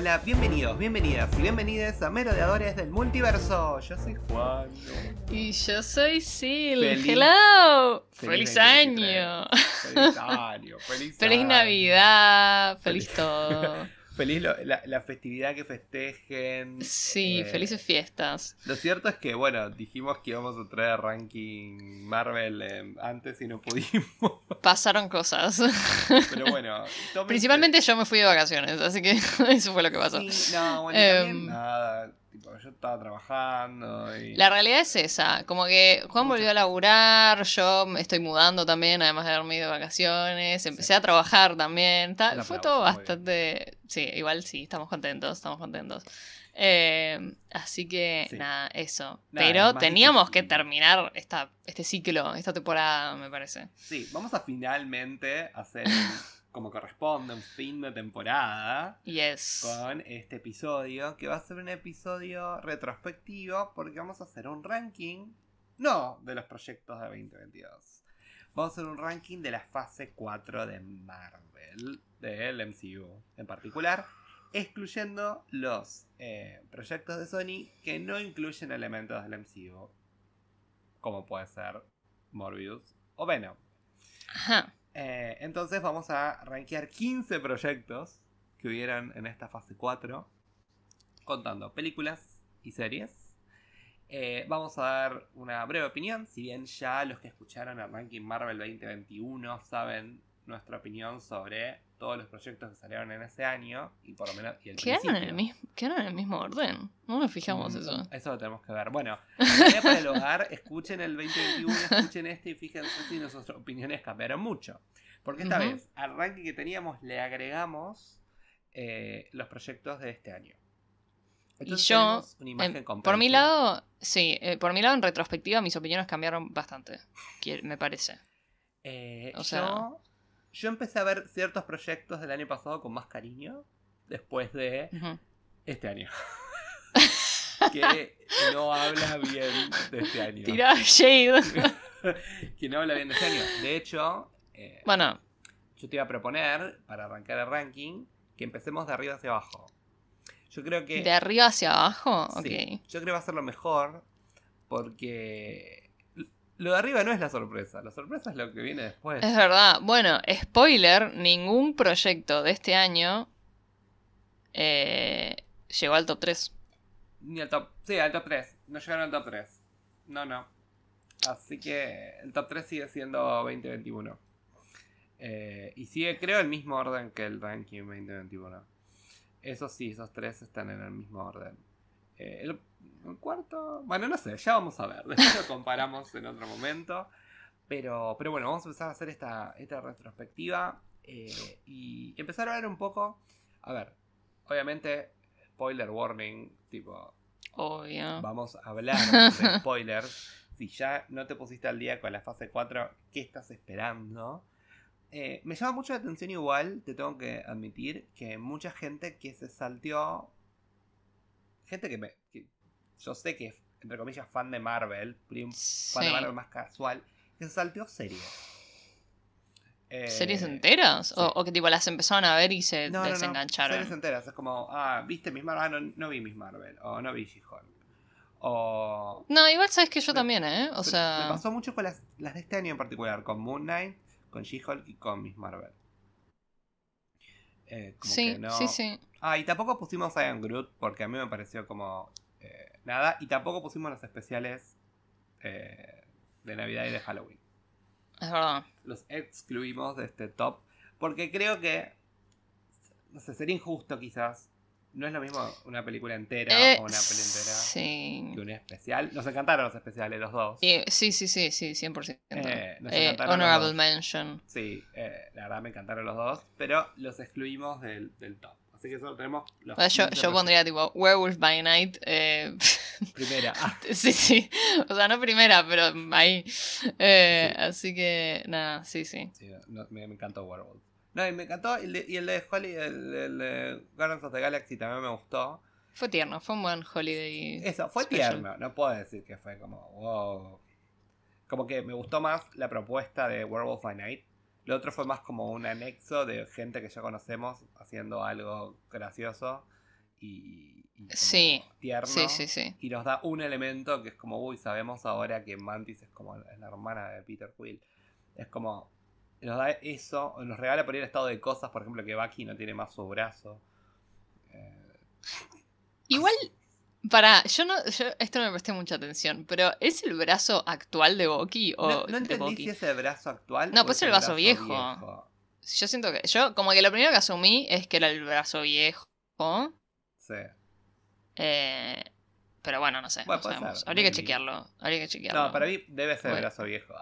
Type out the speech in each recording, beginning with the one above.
Hola, bienvenidos, bienvenidas y bienvenidas a Merodeadores del Multiverso. Yo soy Juan. Y yo soy Sil. Feliz- Hello. feliz Feliz, 2023. año. Feliz año, feliz Feliz año. Navidad. Feliz- Feliz todo. Feliz lo- la, la festividad que festejen. Sí, Eh, felices fiestas. Lo cierto es que, bueno, dijimos que íbamos a traer ranking Marvel eh, antes y no pudimos. Pasaron cosas. Pero bueno, tómense- Principalmente yo me fui de vacaciones, así que eso fue lo que pasó. Sí, no, bueno, Em, también nada. Tipo, yo estaba trabajando y. La realidad es esa, como que Juan volvió a laburar, yo me estoy mudando también, además de haberme ido de vacaciones, empecé a trabajar también, ta- Un fue todo bastante... Sí, igual sí, estamos contentos, estamos contentos. Eh, así que Sí. nada, eso. Nada, Pero teníamos que terminar esta, este ciclo, esta temporada, me parece. Sí, vamos a finalmente hacer como corresponde un fin de temporada. Yes. con este episodio, que va a ser un episodio retrospectivo, porque vamos a hacer un ranking, no de los proyectos de 2022. Vamos a hacer un ranking de la fase 4 de Marvel, del MCU en particular, excluyendo los eh, proyectos de Sony que no incluyen elementos del MCU, como puede ser Morbius o Venom. Ajá. Eh, entonces vamos a rankear 15 proyectos que hubieran en esta fase 4, contando películas y series. Eh, vamos a dar una breve opinión, si bien ya los que escucharon el ranking Marvel 2021 saben nuestra opinión sobre todos los proyectos que salieron en ese año y por lo menos y el ¿Quedaron en, el mismo, ¿Quedaron en el mismo orden? No nos fijamos Mm, eso. Eso lo tenemos que ver. Bueno, en realidad para el hogar, escuchen el 2021, escuchen este y fíjense si nuestras opiniones cambiaron mucho. Porque esta vez, al ranking que teníamos, le agregamos eh, los proyectos de este año. Entonces yo, una imagen Em, por mi lado, sí, eh, por mi lado en retrospectiva mis opiniones cambiaron bastante, me parece. Eh, o sea- yo, yo empecé a ver ciertos proyectos del año pasado con más cariño después de este año. que no habla bien de este año. Tira shade. que no habla bien de este año. De hecho, eh, bueno, yo te iba a proponer, para arrancar el ranking, que empecemos de arriba hacia abajo. Yo creo que. de arriba hacia abajo, ok. sí, yo creo que va a ser lo mejor. Porque. Lo de arriba no es la sorpresa. La sorpresa es lo que viene después. Es verdad. Bueno, spoiler, ningún proyecto de este año eh, llegó al top 3. Ni al top. Sí, al top 3. No llegaron al top 3. No, no. Así que el top 3 sigue siendo 2021. Eh, y sigue, creo, el mismo orden que el ranking 2021. Eso sí, esos tres están en el mismo orden. Eh, el, el cuarto, bueno, no sé, ya vamos a ver. Después lo comparamos en otro momento. Pero, pero bueno, vamos a empezar a hacer esta, esta retrospectiva eh, y empezar a ver un poco. A ver, obviamente, spoiler warning, tipo, Obvio. vamos a hablar de spoilers. Si ya no te pusiste al día con la fase 4, ¿qué estás esperando? Eh, me llama mucho la atención igual, te tengo que admitir, que mucha gente que se salteó... Gente que, me, que yo sé que es, entre comillas, fan de Marvel, prim- fan de. Marvel más casual, que se salteó series. Eh, ¿Series enteras? O, sí. o que tipo las empezaron a ver y se no, no, no, desengancharon. series enteras. Es como, ah, ¿viste Miss Marvel? Ah, no, no vi Miss Marvel. O no vi She-Hulk. O No, igual sabes que yo Me- también, ¿eh? O Me sea. pasó mucho con las, las de este año en particular, con Moon Knight, con She-Hulk y con Miss Marvel. Eh, como Sí, que no- sí, sí. Ah, y tampoco pusimos a Ian Groot porque a mí me pareció como eh, nada. Y tampoco pusimos los especiales eh, de Navidad y de Halloween. Es verdad. Los excluimos de este top porque creo que, no sé, sería injusto quizás. No es lo mismo una película entera Eh, o una peli entera sí. que un especial. Nos encantaron los especiales, los dos. Sí, sí, sí, sí, 100%. Eh, nos Eh, encantaron los honorable dos. mention. Sí, la verdad me encantaron los dos, pero los excluimos del, del top. Así que solo tenemos los O sea, yo, 15 yo pondría tipo Werewolf by Night. eh, primera. Ah, sí, sí. O sea, no primera, pero ahí. Eh, Sí. Así que, nada, sí, sí. sí, no, me, me encantó Werewolf. No, y me encantó, y el de, y el de Holly, el, el de Guardians of the Galaxy también me gustó. Fue tierno, fue un buen holiday. Eso, fue special. tierno, no puedo decir que fue como, wow. Como que me gustó más la propuesta de Werewolf by Night, Lo otro fue más como un anexo de gente que ya conocemos haciendo algo gracioso y, y como Sí, tierno. Sí, sí, sí. Y nos da un elemento que es como, uy, sabemos ahora que Mantis es como la hermana de Peter Quill. Es como, nos da eso, nos regala por ahí el estado de cosas, por ejemplo, que Bucky no tiene más su brazo. Eh, Igual, para, yo no, yo esto no me presté mucha atención, pero ¿es el brazo actual de o no, no de entendí Bucky? si es el brazo actual. No, o pues es el brazo viejo. Yo siento que, yo como que lo primero que asumí es que era el brazo viejo, Sí. eh, pero bueno, no sé, Bueno, no puede sabemos. ser, Habría que chequearlo, habría que chequearlo. No, para mí debe ser el brazo viejo.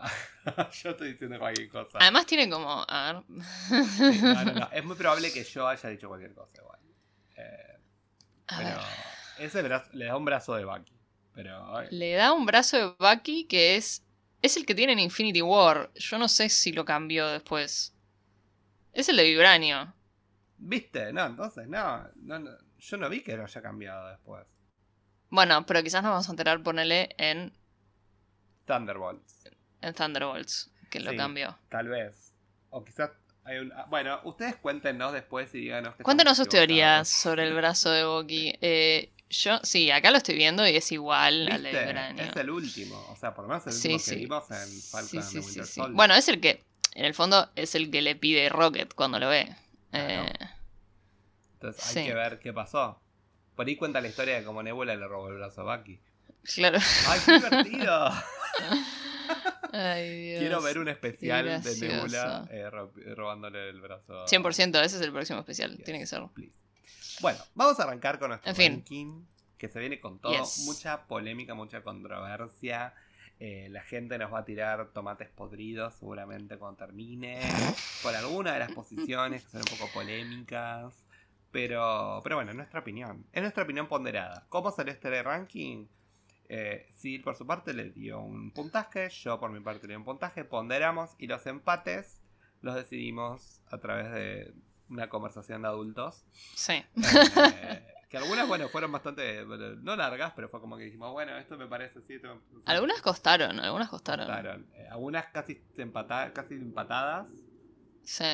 Yo estoy diciendo cualquier cosa. Además tiene como, a ver... Sí, no, no, no. Es muy probable que yo haya dicho cualquier cosa igual. Eh, A pero ver. Ese brazo, le da un brazo de Bucky. Pero Le da un brazo de Bucky que es. Es el que tiene en Infinity War. Yo no sé si lo cambió después. Es el de Vibranio. ¿Viste? No, entonces, no, no, no, Yo no vi que lo haya cambiado después. Bueno, pero quizás nos vamos a enterar, ponele, en, Thunderbolts. en Thunderbolts, que lo Sí. cambió. Tal vez. O quizás hay un. ah, Bueno, ustedes cuéntenos después y díganos que Cuéntanos sus teorías sobre el brazo de Bucky. Eh, yo, sí, acá lo estoy viendo y es igual al de ¿Viste? Vibranio. Es el último. O sea, por lo menos el último sí. que vimos en Falcon Sí, Winter. Soldier. Bueno, es el que, en el fondo, es el que le pide Rocket cuando lo ve. Claro. Eh, Entonces hay que ver qué pasó. Por ahí cuenta la historia de cómo Nebula le robó el brazo a Bucky. claro. ¡Ay, qué divertido! Ay, Dios. Quiero ver un especial de. Nebula eh, ro- robándole el brazo. a- 100%, ese es el próximo especial. Yes, Tiene que ser. please. Bueno, vamos a arrancar con nuestro En fin. ranking, que se viene con todo. Yes. Mucha polémica, mucha controversia. Eh, la gente nos va a tirar tomates podridos seguramente cuando termine. Por alguna de las posiciones que son un poco polémicas. Pero, pero bueno, es nuestra opinión. Es nuestra opinión ponderada. ¿Cómo salió este ranking? Eh, Sil por su parte le dio un puntaje, yo por mi parte le di un puntaje, ponderamos y los empates los decidimos a través de una conversación de adultos. Sí. Eh, que algunas, bueno, fueron bastante, no largas, pero fue como que dijimos, bueno, esto me parece así. esto me parece así. Algunas costaron, algunas costaron. Costaron. Eh, algunas casi, empata- casi empatadas, Sí.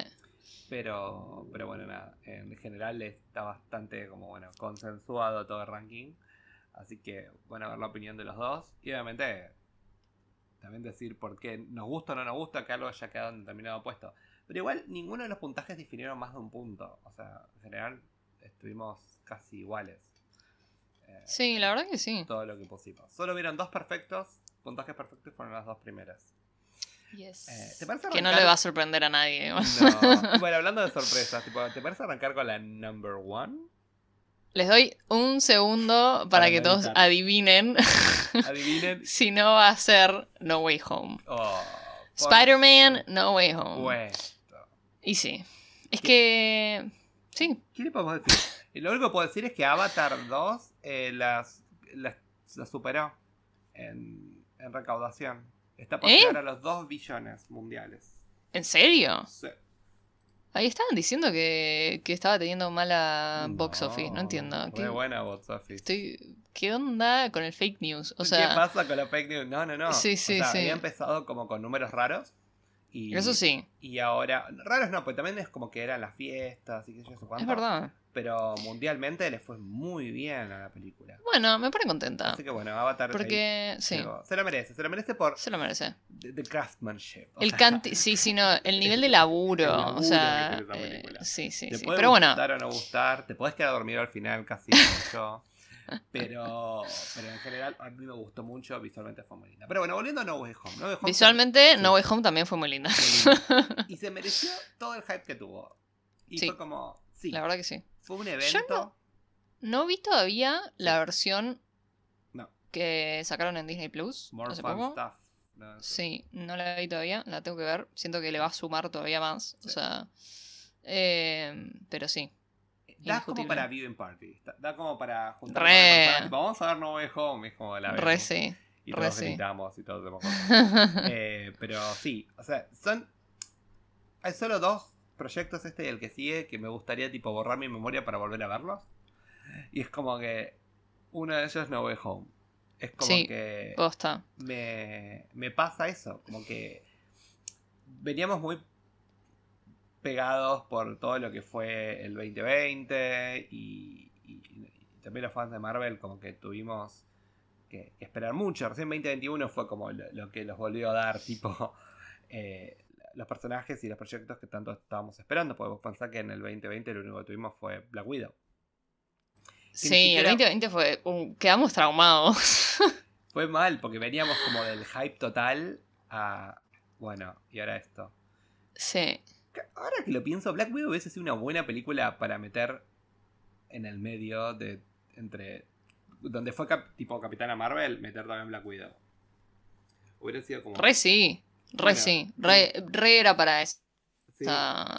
pero, pero bueno, nada. En general está bastante como, bueno, consensuado todo el ranking. Así que, bueno, a ver la opinión de los dos. Y obviamente, también decir por qué nos gusta o no nos gusta que algo haya quedado en determinado puesto. Pero igual, ninguno de los puntajes difirieron más de un punto. O sea, en general, estuvimos casi iguales. Eh, Sí, la verdad que sí. Todo lo que pusimos. Solo vieron dos perfectos. Puntajes perfectos fueron las dos primeras. Yes. Eh, ¿te parece Que no le va a sorprender a nadie. No. Bueno, hablando de sorpresas, tipo, ¿te parece arrancar con la number one? Les doy un segundo para, Para que todos adivinen Adivinen. si no va a ser No Way Home. Oh, por Spider-Man, No Way Home. supuesto. Y sí. Es que. Sí. ¿Qué le podemos decir? Lo único que puedo decir es que Avatar 2 eh, las, las, las superó en, en recaudación. Está por ¿Eh? llegar a los 2 billones mundiales. ¿En serio? Sí. Ahí estaban diciendo que, que estaba teniendo mala box office. No entiendo. ¿Qué, buena box office. estoy, ¿Qué onda con el fake news? O ¿Qué sea, pasa con la fake news? No, no, no. Sí, sí, o sea, sí. Había empezado como con números raros. Y, eso sí, Y ahora, raros no, pues también es como que eran las fiestas y que yo sé cuánto. es verdad. Pero mundialmente le fue muy bien a la película. Bueno, me pone contenta. Así que bueno, Avatar. ahí Porque, sí. Se lo merece, se lo merece por se lo merece. the, craftsmanship. o El sea, canti, sí, sí, no, el nivel de laburo, El o laburo sea, que esa eh, sí, sí, Te sí. puede Pero bueno, gustar o no gustar, te puedes quedar dormido al final casi yo. Pero, pero en general a mí me gustó mucho, visualmente fue muy linda. Pero bueno, volviendo a No Way Home. No Way Home visualmente. No Way Home también fue muy linda. Y se mereció todo el hype que tuvo. Y Sí. fue como, sí, La verdad que sí. fue un evento. No vi todavía la versión No. que sacaron en Disney Plus More hace fun poco. stuff. No, Sí, no la vi todavía, la tengo que ver. Siento que le va a sumar todavía más. O sea, eh, pero sí. Da como para viewing party. Da, da como para juntar Re. Vamos a ver No Way Home. Es como la Re vemos. sí. Y re todos sí. gritamos y todos hacemos cosas. Eh, pero sí, o sea, son. Hay solo dos proyectos, este y el que sigue, que me gustaría tipo borrar mi memoria para volver a verlos. Y es como que uno de ellos es No Way Home. Es como Sí, que Posta. me, me pasa eso, como que veníamos muy pegados por todo lo que fue el 2020 y, y- y también los fans de Marvel como que tuvimos que, que esperar mucho. Recién 2021 fue como lo, lo que los volvió a dar, tipo, eh, los personajes y los proyectos que tanto estábamos esperando. Podemos pensar que en el 2020 lo único que tuvimos fue Black Widow. Sí, siquiera- el 2020 fue. quedamos traumados. Fue mal porque veníamos como del hype total a... Bueno, y ahora esto. sí. Ahora que lo pienso, Black Widow hubiese sido una buena película para meter en el medio de entre donde fue cap- tipo Capitana Marvel, meter también Black Widow. Hubiera sido como Re sí. Re Bueno, sí. Re, re era para eso. sí,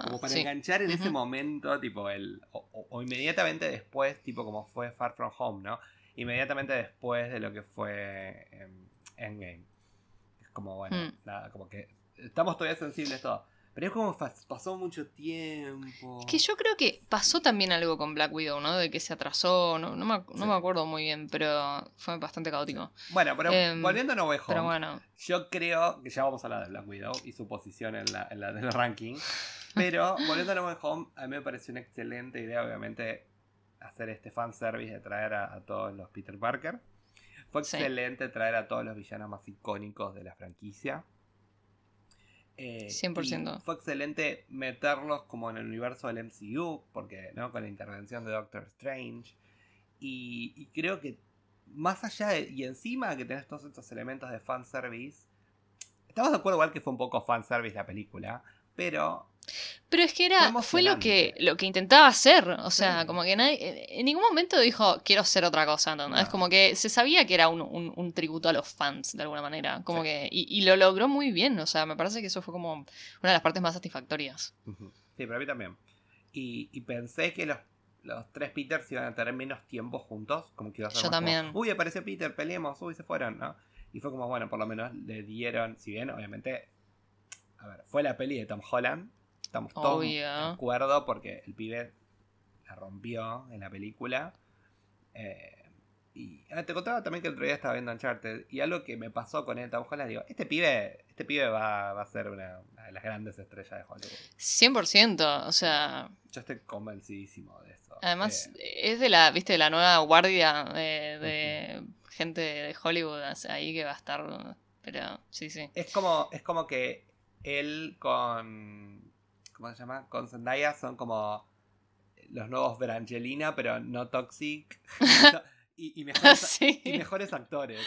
como para sí. enganchar en ese momento, tipo el o, o- o inmediatamente después, tipo como fue Far From Home, ¿no? Inmediatamente después de lo que fue em, Endgame. Es como bueno, Mm. nada, como que estamos todavía sensibles todos. Pero es como pasó mucho tiempo. Es que yo creo que pasó también algo con Black Widow, ¿no? De que se atrasó. No, no, me, no Sí. me acuerdo muy bien, pero fue bastante caótico. Bueno, pero Em, volviendo a No Way Home, Pero bueno. yo creo que ya vamos a hablar de Black Widow y su posición en la, en la ranking. Pero volviendo a No Way Home, a mí me pareció una excelente idea, obviamente, hacer este fanservice de traer a, a todos los Peter Parker. Fue Sí. excelente traer a todos los villanos más icónicos de la franquicia. Eh, 100%. y Fue excelente meterlos como en el universo del MCU, porque ¿no? con la intervención de Doctor Strange. Y, y creo que más allá de, y encima que tenés todos estos elementos de fanservice, estamos de acuerdo igual que fue un poco fanservice la película, pero Pero es que era, fue lo que, lo que intentaba hacer. O sea, Sí. como que nadie, en ningún momento dijo, quiero hacer otra cosa. No. Como que se sabía que era un, un- un tributo a los fans, de alguna manera. Como Sí. que, y, y lo logró muy bien. O sea, me parece que eso fue como una de las partes más satisfactorias. Sí, pero a mí también. Y, y pensé que los, los tres Peters iban a tener menos tiempo juntos. Como que iba a ser Yo como, también. uy, apareció Peter, peleemos, uy, se fueron, ¿no? Y fue como, bueno, por lo menos le dieron, si bien, obviamente, a ver, fue la peli de Tom Holland. Estamos todos Obvio. de acuerdo porque el pibe la rompió en la película. Eh, y ah, te contaba también que el otro día estaba viendo Uncharted. Y algo que me pasó con él, Tom Holland, digo, este pibe, este pibe va, va a ser una, una de las grandes estrellas de Hollywood. 100%. O sea, Yo estoy convencidísimo de eso. además Eh, es de la, viste, de la nueva guardia de, gente de Hollywood o sea, ahí que va a estar. Pero sí, sí. es como, es como que él con. ¿Cómo se llama? Con Zendaya son como los nuevos Brangelina, pero no toxic. y, y mejores, sí. y mejores actores.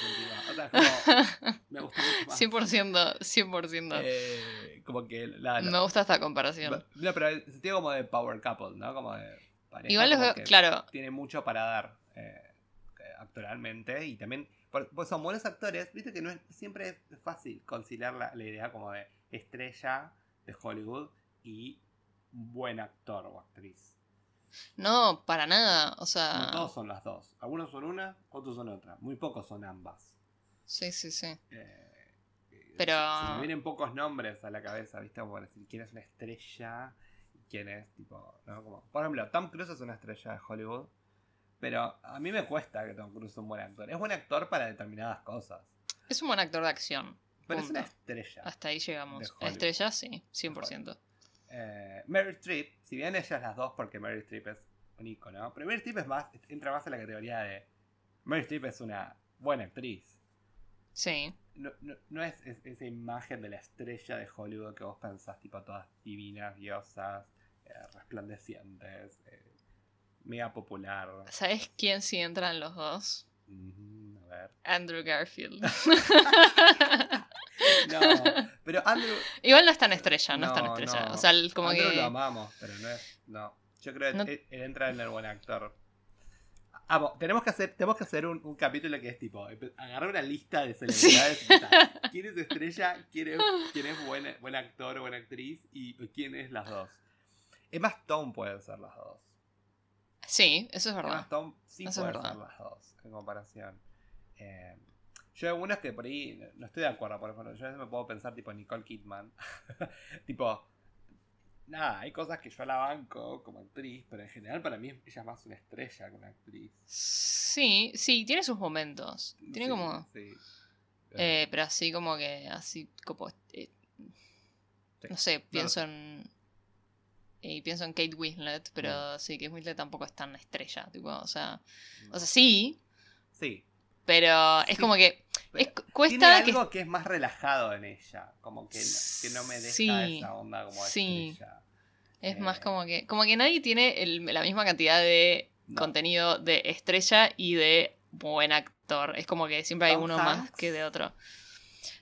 O sea, como. Me gusta mucho más. 100%, 100%. Eh, como que. la- la- Me gusta esta comparación. no, pero el sentido como de power couple, ¿no? Como de pareja. Igual los veo, claro, tiene mucho para dar eh, eh, actoralmente y también pues son buenos actores viste que no es siempre es fácil conciliar la, la idea como de estrella de Hollywood y un buen actor o actriz no, para nada. O no sea, todos son las dos algunos son una otros son otra muy pocos son ambas sí, sí, sí. Eh, Pero- se, me vienen pocos nombres a la cabeza viste como decir quién es una estrella y quién es tipo ¿no? como por ejemplo Tom Cruise es una estrella de Hollywood pero a mí me cuesta que Tom Cruise sea un buen actor. Es buen actor para determinadas cosas. Es un buen actor de acción. Pero es una estrella. Hasta ahí llegamos. Estrella, sí, 100%. Eh, Meryl Streep, si bien ellas las dos, porque Meryl Streep es un icono, pero Meryl Streep es más, entra más en la categoría de. Meryl Streep es una buena actriz. Sí. No, no- no es, es- esa imagen de la estrella de Hollywood que vos pensás, tipo todas divinas, diosas, eh, resplandecientes, eh, mega popular. ¿Sabes quién sí entra en los dos? Mm, a ver. Andrew Garfield. No, pero Andrew, Igual no es tan estrella, no, es tan estrella. no. O sea, como Andrew que. lo amamos, pero no es. No. Yo creo que No- él, él entra en el buen actor. Amo, tenemos que hacer, tenemos que hacer un, un capítulo que es tipo, agarrar una lista de celebridades. y tal. ¿Quién es estrella? ¿Quién es, quién es buen, buen actor o buena actriz? ¿Y quién es las dos? Emma Stone pueden ser las dos. Sí, eso es Emma verdad. Stone sí Eso verdad. ser las dos, en comparación. Eh, yo hay algunas que por ahí no- estoy de acuerdo, por ejemplo, yo a veces me puedo pensar tipo Nicole Kidman. tipo, nada, hay cosas que yo la banco como actriz, pero en general para mí ella es más una estrella que una actriz. Sí, sí, tiene sus momentos. Tiene Sí, como. sí. eh, pero así como que. Así como. eh, Sí. no sé, No, pienso en. Y pienso en Kate Winslet, pero Mm. sí, Kate Winslet tampoco es tan estrella, tipo, o sea, o sea, sí, Sí. pero es como que es, cuesta Tiene algo que... es más relajado en ella. Como que, no- que no me deja Sí, esa onda como sí. estrella. es más eh, como que como que nadie tiene el- la misma cantidad de No. contenido de estrella y de buen actor. Es como que siempre hay Tom uno más que de otro.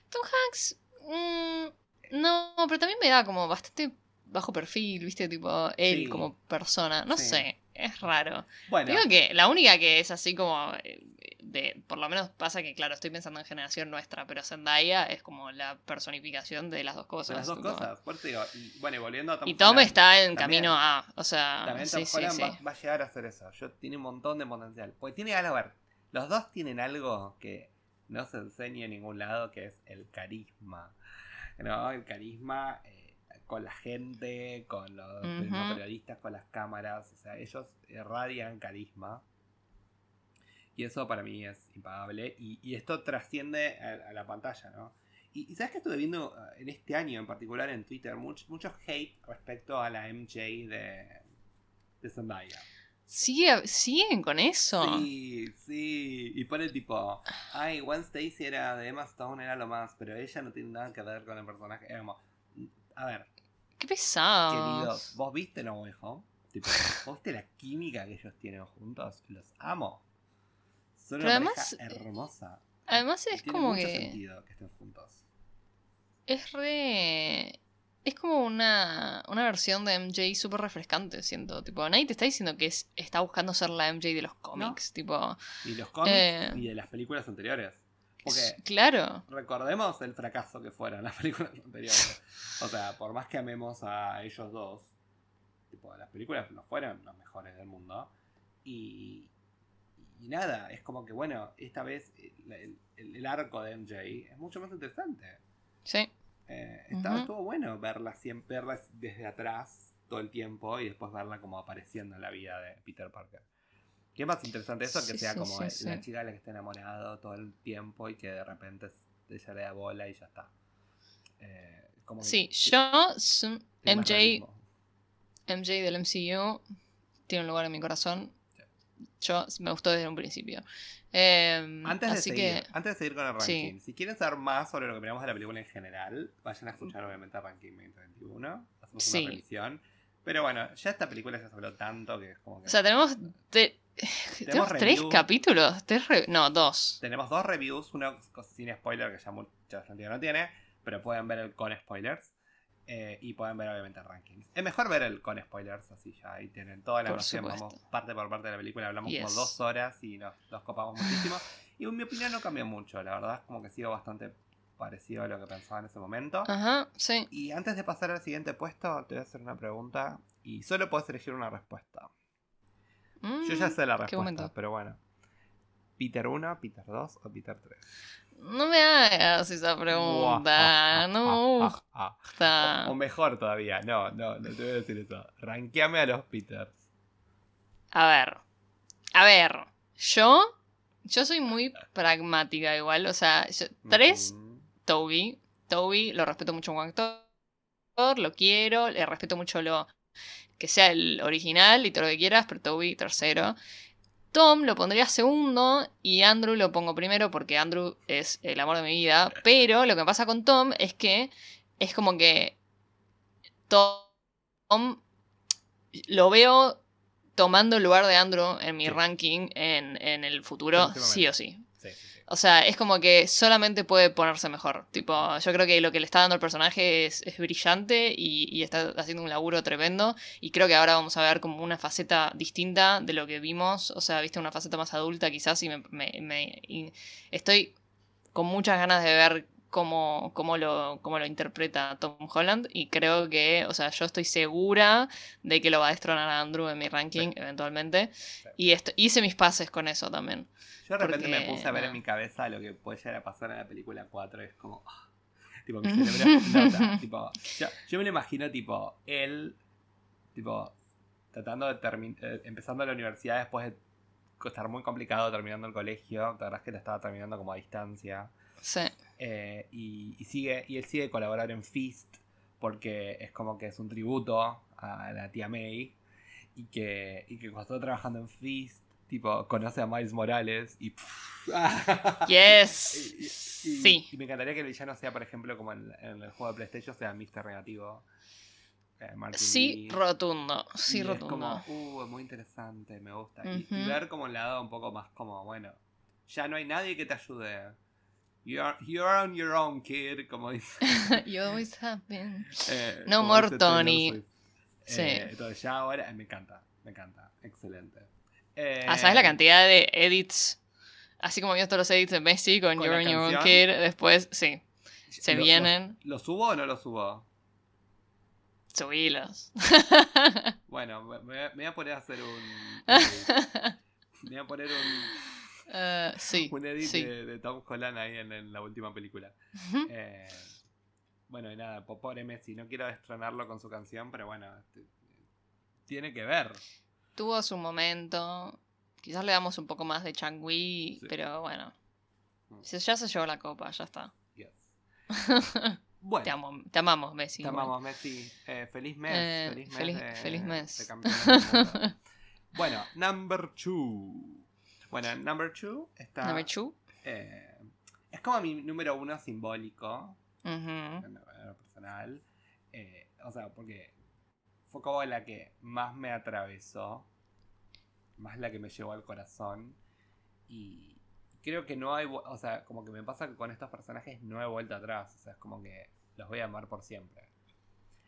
Tom Hanks, mm, no, pero también me da como bastante bajo perfil, ¿viste? Tipo, él Sí. como persona. No Sí. sé, es raro. Bueno, Digo que la única que es así como eh, de, por lo menos pasa que, claro, estoy pensando en generación nuestra, pero Zendaya es como la personificación de las dos cosas. las dos cosas. Por eso digo, y, bueno, y volviendo a Tom Y Tom Holland, está en también- camino a, o sea, También Tom sí, Holland sí. Va, va a llegar a hacer eso. Yo, tiene un montón de potencial. Porque tiene algo, a ver, los dos tienen algo que no se enseña en ningún lado, que es el carisma. ¿No? El carisma eh, con la gente, con los periodistas, con las cámaras. O sea, ellos irradian carisma. Y eso para mí es impagable. Y, y esto trasciende a, a la pantalla, ¿no? Y, y sabes que estuve viendo eh, en este año en particular en Twitter mucho, mucho hate respecto a la MJ de, de Zendaya. Sigue- siguen con eso. Sí, sí. Y pone tipo, ay, Gwen Stacy era de Emma Stone, era lo más, pero ella no tiene nada que ver con el personaje. Era como, a ver, Qué pesado. queridos, ¿vos viste No Way Home? Tipo, ¿vos viste la química que ellos tienen juntos? Los amo. Son Pero una además, pareja hermosa. Además es Tiene como mucho que sentido que estén juntos. es re es como una, una versión de MJ súper refrescante, siento. Tipo, nadie te está diciendo que es, está buscando ser la MJ de los cómics. Tipo, Y los cómics Eh. y de las películas anteriores. Porque claro. recordemos el fracaso que fueron las películas anteriores. O sea, por más que amemos a ellos dos, tipo, las películas no fueron las mejores del mundo. Y, y nada, es como que bueno, esta vez el, el- el arco de MJ es mucho más interesante. Sí. Eh, está- Ujú. Estuvo bueno verla, siempre, verla desde atrás todo el tiempo y después verla como apareciendo en la vida de Peter Parker. ¿Qué más interesante eso? Que sea sí, como sí, la chica de la que está enamorado todo el tiempo y que de repente ella le da bola y ya está. Eh, como Sí, yo, MJ. MJ del MCU, tiene un lugar en mi corazón. Yo me gustó desde un principio. Eh, Antes de, así seguir, que, antes de seguir con el ranking, si quieren saber más sobre lo que miramos de la película en general, vayan a escuchar obviamente el ranking 2021. Hacemos Sí. una revisión. Pero bueno, ya esta película ya se habló tanto que es como que. o sea, tenemos, te- tenemos tres capítulos. tres re- no, dos. Tenemos dos reviews, uno sin spoiler que ya mucha gente no tiene, pero pueden ver el con spoilers. eh, y pueden ver obviamente rankings. Es mejor ver el con spoilers, así ya ahí tienen toda la noción. Vamos parte por parte de la película, hablamos Yes. como dos horas y nos, nos copamos muchísimo. Y en mi opinión no cambió mucho, la verdad es como que sigo bastante parecido a lo que pensaba en ese momento. Ajá, sí. Y antes de pasar al siguiente puesto, te voy a hacer una pregunta y solo puedes elegir una respuesta. Yo ya Mm, sé la qué respuesta, pero bueno. ¿Peter 1, Peter 2 o Peter 3? No me hagas esa pregunta. No me Ah, ah, gusta. O, o mejor todavía, no, no, no te voy a decir eso. Ranqueame a los Peters. A ver. A ver. Yo. Yo soy muy pragmática igual. O sea, yo- tres. Toby. Toby, lo respeto mucho como actor. Lo quiero. Le respeto mucho lo. Que sea el original y todo lo que quieras. Pero Toby, tercero. Tom lo pondría segundo y Andrew lo pongo primero porque Andrew es el amor de mi vida. Pero lo que pasa con Tom es que es como que Tom lo veo tomando el lugar de Andrew en mi Sí. ranking en, en el futuro, sí o sí. O sea, es como que solamente puede ponerse mejor. Tipo, yo creo que lo que le está dando el personaje es, es brillante y, y está haciendo un laburo tremendo. Y creo que ahora vamos a ver como una faceta distinta de lo que vimos. O sea, viste, una faceta más adulta quizás. Y me, me- me- y estoy con muchas ganas de ver cómo, cómo, lo, cómo lo interpreta Tom Holland. Y creo que, o sea, yo estoy segura de que lo va a destronar a Andrew en mi ranking eventualmente. Y esto, hice mis pases con eso también. Yo de repente me puse a ver en mi cabeza lo que puede llegar a pasar en la película 4 y es como... ah, tipo, mi cerebro explota. tipo, yo, yo me lo imagino tipo, él, tipo, tratando de terminar, empezando la universidad después de estar muy complicado terminando el colegio, la verdad es que lo estaba terminando como a distancia. Sí. Eh, y, y sigue y él sigue colaborar en Fist porque es como que es un tributo a la tía May y que, y que cuando está trabajando en Fist, tipo, conoce a Miles Morales y... Yes. Y- y- sí. Y me encantaría que el villano sea, por ejemplo, como en, en el juego de PlayStation, sea Mr. Negativo. eh, Sí, Lee. rotundo. Sí, Y es rotundo. como, uh, es muy interesante, me gusta. Y- ver como el lado un poco más como, bueno, ya no hay nadie que te ayude. You're, you're on your own, kid, como dice. You always have been. eh, No more Tony. Sí. Eh, entonces ya ahora, eh, me encanta, me encanta, excelente. Eh, Ah, ¿sabes la cantidad de edits? Así como vimos todos los edits de Messi con, Con You're on Your Own. Kid, después, sí, se ¿lo- vienen. ¿Lo, lo subo o no lo subo? Subilos. Bueno, me voy a poner a hacer un. me voy a poner un, Eh, sí, un edit sí. de, de Tom Holland ahí en, en la última película. Eh, bueno, y nada, po- pobre Messi, no quiero destronarlo con su canción, pero bueno, este, tiene que ver. Tuvo su momento. Quizás le damos un poco más de Changui, Sí. pero bueno. Mm. Si Ya se llevó la copa, ya está. Yes. Bueno, Te, amo- te amamos, Messi. te igual. amamos, Messi. Eh, feliz mes. Eh, feliz mes. feliz- de- feliz mes. de bueno, number two. Bueno, number two está. Number two. eh, es como mi número uno simbólico. En en lo personal. Eh, o sea, porque fue como la que más me atravesó, más la que me llevó al corazón. Y creo que no hay, o sea, como que me pasa que con estos personajes no he vuelto atrás. O sea, es como que los voy a amar por siempre.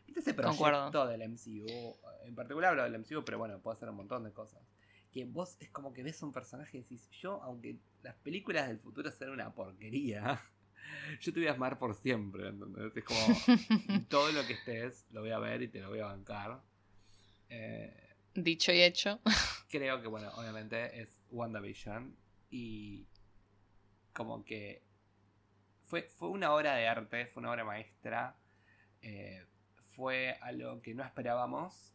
¿Viste ese proyecto Concuerdo. del MCU? En particular hablo del MCU, pero bueno, puede ser un montón de cosas. Que vos es como que ves un personaje y decís, yo, aunque las películas del futuro sean una porquería, yo te voy a amar por siempre, ¿entendés? Es como, todo lo que estés lo voy a ver y te lo voy a bancar. Eh, Dicho y hecho. creo que, bueno, obviamente es WandaVision y como que fue, fue una obra de arte, fue una obra maestra, eh, fue algo que no esperábamos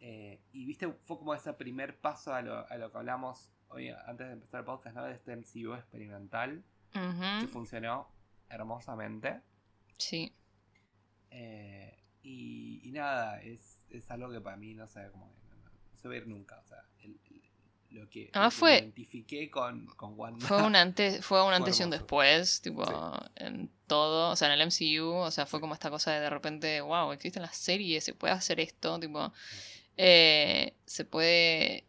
eh, y, viste, fue como ese primer paso a lo, a lo que hablamos hoy antes de empezar el podcast, ¿no? De este MCU experimental que funcionó hermosamente. Sí. Eh, y, y nada, es, es algo que para mí no sé, que no, no- no se va a ir nunca. O sea, el- el- lo que, lo que fue- identifiqué con, con Wanda. Fue un antes, fue un antes y un después, tipo, Sí. en todo, o sea, en el MCU, o sea, fue como esta cosa de de repente, wow, existen las series, se puede hacer esto, tipo, eh, se puede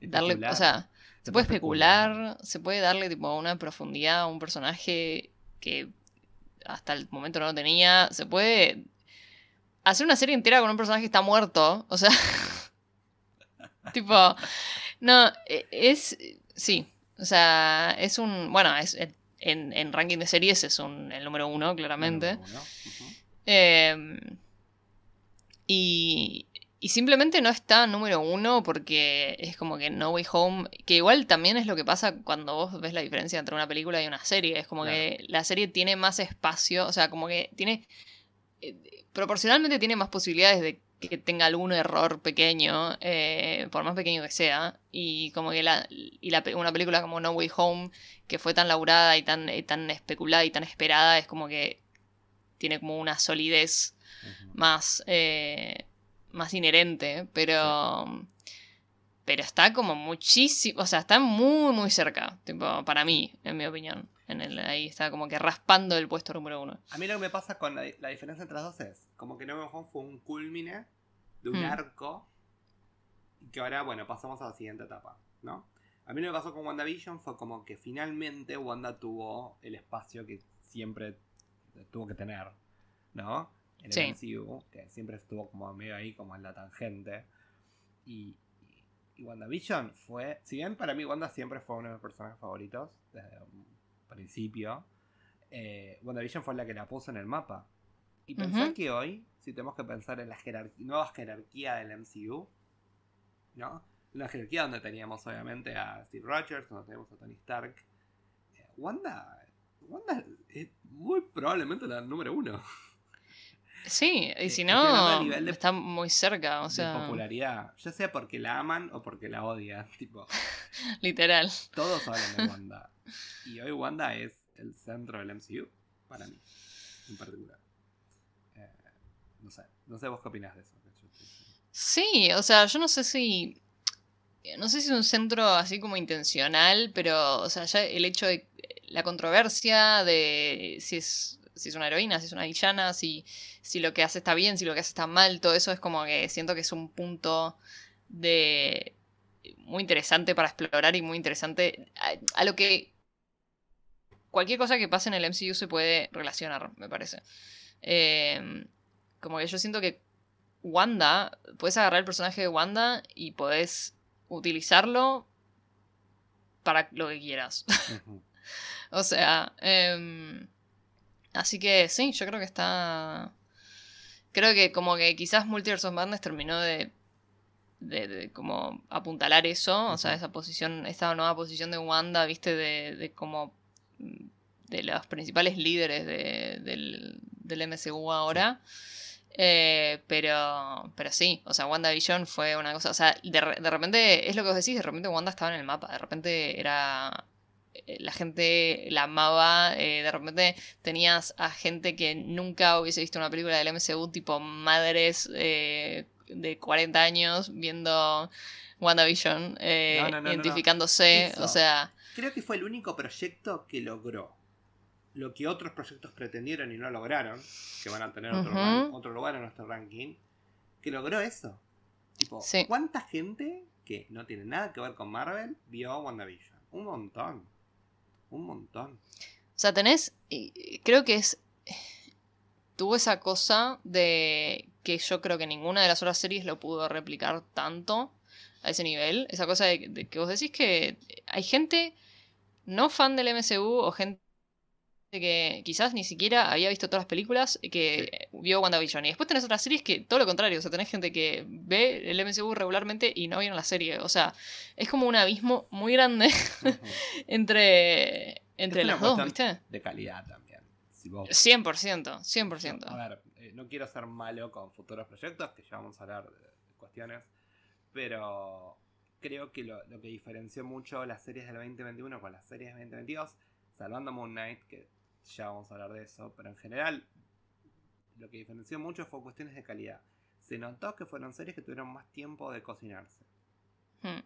darle, o sea, se puede especular. especular, se puede darle tipo una profundidad a un personaje que hasta el momento no lo tenía, se puede hacer una serie entera con un personaje que está muerto, o sea, tipo, no, e- es, sí, o sea, es un, bueno, es en, en ranking de series es un, el número uno, claramente. Número uno, ujú. Eh, y, y simplemente no está número uno porque es como que No Way Home, que igual también es lo que pasa cuando vos ves la diferencia entre una película y una serie. Es como que la serie tiene más espacio, o sea, como que tiene... eh, proporcionalmente tiene más posibilidades de que tenga algún error pequeño, eh, por más pequeño que sea. Y como que la, y la una película como No Way Home, que fue tan laburada y tan, y tan especulada y tan esperada, es como que tiene como una solidez más, eh, más inherente, pero, pero está como muchísimo, o sea, está muy, muy cerca, tipo, para mí, en mi opinión. En el, ahí está como que raspando el puesto número uno. A mí lo que me pasa con la, la diferencia entre las dos es como que No Way Home fue un culmine de un Hmm. arco y que ahora, bueno, pasamos a la siguiente etapa, ¿no? A mí lo que pasó con WandaVision fue como que finalmente Wanda tuvo el espacio que siempre tuvo que tener, ¿no? En el Sí. MCU, que siempre estuvo como medio ahí, como en la tangente. Y, y, y WandaVision fue, si bien para mí Wanda siempre fue uno de mis personajes favoritos desde un principio, eh, WandaVision fue la que la puso en el mapa. Y pensar que hoy, si tenemos que pensar en la jerarquía, nueva jerarquía del MCU, ¿no? Una jerarquía donde teníamos obviamente a Steve Rogers, donde teníamos a Tony Stark. eh, Wanda, Wanda es muy probablemente la número uno Sí, y si hablando a no, nivel de- está muy cerca, o de sea, popularidad. Ya sea porque la aman o porque la odian. Tipo, literal. todos hablan de Wanda. Y hoy Wanda es el centro del MCU, para mí, en particular. Eh, no sé, no sé vos qué opinás de eso. que yo Sí, o sea, yo no sé si. No sé si es un centro así como intencional, pero, o sea, ya el hecho de la controversia de si es, si es una heroína, si es una villana, si, si lo que hace está bien, si lo que hace está mal, todo eso es como que siento que es un punto de muy interesante para explorar y muy interesante a, lo que cualquier cosa que pase en el MCU se puede relacionar, me parece. Em, como que yo siento que Wanda, puedes agarrar el personaje de Wanda y podés utilizarlo para lo que quieras. o sea, em, así que sí, yo creo que está... Creo que como que quizás Multiverse of Madness terminó de de, como apuntalar eso, o sea, esa posición, esta nueva posición de Wanda, viste, de, de como de los principales líderes del, del MCU ahora. Eh, pero, pero sí, o sea, WandaVision fue una cosa, o sea, de, de, repente, es lo que vos decís, de repente Wanda estaba en el mapa, de repente era, la gente la amaba, eh, de repente tenías a gente que nunca hubiese visto una película del MCU, tipo madres de 40 años viendo WandaVision, eh, identificándose, o sea... Creo que fue el único proyecto que logró lo que otros proyectos pretendieron y no lograron, que van a tener otro, lugar en nuestro ranking, que logró eso. Tipo, ¿cuánta gente que no tiene nada que ver con Marvel vio WandaVision? Un montón. Un montón. O sea, tenés, creo que es tuvo esa cosa de que yo creo que ninguna de las otras series lo pudo replicar tanto a ese nivel. Esa cosa de, que vos decís que hay gente no fan del MCU o gente que quizás ni siquiera había visto todas las películas que vio WandaVision. Y después tenés otras series que todo lo contrario, o sea, tenés gente que ve el MCU regularmente y no vieron la serie. O sea, es como un abismo muy grande entre, entre las dos, ¿viste? De calidad también. 100%, 100%. a ver, eh, no quiero ser malo con futuros proyectos, que ya vamos a hablar de, cuestiones, pero creo que lo, que diferenció mucho las series del 2021 con las series del 2022, salvando Moon Knight, que ya vamos a hablar de eso, pero en general lo que diferenció mucho fue cuestiones de calidad. Se notó que fueron series que tuvieron más tiempo de cocinarse. Hmm.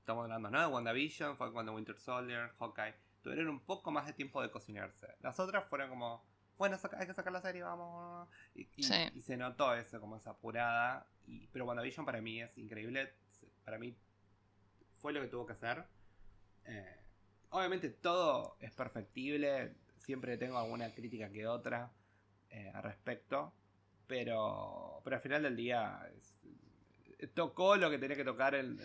Estamos hablando, ¿no? De WandaVision, fue cuando Winter Soldier, Hawkeye tuvieron un poco más de tiempo de cocinarse. Las otras fueron como, bueno, hay que sacar la serie, vamos. Y, se notó eso, como esa apurada. Y, pero WandaVision para mí es increíble. Para mí fue lo que tuvo que hacer. Eh, obviamente todo es perfectible. Siempre tengo alguna crítica que otra eh, al respecto. Pero, pero al final del día tocó lo que tenía que tocar el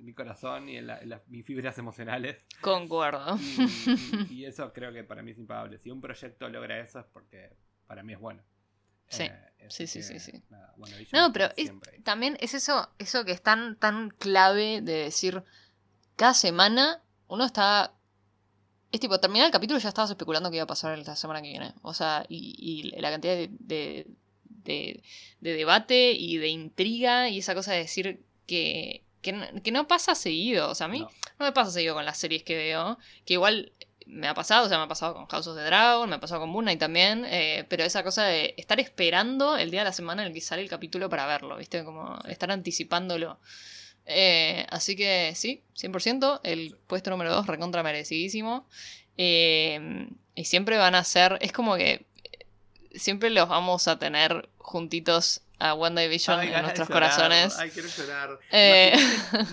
mi corazón y en, mis fibras emocionales. Concuerdo. Y, eso creo que para mí es impagable. Si un proyecto logra eso es porque para mí es bueno. Sí, eh, sí, sí, sí, no, pero también es eso, eso que es tan, tan clave de decir, cada semana uno está... Es tipo, terminar el capítulo y ya estabas especulando qué iba a pasar la semana que viene. O sea, y, la cantidad de, de, debate y de intriga y esa cosa de decir que que no, pasa seguido. O sea, a mí no. me pasa seguido con las series que veo. Que igual me ha pasado, o sea, me ha pasado con House of the Dragon, me ha pasado con Moon Knight también. Eh, pero esa cosa de estar esperando el día de la semana en el que sale el capítulo para verlo, ¿viste? Como estar anticipándolo. Eh, así que sí, 100%. El puesto número 2, recontra merecidísimo. Eh, y siempre van a ser. Es como que. Siempre los vamos a tener juntitos a WandaVision en nuestros corazones. Ay, quiero llorar. Eh...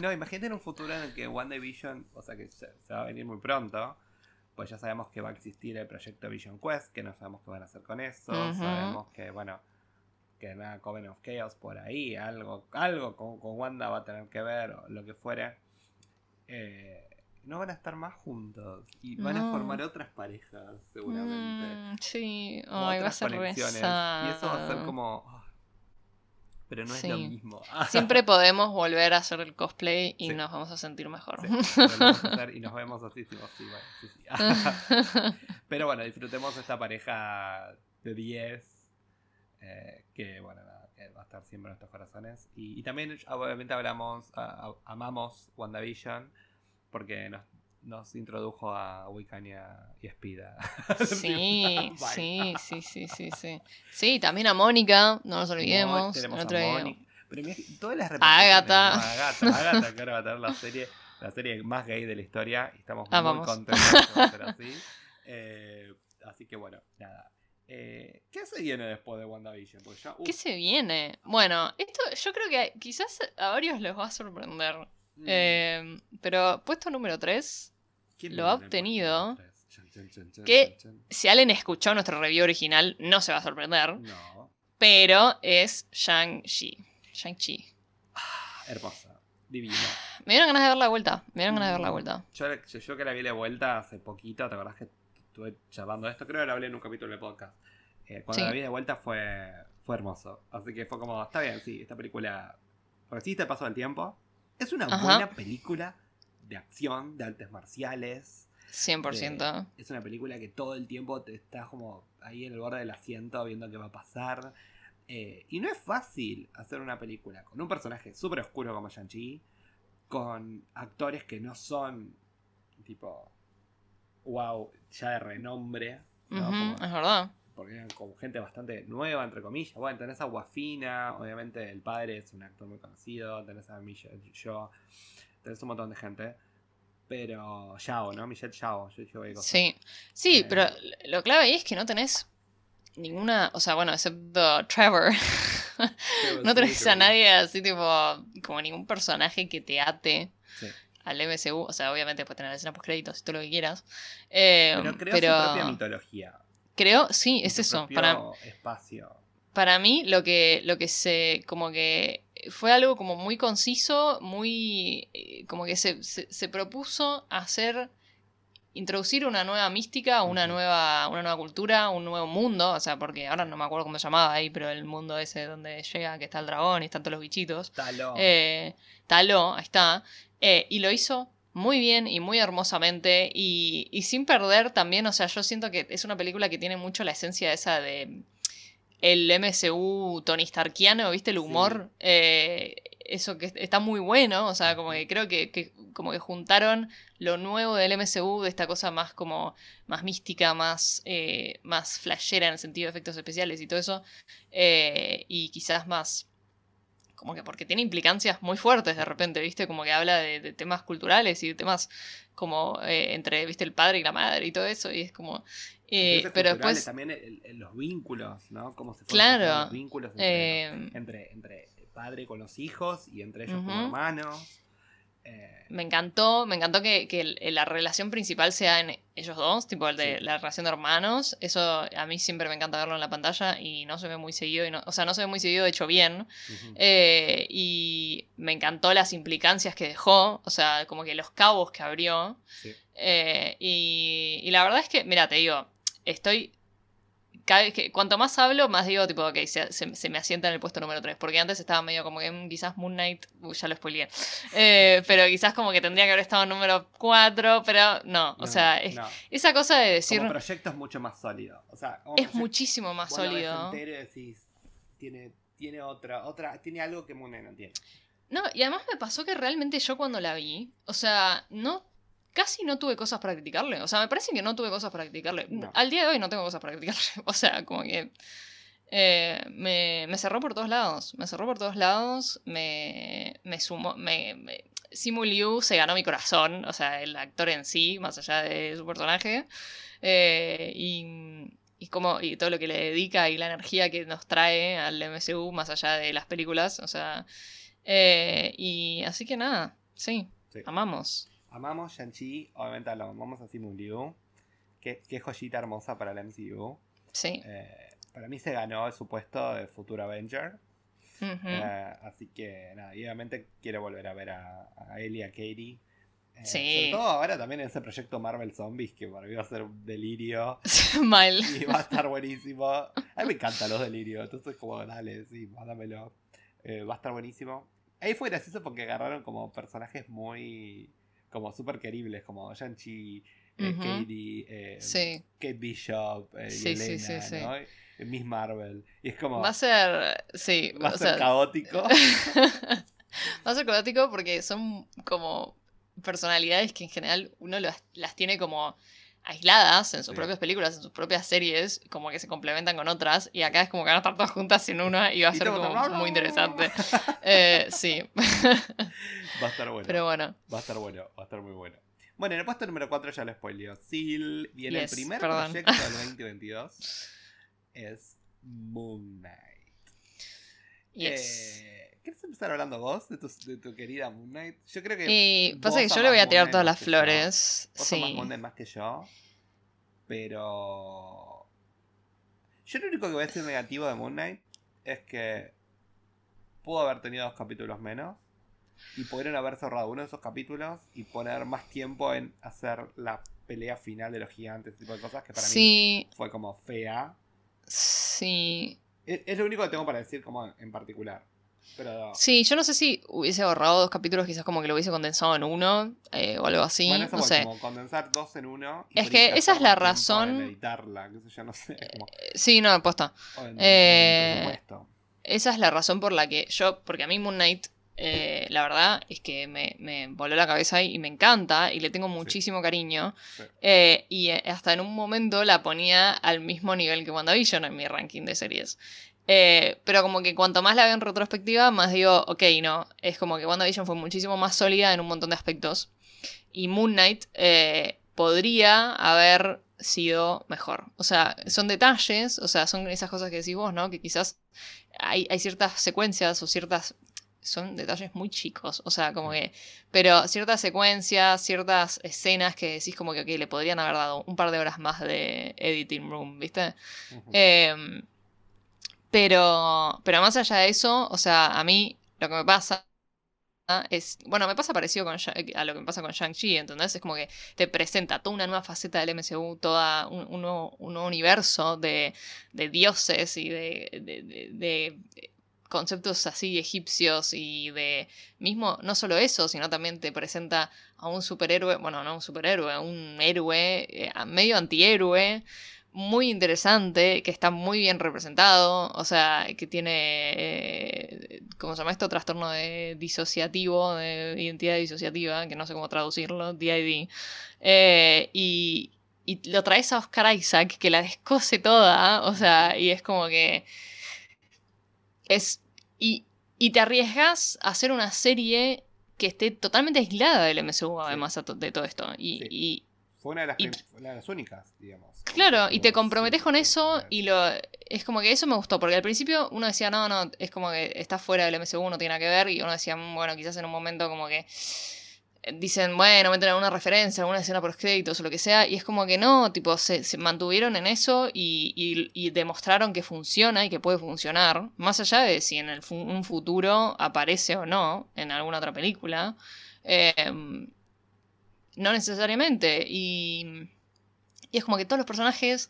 no, imagínate en un futuro en el que WandaVision, o sea que se, va a venir muy pronto, pues ya sabemos que va a existir el proyecto Vision Quest, que no sabemos qué van a hacer con eso, sabemos que, bueno, que nada, Coven of Chaos por ahí, algo, algo con, Wanda va a tener que ver, o lo que fuera. Eh, no van a estar más juntos y van a formar otras parejas, seguramente. Mm, sí, va a ser Y eso va a ser como pero no es lo mismo. Siempre podemos volver a hacer el cosplay y nos vamos a sentir mejor. y nos vemos así, sí, sí, pero bueno, disfrutemos esta pareja de 10 eh, que, bueno, va a estar siempre en nuestros corazones. Y, también, obviamente, hablamos, amamos WandaVision porque nos nos introdujo a Wiccan y a, Spida. Sí, sí, sí, sí, sí, sí. Sí, también a Mónica, no nos olvidemos. tenemos a Mónica. Pero mira, todas las Agatha. ¿no? Agatha, Agatha, que ahora va a tener la serie, la serie más gay de la historia. Y estamos Ah, muy vamos. contentos de que a ser así. Eh, así que bueno, nada. Eh, ¿Qué se viene después de WandaVision? Porque ya, ¿Qué se viene? Bueno, esto yo creo que quizás a varios les va a sorprender. mm, Eh, pero puesto número 3, ¿quién lo ha obtenido? Chan, chan, chan, que- si alguien escuchó nuestro review original, no se va a sorprender. No. Pero es Shang-Chi. Shang-Chi. Hermosa. Divina. Me dieron ganas de ver la vuelta. Me dieron ganas de ver la Mm, vuelta. Yo, yo, yo que la vi de vuelta hace poquito, ¿te acordás que estuve charlando de esto? Creo que lo hablé en un capítulo de podcast. Eh, cuando Sí. la vi de vuelta fue, fue hermoso. Así que fue como, está bien, sí, esta película resiste el paso del tiempo. Es una Ajá. buena película de acción, de artes marciales. 100%. Es una película que todo el tiempo te estás como ahí en el borde del asiento viendo qué va a pasar. Eh, y no es fácil hacer una película con un personaje súper oscuro como Shang-Chi, con actores que no son tipo, wow, ya de renombre, ¿no? Como- es verdad. porque eran como gente bastante nueva, entre comillas. Bueno, tenés a Guafina, obviamente el padre es un actor muy conocido, tenés a Michelle Yo, tenés un montón de gente. Pero Yao, ¿no? Michelle Yao, yo cosa. Sí. Sí, Eh. pero lo clave ahí es que no tenés ninguna. O sea, bueno, excepto Trevor. No tenés a nadie así, tipo. Como ningún personaje que te ate Sí. Al MCU. O sea, obviamente puedes tener escena post créditos y todo lo que quieras. Eh, Pero creó pero su propia mitología. creo, sí, es su eso. Para, espacio. para mí, lo que, lo que se. Como que. Fue algo como muy conciso, muy. eh, Como que se, se, se propuso hacer. Introducir una nueva mística, una nueva, una nueva cultura, un nuevo mundo. O sea, porque ahora no me acuerdo cómo se llamaba ahí, pero el mundo ese donde llega, que está el dragón y están todos los bichitos. Talón. Eh, Taló, ahí está. Eh, y lo hizo muy bien y muy hermosamente. Y, y sin perder también, o sea, yo siento que es una película que tiene mucho la esencia esa de el MCU Tony Starkiano, ¿viste? El Sí. humor. Eh, eso que está muy bueno. O sea, como que creo que, que como que juntaron lo nuevo del MCU, de esta cosa más como más mística, más, eh, más flashera en el sentido de efectos especiales y todo eso. eh, y quizás más como que porque tiene implicancias muy fuertes de repente, ¿viste? Como que habla de, de temas culturales y de temas como eh, entre, ¿viste? El padre y la madre y todo eso, y es como... eh, pero después... También el- el- los vínculos, ¿no? Cómo se Claro, los vínculos entre, eh, entre, entre padre con los hijos y entre ellos como Ujú. hermanos. Eh, Me encantó, me encantó que, la relación principal sea en ellos dos, tipo el de Sí. la relación de hermanos. Eso a mí siempre me encanta verlo en la pantalla y no se ve muy seguido, y no- o sea, no se ve muy seguido, de hecho bien. Eh, y me encantó las implicancias que dejó, o sea, como que los cabos que abrió. Sí. Eh, y, y la verdad es que, mira, te digo, estoy. Cada vez que, cuanto más hablo, más digo, tipo, ok, se, se- se me asienta en el puesto número 3. Porque antes estaba medio como que mm, quizás Moon Knight, uy, ya lo spoileé. Eh, pero quizás como que tendría que haber estado en número 4, pero no. O sea, es- no. esa cosa de decir. Como proyecto es mucho más sólido. O sea, como Es muchísimo más sólido. decís, tiene, tiene otra, otra, tiene algo que Moon Knight no tiene. No, y además me pasó que realmente yo cuando la vi, o sea, no casi no tuve cosas para criticarle. O sea, me parece que no tuve cosas para criticarle. No. Al día de hoy no tengo cosas para criticarle. O sea, como que eh, me, me cerró por todos lados. Me cerró por todos lados. Me, me sumó. Me, me- Simu Liu se ganó mi corazón. O sea, el actor en sí, más allá de su personaje. Eh, y, y, como, y todo lo que le dedica y la energía que nos trae al MCU, más allá de las películas. O sea. Eh, y así que nada, sí, Sí. amamos. Amamos Shang-Chi, obviamente lo amamos a Simu Liu. Qué, qué joyita hermosa para el MCU. Sí. Eh, para mí se ganó su puesto de futuro Avenger. Eh, así que nada, y obviamente quiero volver a ver a, a y a Katie. Eh, Sí. Sobre todo ahora también en ese proyecto Marvel Zombies, que para mí va a ser un delirio. Mal. Y va a estar buenísimo. A mí me encantan los delirios. Entonces, como, dale, sí, mándamelo. Va a estar buenísimo. Ahí fue gracioso porque agarraron como personajes muy. Como súper queribles, como Shang-Chi, eh. Katie, eh, Sí. Kate Bishop, eh, Sí, Elena, Miss Marvel. Y es como. Va a ser. Sí, va a ser sea, caótico. va a ser caótico porque son como personalidades que en general uno las, las tiene como aisladas en sus Sí. propias películas, en sus propias series, como que se complementan con otras, y acá es como que van a estar todas juntas en una y va a Y ser como muy interesante. Eh, sí, Va a estar bueno. pero bueno. Va a estar bueno, va a estar muy bueno. Bueno, en el puesto número 4 ya lo spoileó. Seal viene Yes, el primer perdón. proyecto del 2022. Es Moon Knight. Yes. Eh, ¿Quieres empezar hablando vos de tu, de tu querida Moon Knight? Yo creo que. Y pasa que yo le voy a tirar todas más las yo. flores. Vos Sí. Moon Knight más que yo. Pero. Yo lo único que voy a decir negativo de Moon Knight es que pudo haber tenido dos capítulos menos. Y pudieron haber cerrado uno de esos capítulos y poner más tiempo en hacer la pelea final de los gigantes, ese tipo de cosas que para mí Sí, fue como fea. sí. Es, es lo único que tengo para decir como en particular. Pero Sí, yo no sé si hubiese ahorrado dos capítulos, quizás como que lo hubiese condensado en uno eh, o algo así. bueno, eso no sé. como condensar dos en uno. y Es que esa es la razón- En editarla, qué sé yo, no sé. Como, Sí, no, aposta. Eh. Esa es la razón por la que yo, porque a mí Moon Knight, eh, la verdad es que me, me voló la cabeza y me encanta y le tengo muchísimo cariño. Sí. Eh, y eh, hasta en un momento la ponía al mismo nivel que WandaVision en mi ranking de series. Eh, pero como que cuanto más la veo en retrospectiva, más digo, ok, no, es como que WandaVision fue muchísimo más sólida en un montón de aspectos. Y Moon Knight eh, podría haber sido mejor. O sea, son detalles, o sea, son esas cosas que decís vos, ¿no? Que quizás hay, hay ciertas secuencias o ciertas... Son detalles muy chicos, o sea, como que... Pero ciertas secuencias, ciertas escenas que decís como que ok, le podrían haber dado un par de horas más de editing room, ¿viste? Em, pero, pero más allá de eso, o sea, a mí lo que me pasa es. Bueno, me pasa parecido con, a lo que me pasa con Shang-Chi, ¿entendés? Es como que te presenta toda una nueva faceta del MCU, toda un, un nuevo, un nuevo universo de, de dioses y de, de- de- conceptos así egipcios y de mismo, no solo eso, sino también te presenta a un superhéroe, bueno, no un superhéroe, un héroe, eh, a- medio antihéroe, muy interesante, que está muy bien representado, o sea, que tiene, eh, ¿cómo se llama esto? Trastorno de disociativo, de identidad disociativa, que no sé cómo traducirlo, DID. Eh, y, y lo traes a Oscar Isaac, que la descose toda, o sea, y es como que... Es... Y, y te arriesgas a hacer una serie que esté totalmente aislada del MCU, además de todo esto. Y, Sí. y- Fue una de las, y- las únicas, digamos. Claro, y te comprometes con eso y lo es como que eso me gustó, porque al principio uno decía, no, no, es como que está fuera del MCU, no tiene nada que ver, y uno decía, "Mm, bueno, quizás en un momento como que eh, dicen, bueno, meten alguna referencia, alguna escena por créditos o lo que sea, y es como que no, tipo, se, se mantuvieron en eso y, y- y demostraron que funciona y que puede funcionar, más allá de si en el un futuro aparece o no en alguna otra película. Em, no necesariamente. Y, y es como que todos los personajes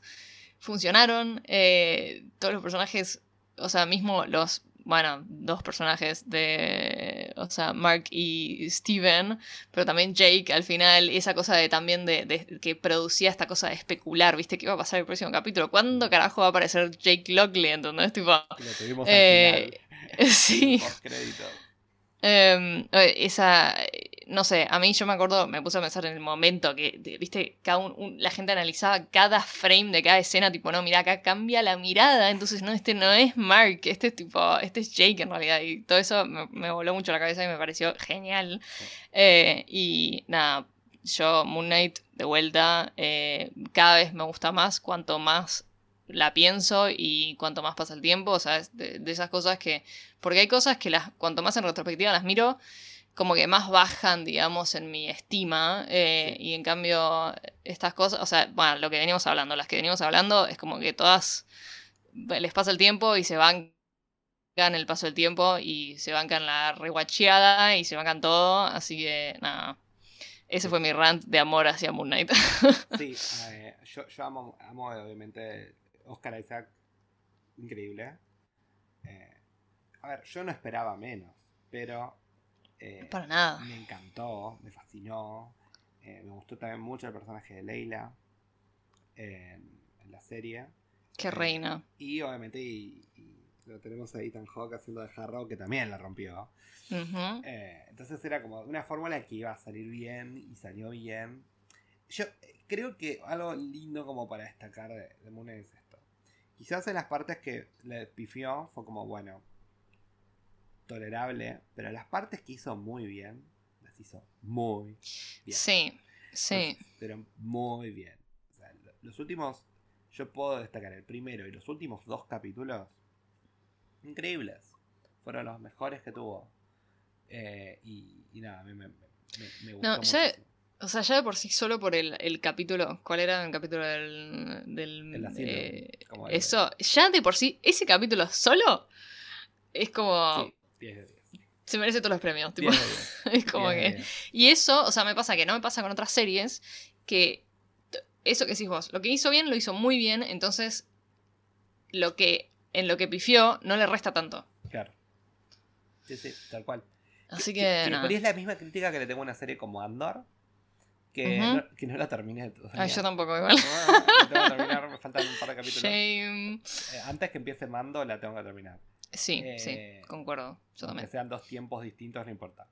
funcionaron. eh, todos los personajes, o sea, mismo los, bueno, dos personajes de, o sea, Mark y Steven, pero también Jake al final, esa cosa de también de, de- que producía esta cosa de especular, ¿viste? ¿Qué va a pasar el próximo capítulo? ¿Cuándo carajo va a aparecer Jake Lockley? ¿Entendés? Tipo, Lo tuvimos eh, al final. sí. Em, eh, esa, no sé, a mí yo me acuerdo, me puse a pensar en el momento que, viste, cada un- la gente analizaba cada frame de cada escena, tipo, no, mira, acá cambia la mirada, entonces no, este no es Mark, este es tipo, este es Jake en realidad, y todo eso me, me voló mucho la cabeza y me pareció genial. Eh, y nada, yo, Moon Knight, de vuelta, eh, cada vez me gusta más cuanto más la pienso y cuanto más pasa el tiempo, o sea, es de, de esas cosas que, porque hay cosas que las, cuanto más en retrospectiva las miro, como que más bajan, digamos, en mi estima, eh, Sí. y en cambio estas cosas, o sea, bueno, lo que venimos hablando, las que venimos hablando, es como que todas les pasa el tiempo y se bancan el paso del tiempo y se bancan la reguacheada y se bancan todo, así que nada. Ese fue mi rant de amor hacia Moon Knight. Sí, eh, yo, yo amo, amo obviamente Oscar Isaac, increíble. Eh, a ver, yo no esperaba menos, pero eh, Para nada. me encantó, me fascinó. eh, me gustó también mucho el personaje de Leila en, en la serie. Qué reina. Y obviamente y, y lo tenemos a Ethan Hawke haciendo de Harrow, que también la rompió. Eh, entonces era como una fórmula que iba a salir bien y salió bien. yo creo que algo lindo como para destacar de, de Moon es esto. Quizás en las partes que le pifió fue como, bueno, tolerable, pero las partes que hizo muy bien, las hizo muy bien. Sí, sí. Pero muy bien. O sea, lo- los últimos, yo puedo destacar el primero y los últimos dos capítulos, increíbles. Fueron los mejores que tuvo. Eh, y, y nada, a mí me, me, me- me gustó No, ya-. O sea, ya de por sí solo por el, el capítulo. ¿Cuál era el capítulo del. del El asilo, eh, eso, ya de por sí, ese capítulo solo es como. Sí, 10 de 10. Se merece todos los premios. Tipo, 10 de 10. es como 10 de que. 10. Y eso, o sea, me pasa que no me pasa con otras series, que eso que decís vos, lo que hizo bien lo hizo muy bien, entonces lo que en lo que pifió no le resta tanto. Claro. Sí, sí, tal cual. Así Que- que, que por ahí es la misma crítica que le tengo a una serie como Andor. Que, Ujú. no, que no la terminé todavía. Ay, yo tampoco igual. La tengo que terminar, me faltan un par de capítulos. Shame. Eh, antes que empiece Mando, la tengo que terminar. Sí, Eh, sí, concuerdo. Yo también. sean dos tiempos distintos, no importa.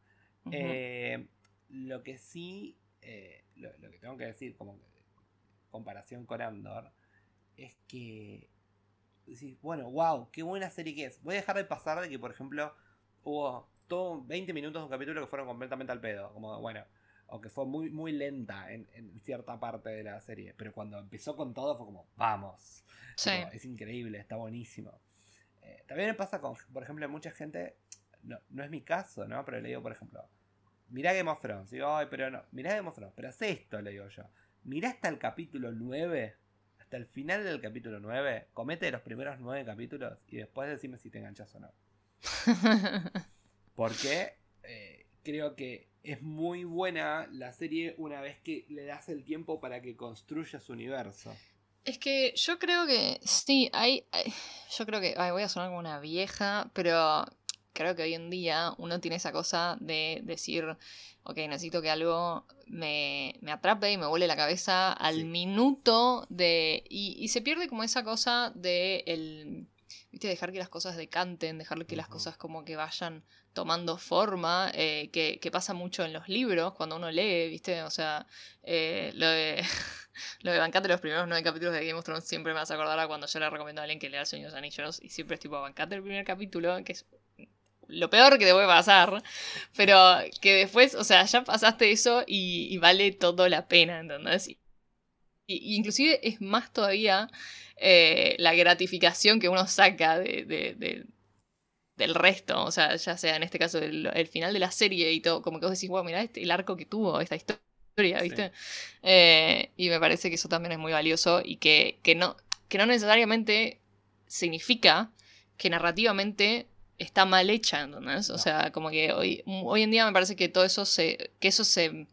Eh, lo que sí, eh, lo, lo que tengo que decir, como que, comparación con Andor, es que. decís, bueno, wow, qué buena serie que es. Voy a dejar de pasar de que, por ejemplo, hubo todo 20 minutos de un capítulo que fueron completamente al pedo. Como, bueno, o que fue muy, muy lenta en, en cierta parte de la serie. Pero cuando empezó con todo fue como, vamos. Sí. Es increíble, está buenísimo. Eh, también me pasa con, por ejemplo, mucha gente, no, no es mi caso, ¿no? Pero le digo, por ejemplo, mirá Game of Thrones. Digo, ay, pero no, mirá Game of Thrones, pero haz esto, le digo yo. Mirá hasta el capítulo 9, hasta el final del capítulo 9, comete los primeros 9 capítulos y después decime si te enganchas o no. Porque eh, creo que es muy buena la serie una vez que le das el tiempo para que construya su universo. Es que yo creo que sí, hay, hay- yo creo que, ay, voy a sonar como una vieja, pero creo que hoy en día uno tiene esa cosa de decir, ok, necesito que algo me, me atrape y me vuele la cabeza al Sí. minuto de... Y, y se pierde como esa cosa de el... ¿Viste? Dejar que las cosas decanten, dejar que las cosas como que vayan tomando forma, eh, que, pasa mucho en los libros cuando uno lee, ¿viste? O sea, eh, lo de... Lo de bancate los primeros nueve capítulos de Game of Thrones siempre me vas a acordar a cuando yo le recomiendo a alguien que lea El Señor Anillos y siempre es tipo, bancate el primer capítulo, que es lo peor que te puede pasar, pero que después, o sea, ya pasaste eso y, vale todo la pena, ¿entendés? Y, y inclusive es más todavía eh, la gratificación que uno saca de- del resto, o sea, ya sea en este caso el, el final de la serie y todo, como que vos decís, wow, mirá este, el arco que tuvo esta historia, ¿viste? Eh, y me parece que eso también es muy valioso y que, que no, que no necesariamente significa que narrativamente está mal hecha, ¿entendés? O No. sea, como que hoy, hoy en día me parece que todo eso se. que eso se.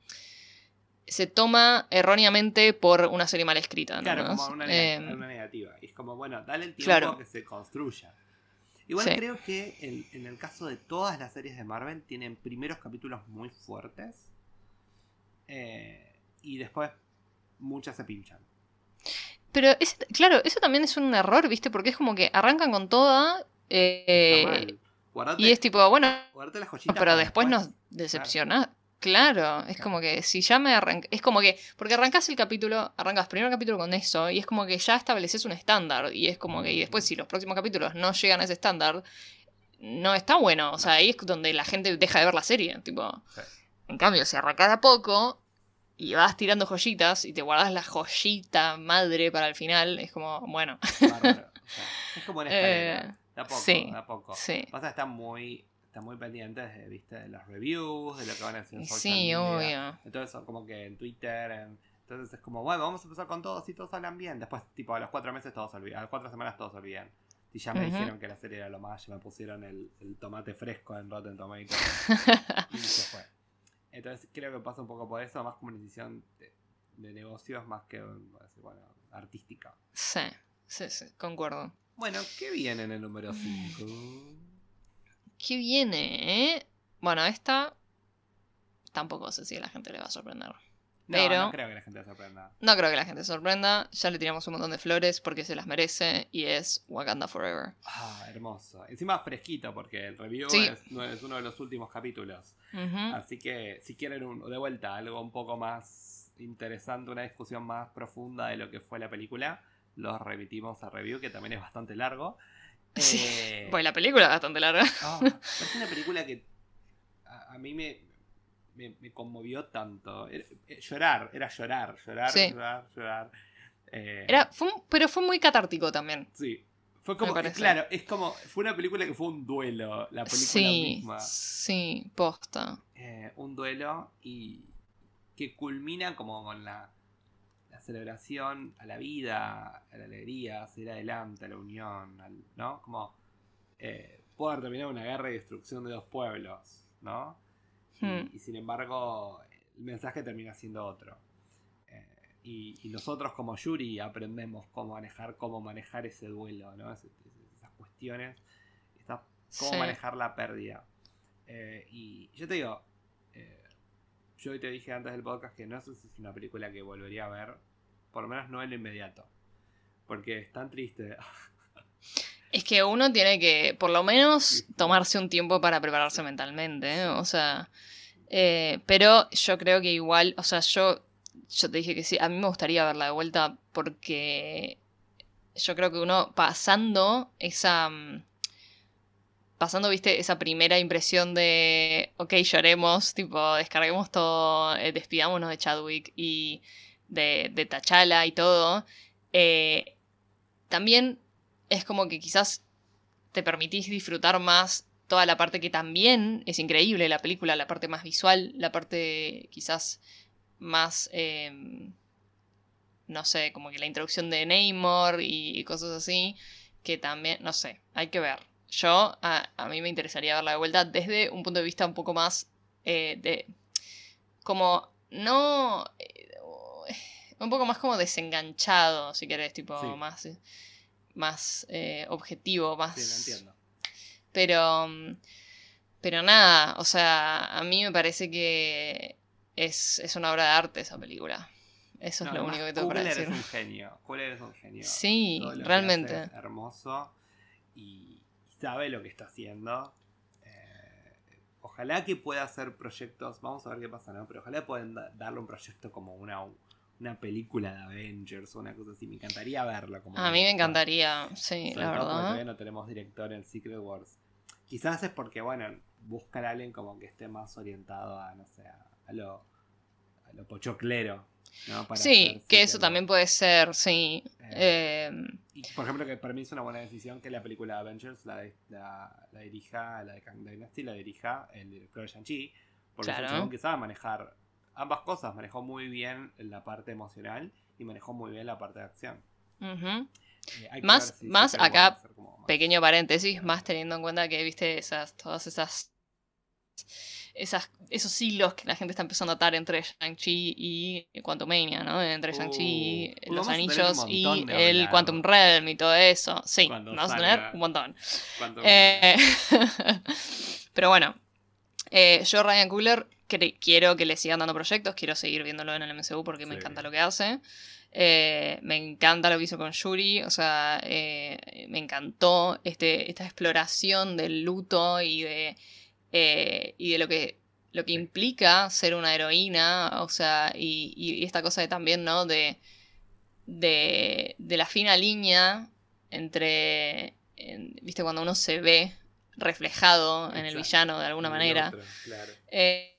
se toma erróneamente por una serie mal escrita, Claro, ¿entendés? como una, Eh, una negativa. Y es como, bueno, dale el tiempo Claro. que se construya. Igual Sí. creo que en, en el caso de todas las series de Marvel tienen primeros capítulos muy fuertes. eh, y después muchas se pinchan. Pero, claro, eso también es un error, ¿viste? Porque es como que arrancan con toda. eh, y es tipo, bueno, las pero después nos decepciona. Claro, es Claro. como que si ya me arranca. Es como que. Porque arrancas el capítulo, arrancas primer capítulo con eso, y es como que ya estableces un estándar. Y es como que. Y después, si los próximos capítulos no llegan a ese estándar, no está bueno. O sea, ahí es donde la gente deja de ver la serie. Tipo. Sí. En cambio, si arrancas a poco y vas tirando joyitas y te guardas la joyita madre para el final, es como, bueno. Bárbaro. O sea, es como una escalera. Eh, de a poco, sí, poco. sí. Pasa que están muy, están muy pendientes de, ¿viste? de las reviews, de lo que van a hacer en social sí, media. obvio. Entonces son como que en Twitter, en- entonces es como, bueno, vamos a empezar con todos y todos hablan bien. Después, tipo, a los cuatro meses todos olvidan, a las cuatro semanas todos olvidan. Y ya me dijeron que la serie era lo más, ya me pusieron el, el tomate fresco en Rotten Tomatoes y se fue. Entonces creo que pasa un poco por eso, más como una decisión de, de negocios más que, bueno, artística. sí, sí, sí, concuerdo. Bueno, ¿qué viene en el número 5? ¿Qué viene, eh? Bueno, esta tampoco sé si a la gente le va a sorprender. No, Pero- no creo que la gente sorprenda. No creo que la gente sorprenda, ya le tiramos un montón de flores porque se las merece y es Wakanda Forever. Ah, hermoso. Encima fresquito, porque el review Sí. es, no- es uno de los últimos capítulos. Así que si quieren un- de vuelta algo un poco más interesante, una discusión más profunda de lo que fue la película, los remitimos a review, que también es bastante largo. Eh, pues la película es bastante larga. Ah, es una película que a, mí me, me, conmovió tanto. Eh, llorar, era llorar, llorar, llorar, llorar. Eh, era, pero fue muy catártico también. Sí. Fue como, claro, es como, fue una película que fue un duelo, la película sí, misma. Sí, posta. un duelo y que culmina como con la celebración a la vida, a la alegría, a seguir adelante, a la unión, ¿no? Como eh, poder terminar una guerra y destrucción de dos pueblos, ¿no? Y, hmm. sin embargo, el mensaje termina siendo otro. Eh, y, nosotros como Yuri aprendemos cómo manejar, cómo manejar ese duelo, ¿no? esas cuestiones, cómo manejar la pérdida. Eh, y yo te digo, yo te dije antes del podcast que no sé si es una película que volvería a ver por lo menos no en lo inmediato. Porque es tan triste. Es que uno tiene que, por lo menos, tomarse un tiempo para prepararse mentalmente. ¿eh? O sea. Eh, pero yo creo que igual. O sea, yo. Yo te dije que sí. A mí me gustaría verla de vuelta. Porque. Yo creo que uno pasando esa. Mm, pasando, viste, esa primera impresión de. Ok, lloremos. Tipo, descarguemos todo. Eh, despidámonos de Chadwick. Y de, T'Challa y todo, eh, también es como que quizás te permitís disfrutar más toda la parte que también es increíble, la película, la parte más visual, la parte quizás más, em, no sé, como que la introducción de Namor y, cosas así, que también, no sé, hay que ver. Yo, a, mí me interesaría verla de vuelta desde un punto de vista un poco más eh, de, como, no, un poco más como desenganchado, si querés, tipo más, más eh, objetivo, más... Sí, lo entiendo. Pero, pero nada, o sea, a mí me parece que es, una obra de arte esa película. Eso es lo único que tengo para decir. es un genio. es un genio. Sí, realmente. hermoso y sabe lo que está haciendo. Eh, ojalá que pueda hacer proyectos. Vamos a ver qué pasa, ¿no? Pero ojalá puedan darle un proyecto como una, una película de Avengers o una cosa así. Me encantaría verla. Como a mí me encantaría, sí, la verdad. Todavía no tenemos director en Secret Wars. Quizás es porque, bueno, buscan a alguien como que esté más orientado a, no sé, a lo, a lo pochoclero. sí, que eso también puede ser, sí. Eh, em, y por ejemplo, que para mí es una buena decisión que la película de Avengers la, la, la dirija, la de Kang Dynasty, la dirija el director de Shang-Chi. Porque claro. que sabe manejar ambas cosas. Manejó muy bien la parte emocional y manejó muy bien la parte de acción. Eh, más más acá, pequeño paréntesis, más teniendo en cuenta que viste esas, todas esas, esas esos hilos que la gente está empezando a atar entre Shang-Chi y Quantumania, ¿no? Entre Shang-Chi, uh, Los Anillos y el Quantum Realm y todo eso. Sí, vamos a tener un montón. Eh, pero bueno, eh, yo, Ryan Quiero que le sigan dando proyectos, quiero seguir viéndolo en el MCU porque me encanta lo que hace. Eh, me encanta lo que hizo con Yuri, o sea, eh, me encantó este, esta exploración del luto y de, eh, y de lo que, lo que implica ser una heroína, o sea, y, esta cosa de también, ¿no? De, de, la fina línea entre, viste, cuando uno se ve reflejado en el villano de alguna manera. Eh,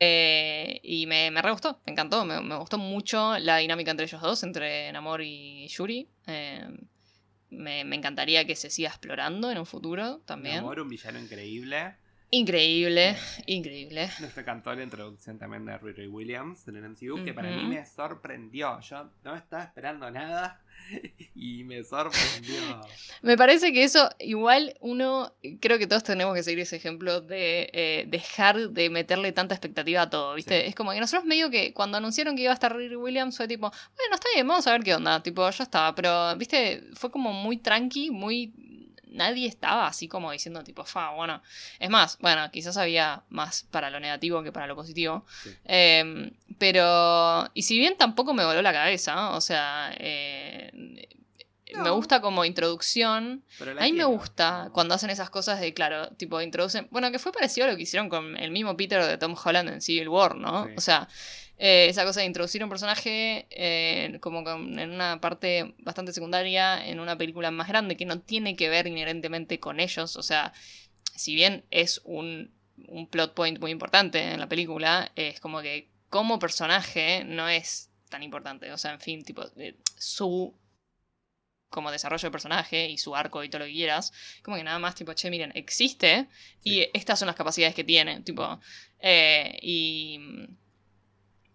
y me, me re gustó, me encantó, me, gustó mucho la dinámica entre ellos dos, entre Namor y Yuri. Eh, me, encantaría que se siga explorando en un futuro también. Namor, un villano increíble. Increíble, increíble. Nos encantó la introducción también de Riri Williams en el MCU, que para mí me sorprendió. Yo no estaba esperando nada y me sorprendió. me parece que eso, igual uno, creo que todos tenemos que seguir ese ejemplo de eh, dejar de meterle tanta expectativa a todo, ¿viste? Es como que nosotros medio que cuando anunciaron que iba a estar Riri Williams fue tipo, bueno, está bien, vamos a ver qué onda, tipo, ya estaba, pero, ¿viste? Fue como muy tranqui, muy nadie estaba así como diciendo tipo, fa, bueno. Es más, bueno, quizás había más para lo negativo que para lo positivo. Em, pero, y si bien tampoco me voló la cabeza, o sea, eh, me gusta como introducción. A mí me gusta cuando hacen esas cosas de, claro, tipo, introducen. Bueno, que fue parecido a lo que hicieron con el mismo Peter de Tom Holland en Civil War, ¿no? O sea, Eh, esa cosa de introducir un personaje eh, como en una parte bastante secundaria en una película más grande que no tiene que ver inherentemente con ellos. O sea, si bien es un, un plot point muy importante en la película, es como que como personaje no es tan importante. O sea, en fin, tipo, su como desarrollo de personaje y su arco y todo lo que quieras. Como que nada más, tipo, che, miren, existe y estas son las capacidades que tiene. Tipo, eh, y,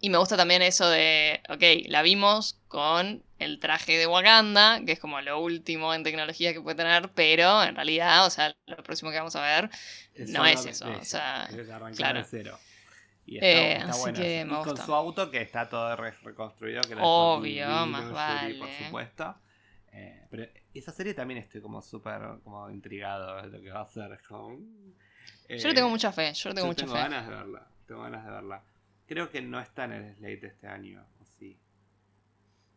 y me gusta también eso de, ok, la vimos con el traje de Wakanda, que es como lo último en tecnología que puede tener, pero en realidad, o sea, lo próximo que vamos a ver no es eso. o sea, claro. cero. Y está, eh, bueno. Que con su auto que está todo reconstruido. Que Obvio, más vale. Por supuesto. Eh, pero esa serie también estoy como súper como intrigado de lo que va a hacer. yo le tengo eh, mucha fe, yo le tengo mucha tengo ganas de verla, tengo ganas de verla. Creo que no está en el slate este año, ¿o sí?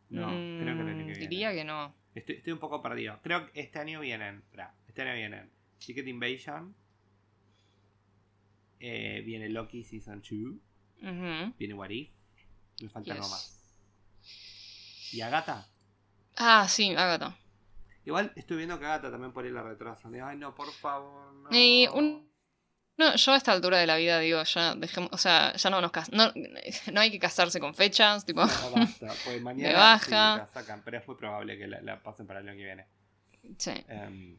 No, creo que el año que mm, viene. Diría que no. Estoy, estoy un poco perdido. Creo que este año vienen, espera, este año vienen Secret Invasion, eh, viene Loki Season 2, viene What If, me falta algo más. ¿Y Agatha? Ah, sí, Agatha. Igual estoy viendo que Agatha también por ahí la retrasan. Ay, no, por favor. No. No, yo a esta altura de la vida digo, ya dejemos, o sea, ya no nos no, no hay que casarse con fechas, tipo. No, basta, pues mañana baja. la sacan, pero es muy probable que la, pasen para el año que viene. Sí. Em,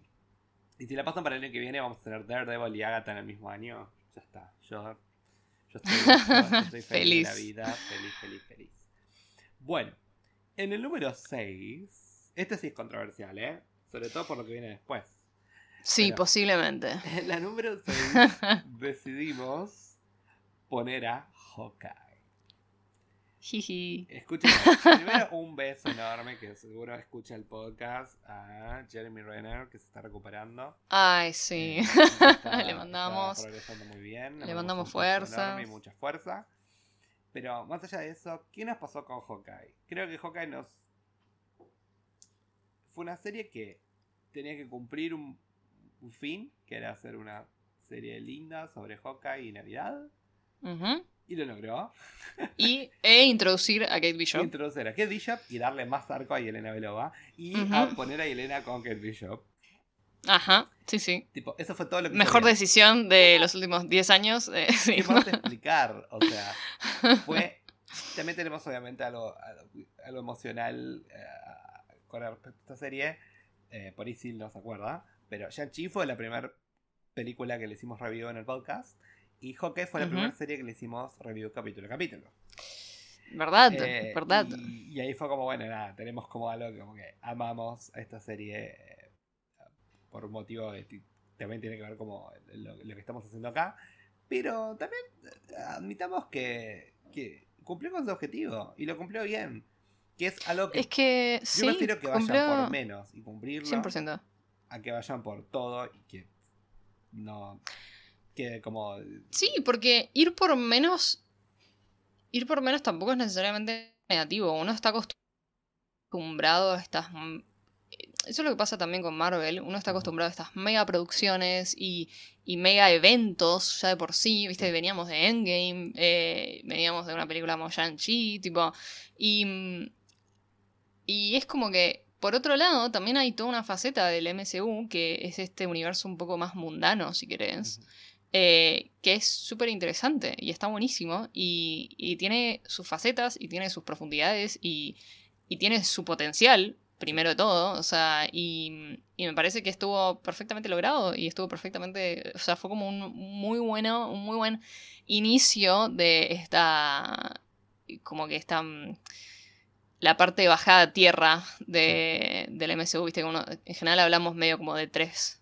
y si la pasan para el año que viene, vamos a tener Daredevil y Agatha en el mismo año. Ya está. Yo, yo estoy, feliz, feliz. de la vida, feliz, feliz, feliz. Bueno, en el número 6, este sí es controversial, ¿eh? Sobre todo por lo que viene después. Sí, posiblemente. En la número 6 decidimos poner a Hawkeye. Jiji. Escuchen, primero un beso enorme que seguro escucha el podcast a Jeremy Renner que se está recuperando. Ay, sí. Eh, le mandamos. progresando muy bien. Le, mandamos fuerza. Y mucha fuerza. Pero más allá de eso, ¿qué nos pasó con Hawkeye? Creo que Hawkeye nos. Fue una serie que tenía que cumplir un, fin, que era hacer una serie linda sobre Hawkeye y Navidad. Y lo logró. Y, e introducir a Kate Bishop. introducir a Kate Bishop y darle más arco a Yelena Belova. Y a poner a Yelena con Kate Bishop. Ajá, sí, sí. Tipo, eso fue todo lo que Mejor decisión de los últimos 10 años. Eh, sí. ¿Qué explicar? O sea, fue. También tenemos obviamente algo, algo, emocional eh, con respecto a esta serie. Eh, por ahí sí no se acuerda. Pero Shang-Chi fue la primera película que le hicimos review en el podcast. Y Hawkeye fue la primera serie que le hicimos review capítulo a capítulo. ¿Verdad? ¿Verdad? Y, ahí fue como, bueno, nada, tenemos como algo como que amamos a esta serie por un motivo que también tiene que ver como lo, que estamos haciendo acá. Pero también eh, admitamos que, que, cumplió con su objetivo y lo cumplió bien. Que es algo que. Es que. Yo prefiero que vayan por menos y cumplirlo. 100%. A que vayan por todo y que no. Que como. Sí, porque ir por menos. Ir por menos tampoco es necesariamente negativo. Uno está acostumbrado a estas eso es lo que pasa también con Marvel. Uno está acostumbrado a estas mega producciones y, y mega eventos ya de por sí. ¿Viste? Veníamos de Endgame, eh, veníamos de una película como Shang-Chi, tipo. Y, y es como que, por otro lado, también hay toda una faceta del MCU que es este universo un poco más mundano, si querés. Eh, que es súper interesante y está buenísimo y, y, tiene sus facetas y tiene sus profundidades y, y tiene su potencial primero de todo, o sea, y, me parece que estuvo perfectamente logrado y estuvo perfectamente, o sea, fue como un muy bueno, un muy buen inicio de esta, como que esta, la parte bajada a tierra de, del MCU, viste, que en general hablamos medio como de tres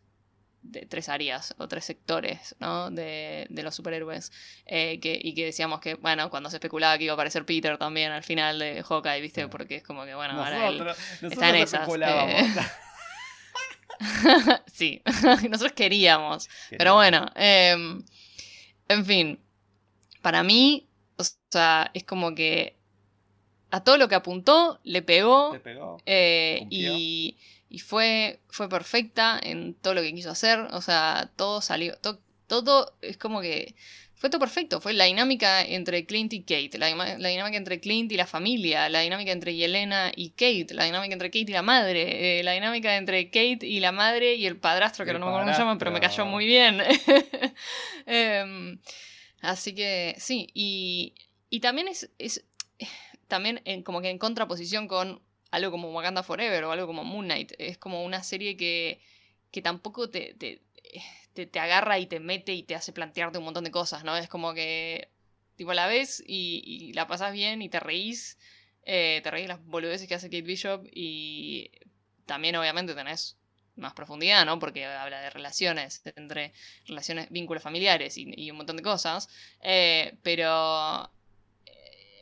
de tres áreas o tres sectores ¿no? de, de los superhéroes. Eh, que, y que decíamos que, bueno, cuando se especulaba que iba a aparecer Peter también al final de Hawkeye, ¿viste? Porque es como que, bueno, ahora él está en esas. Eh. sí, nosotros queríamos. Pero bueno, em, en fin, para mí, o sea, es como que a todo lo que apuntó le pegó. Le pegó eh, y y fue, fue perfecta en todo lo que quiso hacer. O sea, todo salió. todo es como que. fue todo perfecto. Fue la dinámica entre Clint y Kate, la, dinámica entre Clint y la familia, la dinámica entre Yelena y Kate, la dinámica entre Kate y la madre, eh, la dinámica entre Kate y la madre y el padrastro, que El no me acuerdo cómo se llama, pero me cayó muy bien. Em, así que sí, y, y también es, es también en, como que en contraposición con algo como Wakanda Forever o algo como Moon Knight. Es como una serie que, que tampoco te, te, te, agarra y te mete y te hace plantearte un montón de cosas, ¿no? Es como que tipo la ves y, la pasas bien y te reís. eh, te reís las boludeces que hace Kate Bishop y también obviamente tenés más profundidad, ¿no? Porque habla de relaciones, entre relaciones, vínculos familiares y, y un montón de cosas. Eh, pero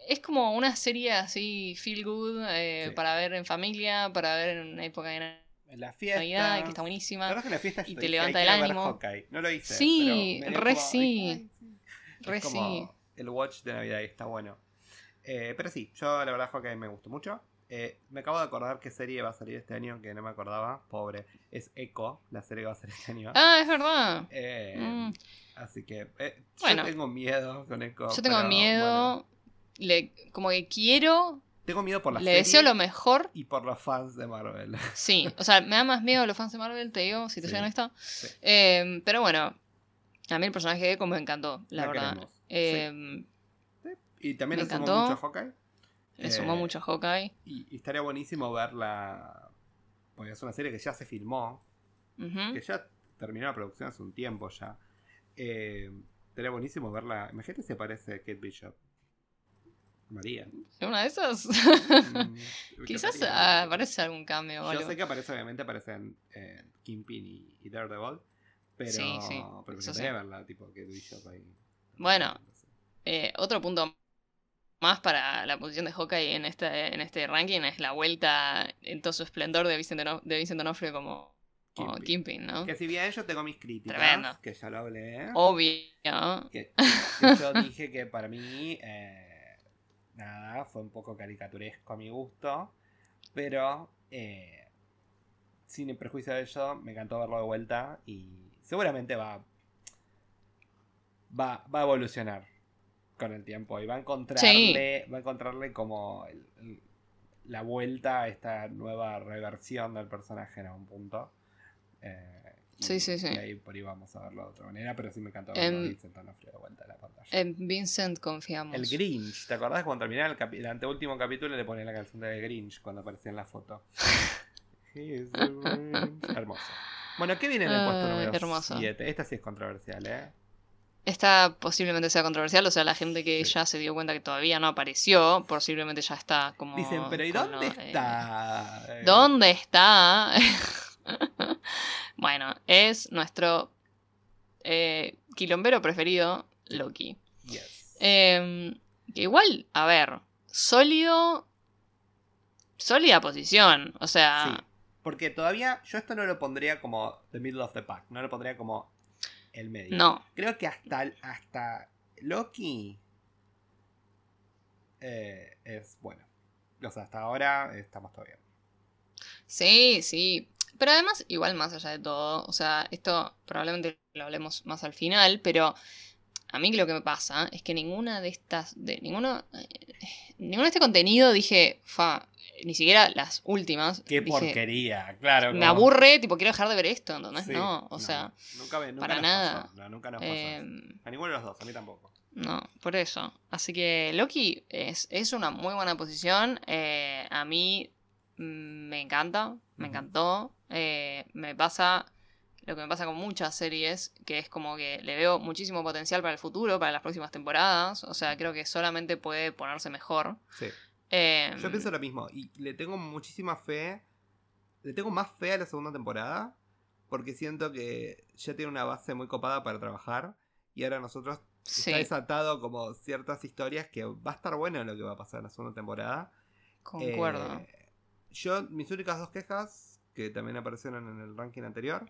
es como una serie así, feel good, eh, Sí. para ver en familia, para ver en una época de En la fiesta. Navidad, que está La buenísima. verdad es que la fiesta y te levanta "Ay, el ánimo". Hawkeye". No lo hice. Sí, pero re como, sí. Re es como sí. el watch de Navidad y está bueno. Eh, pero sí, yo la verdad Hawkeye me gustó mucho. Eh, me acabo de acordar qué serie va a salir este año, que no me acordaba. Pobre. Es Echo, la serie que va a salir este año. Ah, es verdad. Eh, Mm. Así que eh, Bueno. yo tengo miedo con Echo. Yo tengo pero, miedo. bueno, Le, como que quiero. tengo miedo por la Le serie deseo lo mejor. y por los fans de Marvel. Sí, o sea, me da más miedo los fans de Marvel, te digo, si te Sí. honesta. Sí. Eh, pero bueno, a mí el personaje de Echo me encantó, la, La verdad. Eh, Y también le sumó encantó. mucho a Hawkeye. Le sumó Eh, mucho a Hawkeye. Y, y estaría buenísimo verla. Porque es una serie que ya se filmó. Que ya terminó la producción hace un tiempo ya. Eh, estaría buenísimo verla. Imagínate si aparece Kate Bishop. María. ¿Es una de esas? Mm, Quizás ah, aparece algún cambio Yo algo. sé que aparece, obviamente, aparecen eh, Kingpin y, y Daredevil. Pero, Sí, sí, pero me sí. verla, tipo Bishop ahí. Bueno. Eh, otro punto más para la posición de Hawkeye en este, en este ranking es la vuelta en todo su esplendor de Vincent, de Vincent D'Onofrio como, como. Kingpin, ¿no? Que si bien yo tengo mis críticas, Tremendo. que ya lo hablé. Obvio. que, que yo dije que para mí, eh, nada, fue un poco caricaturesco a mi gusto, pero eh, sin perjuicio de ello, me encantó verlo de vuelta y seguramente va, va, va a evolucionar con el tiempo y va a encontrarle, va a encontrarle como el- el- la vuelta a esta nueva reversión del personaje en algún punto. Eh, Sí, sí, sí. Y ahí por ahí vamos a verlo de otra manera, pero sí me encantó verlo Em, a Vincent D'Onofrio de vuelta a la pantalla. En Vincent confiamos. el Grinch, ¿te acordás cuando terminaba el, capi- el anteúltimo capítulo le ponía la canción de Grinch cuando aparecía en la foto? Hermoso. Bueno, ¿qué viene en el puesto Ay, número hermoso. 7? Esta sí es controversial, ¿eh? Esta posiblemente sea controversial, o sea, la gente que Sí. ya se dio cuenta que todavía no apareció, posiblemente ya está como... Dicen, pero ¿y dónde eh, está? Eh, ¿Dónde está? bueno, es nuestro eh, quilombero preferido, Loki. Yes. Eh, que igual, a ver, sólido. Sólida posición. O sea, Sí, porque todavía yo esto no lo pondría como the middle of the pack, no lo pondría como el medio. no. Creo que hasta, hasta Loki eh, es bueno. O sea, hasta ahora estamos bien. Sí, sí. Pero además, igual más allá de todo, o sea, esto probablemente lo hablemos más al final, pero a mí lo que me pasa es que ninguna de estas, de ninguno, eh, ninguno de este contenido dije, fa, ni siquiera las últimas. Qué dije, porquería, claro. Me como- aburre, tipo, quiero dejar de ver esto, ¿entendés? Sí, no, o sea, nunca, me- nunca para nos nada. pasó, no, nunca nos pasó. eh. A ninguno de los dos, a mí tampoco. No, por eso. Así que Loki es, es una muy buena posición. eh, a mí mm, me encanta, me encantó. Eh, me pasa lo que me pasa con muchas series, que es como que le veo muchísimo potencial para el futuro, para las próximas temporadas. O sea, creo que solamente puede ponerse mejor. Sí. Eh, Yo pienso lo mismo. Y le tengo muchísima fe. Le tengo más fe a la segunda temporada. Porque siento que ya tiene una base muy copada para trabajar. Y ahora nosotros sí, está desatado como ciertas historias que va a estar bueno lo que va a pasar en la segunda temporada. concuerdo. Eh, yo, mis únicas dos quejas, que también aparecieron en el ranking anterior,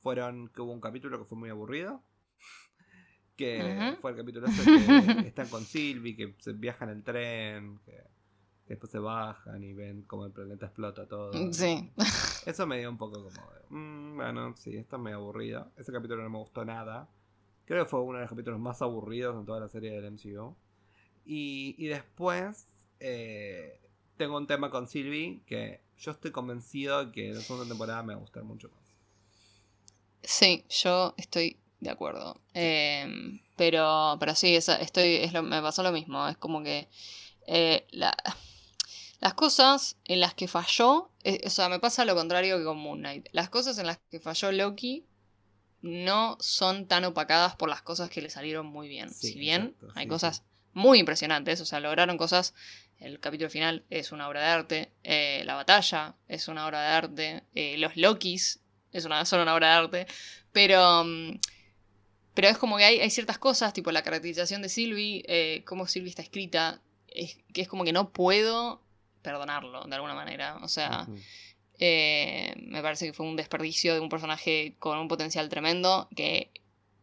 fueron que hubo un capítulo que fue muy aburrido. Que fue el capítulo ese que están con Sylvie, que se viajan en el tren, que, después se bajan y ven cómo el planeta explota todo. Sí. Eso me dio un poco como de, "Mm, bueno, sí, esto es medio aburrido. Ese capítulo no me gustó nada. Creo que fue uno de los capítulos más aburridos en toda la serie del MCU. Y, y después eh, tengo un tema con Sylvie que yo estoy convencido que la segunda temporada me va a gustar mucho más. Sí, yo estoy de acuerdo. Em, pero, pero sí, estoy, es lo, me pasó lo mismo. Es como que eh, las cosas en las que falló, eh, o sea, me pasa lo contrario que con Moon Knight. Las cosas en las que falló Loki no son tan opacadas por las cosas que le salieron muy bien. si bien hay cosas muy impresionantes, o sea, lograron cosas. El capítulo final es una obra de arte, eh, la batalla es una obra de arte, los Lokis es una, son una obra de arte, pero, mm, pero es como que hay, hay ciertas cosas, tipo la caracterización de Sylvie, eh, cómo Sylvie está escrita, es, que es como que no puedo perdonarlo de alguna manera. O sea, eh, me parece que fue un desperdicio de un personaje con un potencial tremendo que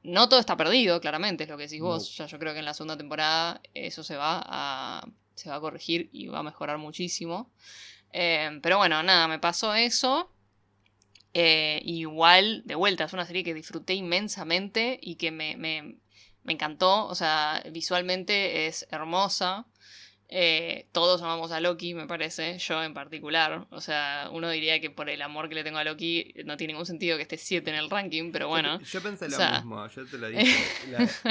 no todo está perdido, claramente, es lo que decís vos. Ya yo creo que en la segunda temporada eso se va a, se va a corregir y va a mejorar muchísimo. Eh, pero bueno, nada, me pasó eso. Eh, igual, de vuelta, es una serie que disfruté inmensamente y que me, me, me encantó. O sea, visualmente es hermosa. Eh, todos amamos a Loki, me parece, yo en particular. O sea, uno diría que por el amor que le tengo a Loki no tiene ningún sentido que esté 7 en el ranking, pero bueno. Yo, pensé lo mismo, yo te lo dije.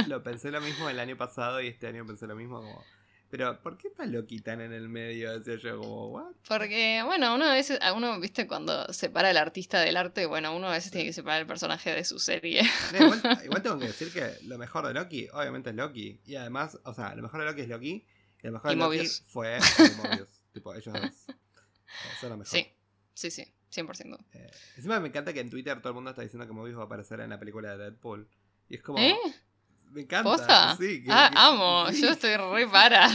lo pensé lo mismo el año pasado y este año pensé lo mismo como pero, ¿por qué está Loki tan en el medio? Decía yo, como, ¿what? Porque, bueno, uno a veces, a uno, viste, cuando separa el artista del arte, bueno, uno a veces tiene que separar el personaje de su serie. igual, tengo que decir que lo mejor de Loki, obviamente, es Loki. Y además, o sea, lo mejor de Loki es Loki. Y lo mejor de Loki fue Mobius. tipo, ellos dos. Son lo mejor. Sí, sí, sí, 100%. Eh, encima me encanta que en Twitter todo el mundo está diciendo que Mobius va a aparecer en la película de Deadpool. Y es como. ¿Eh? Me encanta. Sí, ah, amo. Yo estoy re para.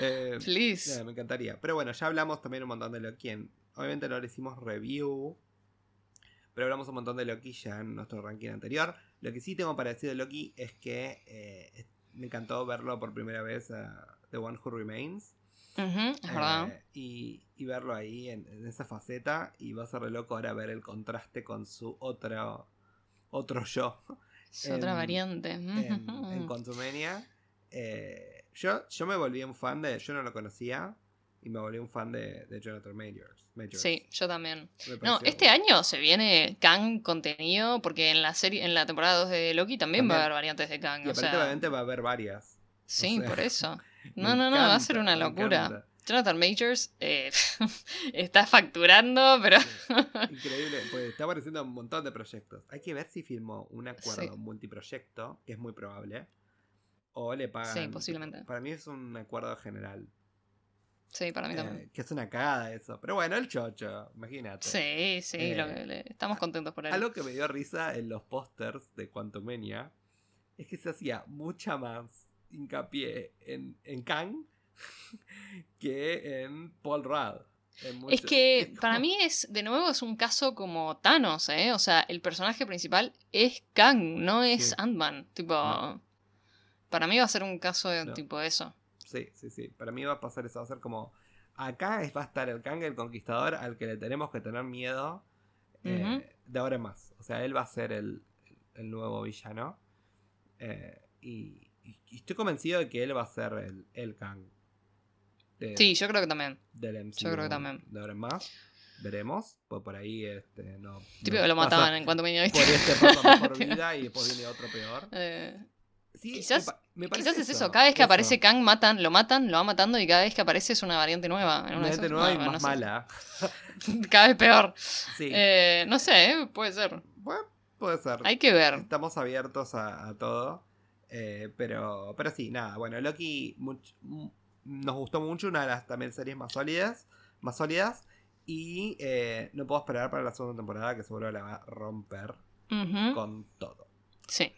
eh, Please. me encantaría. Pero bueno, ya hablamos también un montón de Loki. obviamente no le hicimos review. Pero hablamos un montón de Loki ya en nuestro ranking anterior. Lo que sí tengo para decir de Loki es que eh, me encantó verlo por primera vez a The One Who Remains. es verdad. Eh, y, y, verlo ahí en, esa faceta. Y va a ser re loco ahora ver el contraste con su otro, otro yo. Es otra variante. En, en Contumenia. Eh, yo, yo me volví un fan de. Yo no lo conocía. Y me volví un fan de, de Jonathan Majors, Sí, yo también. No, este año se viene Kang contenido. Porque en la serie, en la temporada 2 de Loki también, va a haber variantes de Kang. Y aparentemente va a haber varias. Sí, por eso. No, no, no, va a ser una locura. Jonathan Majors eh, está facturando, pero. Increíble, pues está apareciendo un montón de proyectos. Hay que ver si filmó un acuerdo multiproyecto, que es muy probable. O le pagan. Sí, posiblemente. Para mí es un acuerdo general. Sí, para mí también. Eh, que es una cagada eso. Pero bueno, el chocho, imagínate. Sí, sí, eh, estamos contentos por él. Algo que me dio risa en los pósters de Quantumania es que se hacía mucha más hincapié en, en Kang que en Paul Rudd. Es que para mí es, de nuevo, es un caso como Thanos, ¿eh? O sea, el personaje principal es Kang, no es Ant-Man. Tipo, para mí va a ser un caso de tipo eso. Sí, sí, sí. Para mí va a pasar eso, va a ser como, acá va a estar el Kang, el conquistador, al que le tenemos que tener miedo eh, de ahora en más. O sea, él va a ser el, nuevo villano. Eh, y, estoy convencido de que él va a ser el, el Kang sí, yo creo que también. Del yo creo que también. De ahora en más. Veremos. Pues por ahí este, no. Típico lo mataban en cuanto me Por este pasa mejor vida y después viene otro peor. Eh, sí, quizás, me, quizás es eso. Cada vez que aparece Kang, matan, lo matan, lo va matando y cada vez que aparece es una variante nueva. Una, variante nueva y más mala. cada vez peor. Sí. Eh, no sé, ¿eh? puede ser. Bueno, puede ser. Hay que ver. Estamos abiertos a, todo. Eh, pero, pero sí, nada. Bueno, Loki nos gustó mucho, una de las también series más sólidas, más sólidas. Y eh, no puedo esperar para la segunda temporada que seguro la va a romper con todo. Sí.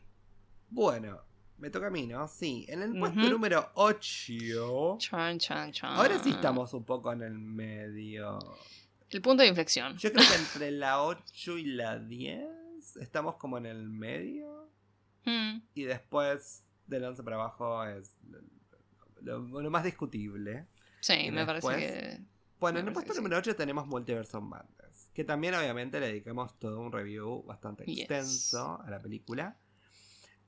Bueno, me toca a mí, ¿no? Sí, en el puesto número 8. Chan, chan, chan. Ahora sí estamos un poco en el medio. El punto de inflexión. Yo creo que entre la 8 y la 10 estamos como en el medio. Hmm. Y después del 11 para abajo es lo, más discutible. Sí, me parece que. Bueno, en el puesto número 8 tenemos Multiverse Madness. Que también, obviamente, le dedicamos todo un review bastante Yes. extenso a la película.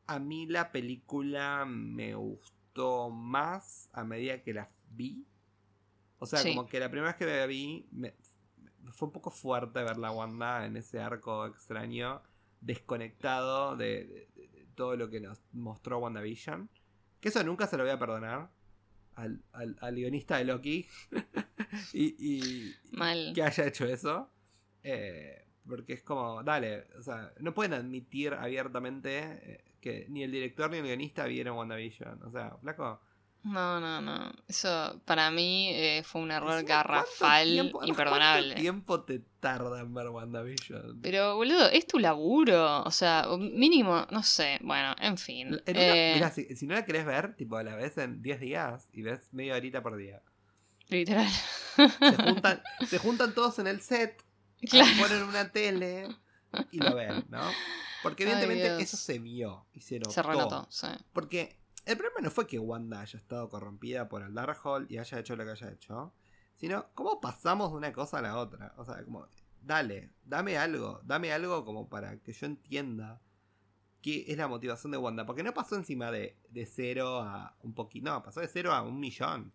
A mí la película me gustó más a medida que la vi. O sea, Sí. como que la primera vez que la vi, me- fue un poco fuerte ver la Wanda en ese arco extraño, desconectado de, de- de- de todo lo que nos mostró WandaVision. Que eso nunca se lo voy a perdonar al, al- al guionista de Loki. y, y- Mal. que haya hecho eso. Eh, porque es como, dale, o sea, no pueden admitir abiertamente eh, que ni el director ni el guionista vieron WandaVision. O sea, flaco. No, no, no. Eso para mí eh, fue un error encima, ¿cuánto garrafal tiempo- imperdonable. ¿Cuánto tiempo te tarda en ver WandaVision? Pero, boludo, es tu laburo. O sea, mínimo, no sé. Bueno, en fin. En una- Eh, mirá, si, si no la querés ver, tipo, la ves en 10 días y ves media horita por día. Literal. Se juntan, se juntan todos en el set, Claro. ponen una tele y lo ven, ¿no? Porque evidentemente eso se vio y se notó. Se renotó, sí. Porque el problema no fue que Wanda haya estado corrompida por el Darkhold y haya hecho lo que haya hecho, sino cómo pasamos de una cosa a la otra. O sea, como, dale, dame algo, dame algo como para que yo entienda qué es la motivación de Wanda. Porque no pasó encima de, de cero a un poquito, no, pasó de cero a un millón.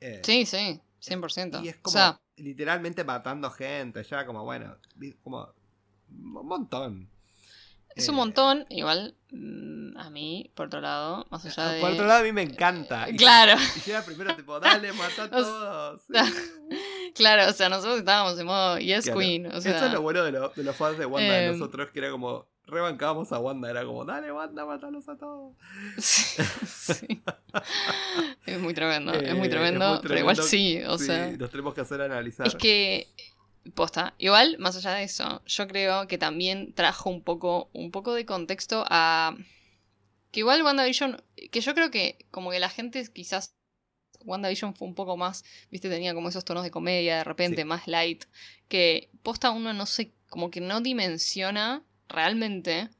Eh, Sí, sí, 100%. Y es o como sea, literalmente matando gente, ya como, bueno, como un montón. es Eh, un montón. Igual, mm, a mí, por otro lado, más allá de... Por otro lado, a mí me encanta. Claro. Y era primero tipo, dale, mata a O sea, todos. Claro, o sea, nosotros estábamos en modo Yes Claro. Queen. O sea, Eso es lo bueno de, lo- de los fans de Wanda de eh, nosotros, que era como, rebancábamos a Wanda, era como, dale, Wanda, matalos a todos. Sí, sí. Es muy tremendo, Eh, es muy es tremendo, pero igual sí, o Sí, sea... nos tenemos que hacer analizar. Es que, posta, igual, más allá de eso, yo creo que también trajo un poco, un poco de contexto a... Que igual WandaVision, que yo creo que como que la gente quizás... WandaVision fue un poco más, viste, tenía como esos tonos de comedia de repente, Sí. más light, que posta uno no sé, como que no dimensiona realmente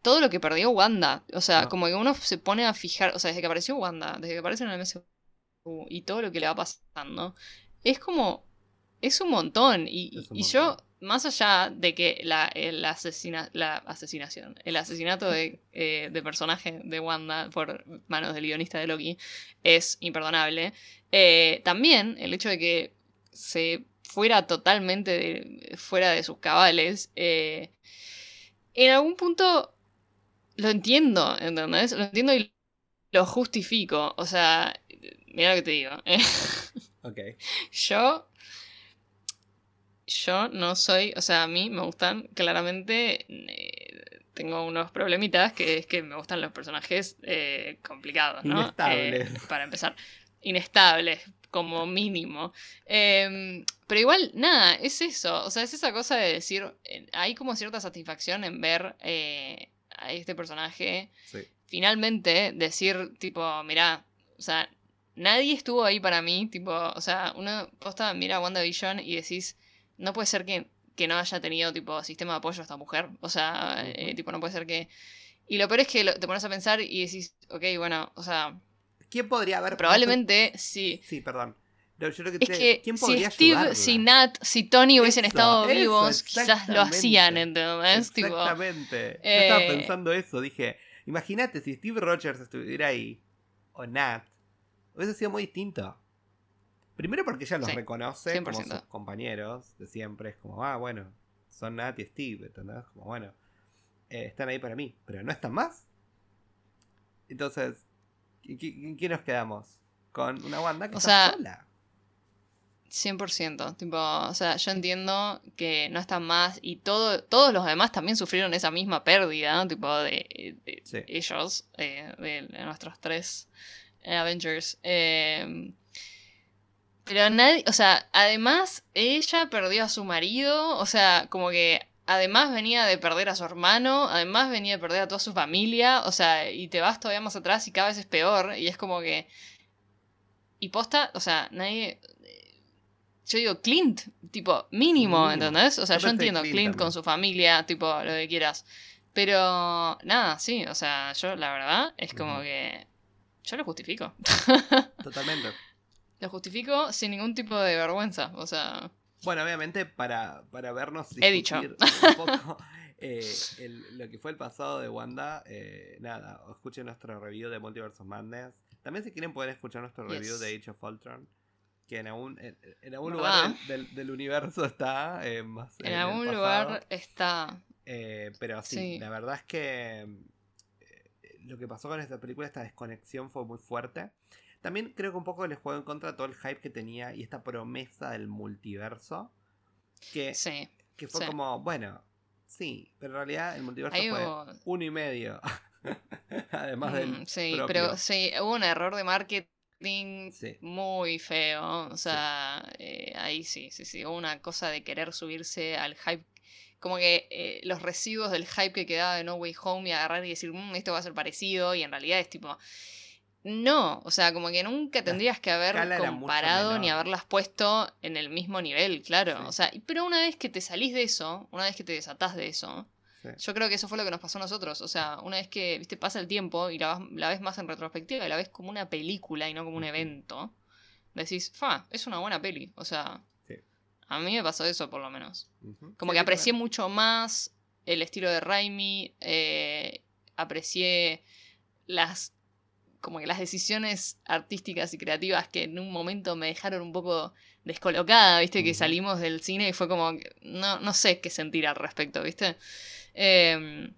todo lo que perdió Wanda. O sea, No. como que uno se pone a fijar, o sea, desde que apareció Wanda, desde que aparece en el MCU y todo lo que le va pasando, es como, es un montón. Y, yo, más allá de que la, el asesina, la asesinación, el asesinato de, eh, de personaje de Wanda por manos del guionista de Loki es imperdonable, eh, también el hecho de que se fuera totalmente de- fuera de sus cabales, eh, en algún punto lo entiendo, ¿entendés? Lo entiendo y lo justifico. O sea, mira lo que te digo. ¿eh? Ok. Yo. Yo no soy. O sea, a mí me gustan claramente. eh, tengo unos problemitas que es que me gustan los personajes eh, complicados, ¿no? Inestables. Eh, para empezar. Inestables, como mínimo. Eh, pero igual, nada, es eso. O sea, es esa cosa de decir. hay como cierta satisfacción en ver a este personaje Sí. finalmente decir, tipo, mirá, o sea, nadie estuvo ahí para mí, tipo, o sea, uno posta mira WandaVision y decís, no puede ser que, que no haya tenido, tipo, sistema de apoyo a esta mujer, o sea, eh, tipo, no puede ser que... Y lo peor es que lo- te pones a pensar y decís, ok, bueno, o sea, ¿Quién podría haber probablemente sí. Sí, perdón. No, yo lo que Es te- que ¿Quién si podría Steve, ayudarla? si Nat, si Tony hubiesen Eso, estado eso, vivos, quizás lo hacían, ¿entendés? Tipo, Exactamente. Yo eh, estaba pensando eso. Dije, imagínate si Steve Rogers estuviera ahí, o Nat, hubiese sido muy distinto. Primero porque ella los Sí, reconoce como 100%. sus compañeros de siempre. Es como, ah, bueno, son Nat y Steve, ¿entendés? Como, bueno, eh, están ahí para mí, pero no están más. Entonces, ¿en qué, nos quedamos? Con una Wanda que O está sea, sola. 100%, tipo, o sea, yo entiendo que no están más y todo, todos los demás también sufrieron esa misma pérdida, tipo, de, de Sí. ellos, eh, de, nuestros tres Avengers. eh, pero nadie, o sea, además ella perdió a su marido, o sea, como que además venía de perder a su hermano, además venía de perder a toda su familia, o sea, y te vas todavía más atrás y cada vez es peor, y es como que... Y posta, o sea, nadie... Yo digo Clint, tipo, mínimo, Mínimo. ¿entendés? O sea, Yo entiendo Clint con su familia, tipo, lo que quieras. Pero, nada, sí, o sea, yo la verdad es como que... Yo lo justifico. Totalmente. Lo justifico sin ningún tipo de vergüenza. O sea. Bueno, obviamente para, para vernos He dicho. un poco eh, el- lo que fue el pasado de Wanda, eh, nada, escuchen nuestro review de Multiverse of Madness. También si quieren pueden escuchar nuestro review Yes. de Age of Ultron, que en algún, en, en algún lugar del, del- del universo está, eh, más En el algún pasado. lugar está. Eh, pero sí, Sí. la verdad es que eh, lo que pasó con esta película, esta desconexión fue muy fuerte. También creo que un poco les juego en contra todo el hype que tenía y esta promesa del multiverso. Que, Sí. que fue sí. como, bueno, sí, pero en realidad el multiverso Ahí fue hubo- uno y medio. Además Mm, del. sí, propio. pero sí, hubo un error de marketing Sí. muy feo. O sea, eh, ahí sí, sí, sí. Hubo una cosa de querer subirse al hype. Como que eh, los residuos del hype que quedaba de No Way Home y agarrar y decir, "Mm, esto va a ser parecido. Y en realidad es tipo. No, o sea, como que nunca tendrías que haber comparado ni haberlas puesto en el mismo nivel, claro. Sí. O sea, pero una vez que te salís de eso, una vez que te desatás de eso, Sí. yo creo que eso fue lo que nos pasó a nosotros. O sea, una vez que viste pasa el tiempo y la, la ves más en retrospectiva y la ves como una película y no como un evento, decís, fa, es una buena peli. O sea, Sí. a mí me pasó eso por lo menos. Como que aprecié mucho más el estilo de Raimi, eh, aprecié las como que las decisiones artísticas y creativas que en un momento me dejaron un poco descolocada, ¿viste? Que salimos del cine y fue como, no, no sé qué sentir al respecto, ¿viste? Eh,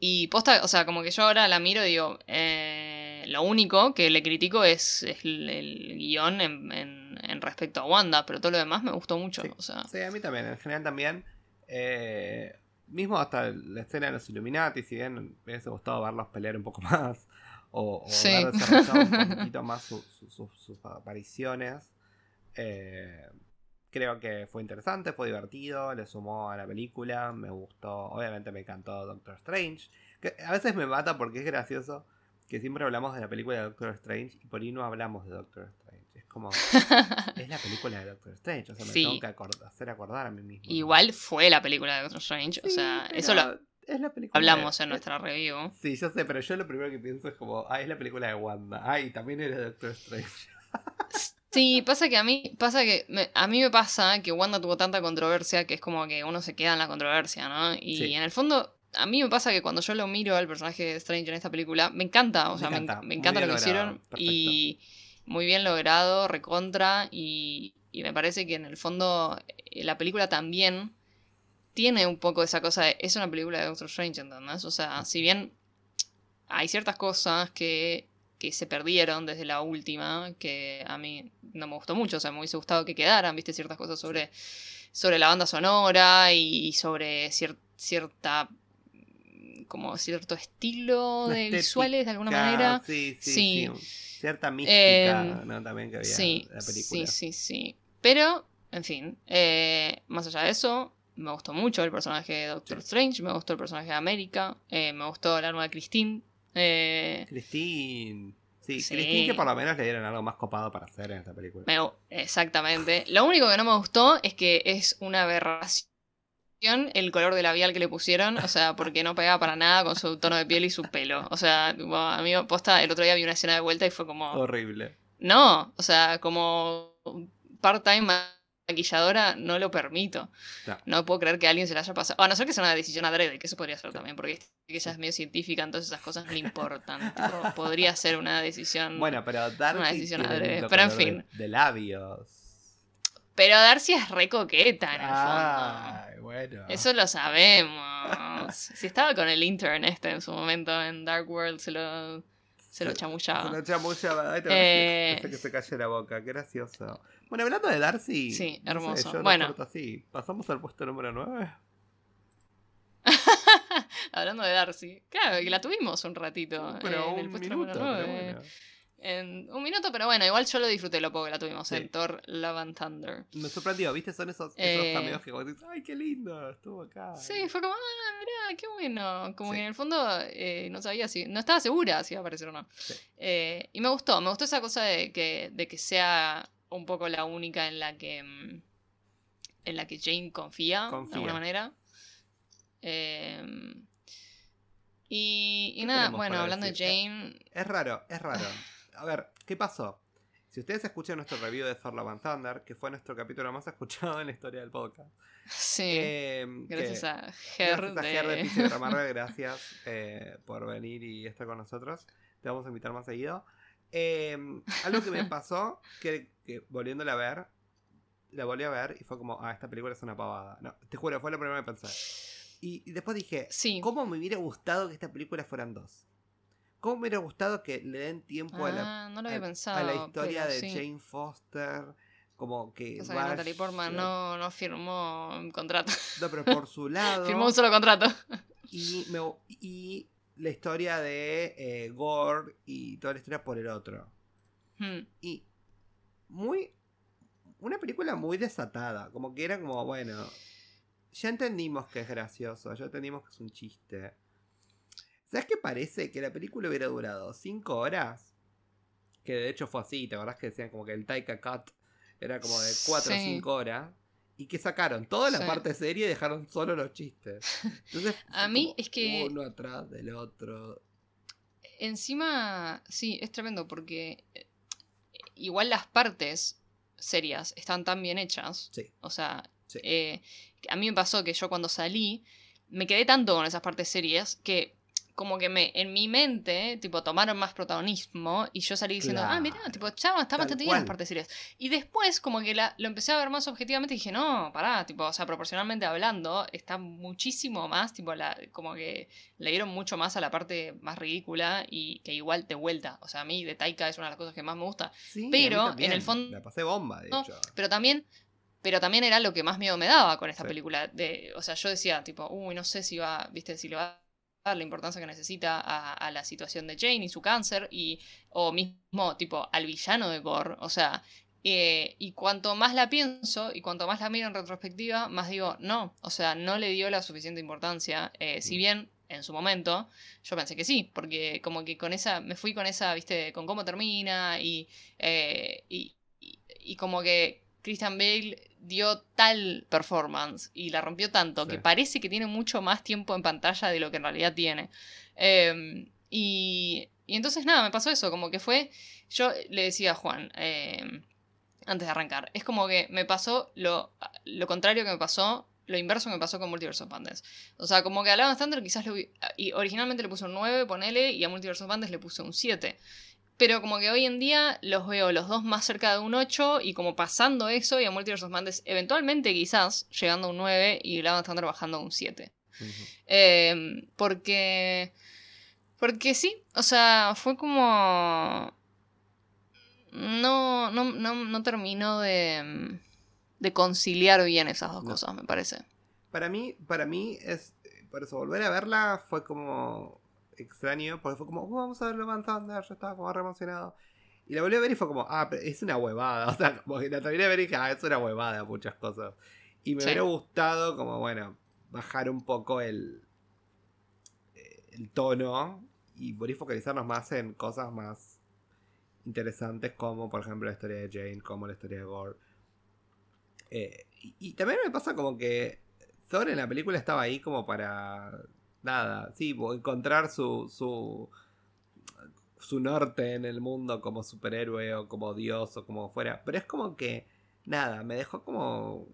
y posta, o sea, como que yo ahora la miro y digo, eh, lo único que le critico es, es el, el guion en, en- en respecto a Wanda, pero todo lo demás me gustó mucho, Sí. o sea... Sí, a mí también, en general también. eh, mismo hasta la escena de los Illuminati, si bien me hubiese gustado verlos pelear un poco más, o, o Sí. ver desarrollado un poquito más su- su- su- sus apariciones, eh, creo que fue interesante, fue divertido, le sumó a la película, me gustó, obviamente me encantó Doctor Strange, que a veces me mata porque es gracioso que siempre hablamos de la película de Doctor Strange y por ahí no hablamos de Doctor Strange. Es como, es la película de Doctor Strange, o sea, me Sí. tengo que hacer acordar a mí mismo. Igual fue la película de Doctor Strange, o sea, eso lo es la película hablamos de- en nuestra review. Sí, yo sé, pero yo lo primero que pienso es como, ah, es la película de Wanda. Ay, también era Doctor Strange. Sí, pasa que a mí, pasa que me- a mí me pasa que Wanda tuvo tanta controversia que es como que uno se queda en la controversia, ¿no? Y Sí. en el fondo, a mí me pasa que cuando yo lo miro al personaje de Strange en esta película, me encanta, o sea, me, encanta, me muy encanta lo que hicieron y muy bien logrado, recontra, y, y me parece que en el fondo eh, la película también tiene un poco esa cosa de, es una película de Doctor Strange, ¿entendés? O sea, si bien hay ciertas cosas que, que se perdieron desde la última, que a mí no me gustó mucho, o sea, me hubiese gustado que quedaran, viste, ciertas cosas sobre, sobre la banda sonora y, sobre cier- cierta como cierto estilo de estética, visuales de alguna manera. Sí, sí, Sí. sí. Cierta mística, Em, ¿no? También que había Sí, en la película. sí, sí, sí. Pero, en fin, eh, más allá de eso, me gustó mucho el personaje de Doctor Sí. Strange, me gustó el personaje de América, eh, me gustó la nueva Christine. eh, Christine. Sí, Sí. Christine que por lo menos le dieron algo más copado para hacer en esta película. me exactamente. Lo único que no me gustó es que es una aberración el color de labial que le pusieron, o sea, porque no pegaba para nada con su tono de piel y su pelo. O sea, a mí, posta, el otro día vi una escena de vuelta y fue como... Horrible. No, o sea, como part-time maquilladora no lo permito. No. No puedo creer que alguien se la haya pasado. A no ser que sea una decisión adrede, que eso podría ser también, porque que ella es medio científica, entonces esas cosas no le importan. Tipo, podría ser una decisión. Bueno, pero Darcy una decisión adrede, pero en fin. De, de labios. Pero Darcy es re coqueta en el fondo. Ay, bueno. Eso lo sabemos. si estaba con el intern este en su momento en Dark World, se lo, se lo Se chamullaba. lo chamulla, ay, te Eh. que se calle la boca, gracioso. Bueno, hablando de Darcy. Sí, no sé, hermoso. Bueno. así. Pasamos al puesto número 9. Hablando de Darcy. Claro, que la tuvimos un ratito. Pero eh, en el un puesto minuto, número bueno. En un minuto, pero bueno, igual yo lo disfruté lo poco que la tuvimos Sí. en Thor Love and Thunder. Me sorprendió, ¿viste? Son esos, esos Eh. cameos que vos dices, ay, qué lindo, estuvo acá. Sí, fue como, ah, mirá, qué bueno. Como Sí. que en el fondo eh, no sabía si. No estaba segura si iba a aparecer o no. Sí. Eh, y me gustó, me gustó esa cosa de que, de que sea un poco la única en la que. mm, En la que Jane confía, Confía. de alguna manera. Eh, y, y ¿Qué nada, bueno, hablando decir? de Jane. Es raro, es raro. A ver, ¿qué pasó? Si ustedes escuchan nuestro review de Thor Love and Thunder, que fue nuestro capítulo más escuchado en la historia del podcast. Sí. em, que- gracias a Ger Gracias a. Ger de Pizza gracias eh, por venir y estar con nosotros. Te vamos a invitar más seguido. Eh, algo que me pasó, que, que volviéndola a ver, la volví a ver y fue como, ah, esta película es una pavada. No, te juro, fue lo primero que pensé. Y, y después dije, Sí. ¿cómo me hubiera gustado que esta película fueran dos? ¿Cómo me hubiera gustado que le den tiempo a la, Ah, no lo había a- pensado. a la historia de sí. Jane Foster? Como que... O sea, Natalie Portman no, no firmó un contrato. No, pero por su lado... firmó un solo contrato. y, me- y la historia de eh, Gore y toda la historia por el otro. Hmm. Y muy. Una película muy desatada. Como que era como, bueno. Ya entendimos que es gracioso, ya entendimos que es un chiste. ¿Sabes qué parece? Que la película hubiera durado 5 horas. Que de hecho fue así, ¿te acordás que decían como que el Taika Cut era como de 4 o Sí. 5 horas? Y que sacaron toda la Sí. parte serie y dejaron solo los chistes. Entonces, A mí es que- Uno atrás del otro. Encima, sí, es tremendo porque igual las partes serias están tan bien hechas. Sí. O sea, Sí. eh, a mí me pasó que yo cuando salí me quedé tanto con esas partes serias que como que me en mi mente tipo tomaron más protagonismo y yo salí diciendo ah mira tipo chava está Tal bastante bien las partes serias y después como que la, lo empecé a ver más objetivamente y dije no pará tipo o sea proporcionalmente hablando está muchísimo más tipo la como que le dieron mucho más a la parte más ridícula y que igual de vuelta o sea a mí de Taika es una de las cosas que más me gusta. Sí, Pero, en el fondo- La pasé bomba, de No, hecho. pero también pero también era lo que más miedo me daba con esta Sí. película de o sea yo decía tipo uy no sé si va viste si le va la importancia que necesita a, a la situación de Jane y su cáncer y o mismo tipo al villano de Gore o sea eh, y cuanto más la pienso y cuanto más la miro en retrospectiva más digo no o sea no le dio la suficiente importancia eh, si Mm. bien en su momento yo pensé que sí porque como que con esa me fui con esa viste con cómo termina y eh, y, y- y como que Christian Bale dio tal performance y la rompió tanto Sí. que parece que tiene mucho más tiempo en pantalla de lo que en realidad tiene. Eh, y, y entonces nada, me pasó eso, como que fue, yo le decía a Juan, eh, antes de arrancar, es como que me pasó lo, lo contrario que me pasó, lo inverso que me pasó con Multiverse of. O sea, como que a Lava Thunder quizás lo y originalmente le puse un 9, ponele, y a Multiverse of le puse un 7. Pero como que hoy en día los veo los dos más cerca de un 8 y como pasando eso y a Multiverse of Madness eventualmente quizás llegando a un 9 y Lava Thunder bajando a un 7. Ujú. Eh, porque. Porque sí, o sea, fue como. No, no, no, no terminó de, de conciliar bien esas dos No. cosas, me parece. Para mí, para mí es. Por eso, volver a verla fue como extraño. Porque fue como, "Uh, vamos a verlo Van Thunder. Yo estaba como re emocionado. Y la volví a ver y fue como, ah, pero es una huevada. O sea, como que la terminé de ver y dije, ah, es una huevada, muchas cosas. Y me Sí. hubiera gustado, como, bueno, bajar un poco el. eh, el tono. Y por ahí focalizarnos más en cosas más interesantes, como por ejemplo la historia de Jane, como la historia de Gore. Eh, y, y también me pasa como que Thor en la película estaba ahí como para nada, sí, encontrar su, su su norte en el mundo como superhéroe o como dios o como fuera, pero es como que nada, me dejó como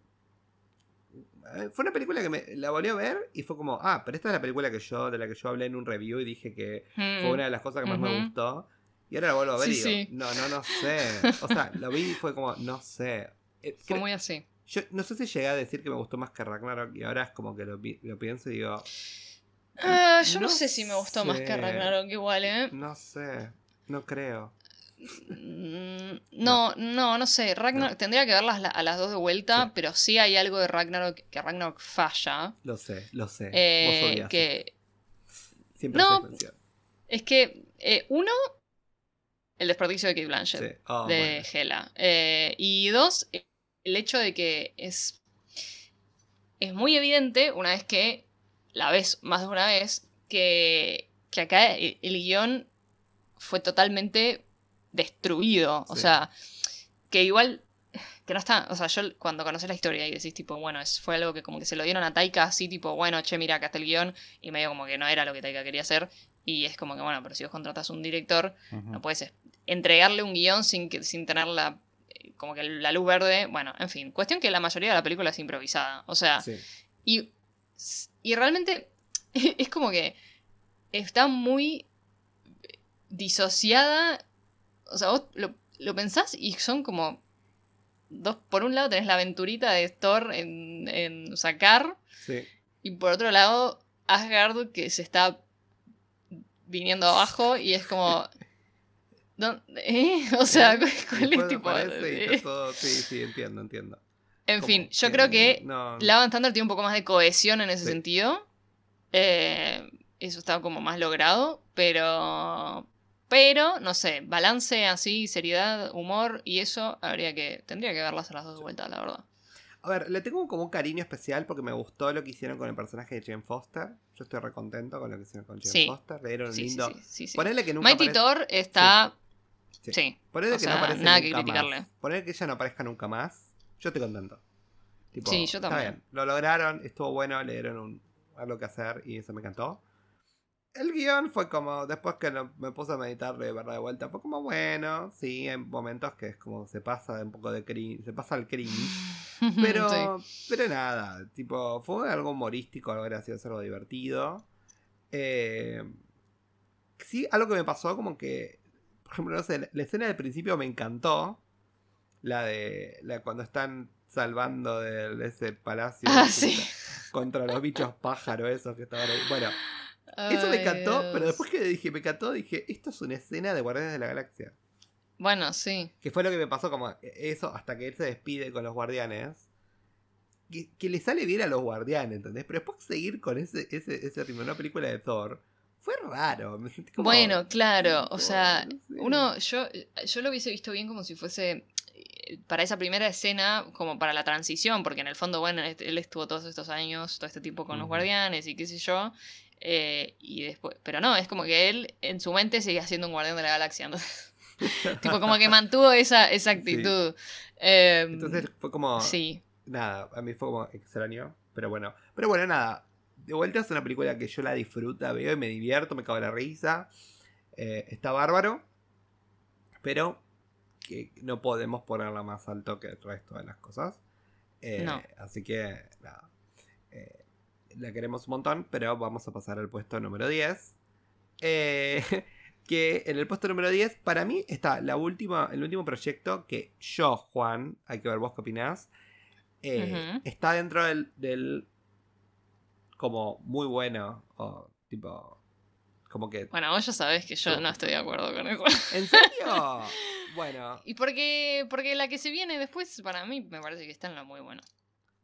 eh, fue una película que me la volví a ver y fue como, ah, pero esta es la película que yo de la que yo hablé en un review y dije que fue Mm, una de las cosas que más me gustó. Y ahora la vuelvo a ver Sí, y digo, sí. no, no, no sé. O sea, lo vi y fue como, no sé. Eh, Fue muy así. Yo no sé si llegué a decir que me gustó más que Ragnarok y ahora es como que lo, lo pienso y digo, Ah, yo no, no sé si me gustó más que. Ragnarok igual, ¿eh? no sé, no creo. Mm, No, no, no sé. Ragnarok, Tendría que verlas la- a las dos de vuelta, Sí. pero sí hay algo de Ragnarok que Ragnarok falla. Lo sé, lo sé. Vos eh, odias. que Siempre no, es que, eh, uno, el desperdicio de Kate Blanchett. Sí. Oh, de bueno. Hela. Eh, y dos, el hecho de que es, es muy evidente, una vez que la ves más de una vez, que, que acá el, el guion fue totalmente destruido. O sea, que igual que no está, o sea, yo cuando conoces la historia y decís tipo, bueno, es, fue algo que como que se lo dieron a Taika así, tipo, bueno, che, mira, acá está el guion, y medio como que no era lo que Taika quería hacer, y es como que, bueno, pero si vos contratas un director, no puedes entregarle un guion sin, que, sin tener la, eh, como que la luz verde, bueno, en fin, cuestión que la mayoría de la película es improvisada, o sea, y, y realmente es como que está muy disociada, o sea, vos lo, lo pensás y son como dos, por un lado tenés la aventurita de Thor en, en sacar. Y por otro lado, Asgard que se está viniendo abajo y es como. ¿eh? O sea, ¿cuál es tipo? sí, sí, entiendo, entiendo. En fin, yo creo que no, Thunder tiene un poco más de cohesión en ese sentido. Eh, eso está como más logrado, pero pero, no sé, balance así, seriedad, humor y eso habría que. Tendría que verlas a las dos vueltas, la verdad. A ver, le tengo como un cariño especial porque me gustó lo que hicieron con el personaje de Jane Foster. Yo estoy recontento con lo que hicieron con Jane Foster. Le dieron sí, lindo. Sí, Ponele que nunca. Mighty Thor está. Sí. Ponele que no aparece nada que criticarle. Más. Ponele que ella no aparezca nunca más. Yo estoy contento. sí, yo también. Está bien. Lo lograron, estuvo bueno, le dieron un, algo que hacer y eso me encantó. El guion fue como, después que me puse a meditar de verdad de vuelta, fue como bueno, sí, hay momentos que es como se pasa de un poco de cringe, se pasa al cringe, pero, pero nada, tipo, fue algo humorístico, algo gracioso, algo divertido. Eh, sí, algo que me pasó como que, por ejemplo, no sé, la escena del principio me encantó, la de la, cuando están salvando de, ese palacio ah, contra los bichos pájaros esos que estaban ahí. Bueno, eso me encantó, pero después que dije, me encantó, dije, esto es una escena de Guardianes de la Galaxia. Bueno, sí. Que fue lo que me pasó, como eso, hasta que él se despide con los guardianes. Que, le sale bien a los guardianes, ¿entendés? Pero después seguir con ese, ese, ese ritmo, una película de Thor, fue raro. Me sentí como, bueno, claro, o sea, uno, yo, yo lo hubiese visto bien como si fuese para esa primera escena, como para la transición, porque en el fondo, bueno, él estuvo todos estos años, todo este tiempo con los guardianes y qué sé yo, eh, y después, pero no, es como que él en su mente sigue siendo un guardián de la galaxia. tipo, como que mantuvo esa, esa actitud. Em, Entonces fue como. Sí. Nada, a mí fue como extraño. Pero bueno. Pero bueno, nada. De vuelta es una película que yo la disfruto, veo y me divierto, me cago en la risa. Eh, está bárbaro. Pero que no podemos ponerla más alto que el resto de las cosas. Eh, así que, nada la queremos un montón, pero vamos a pasar al puesto número 10. Eh, que en el puesto número 10, para mí está la última, el último proyecto que yo, Juan, hay que ver vos qué opinás, eh, está dentro del, como muy bueno, o tipo, como que... Bueno, vos ya sabés que yo no estoy de acuerdo con eso. ¿En serio? bueno. Y porque, porque la que se viene después, para mí, me parece que está en lo muy bueno.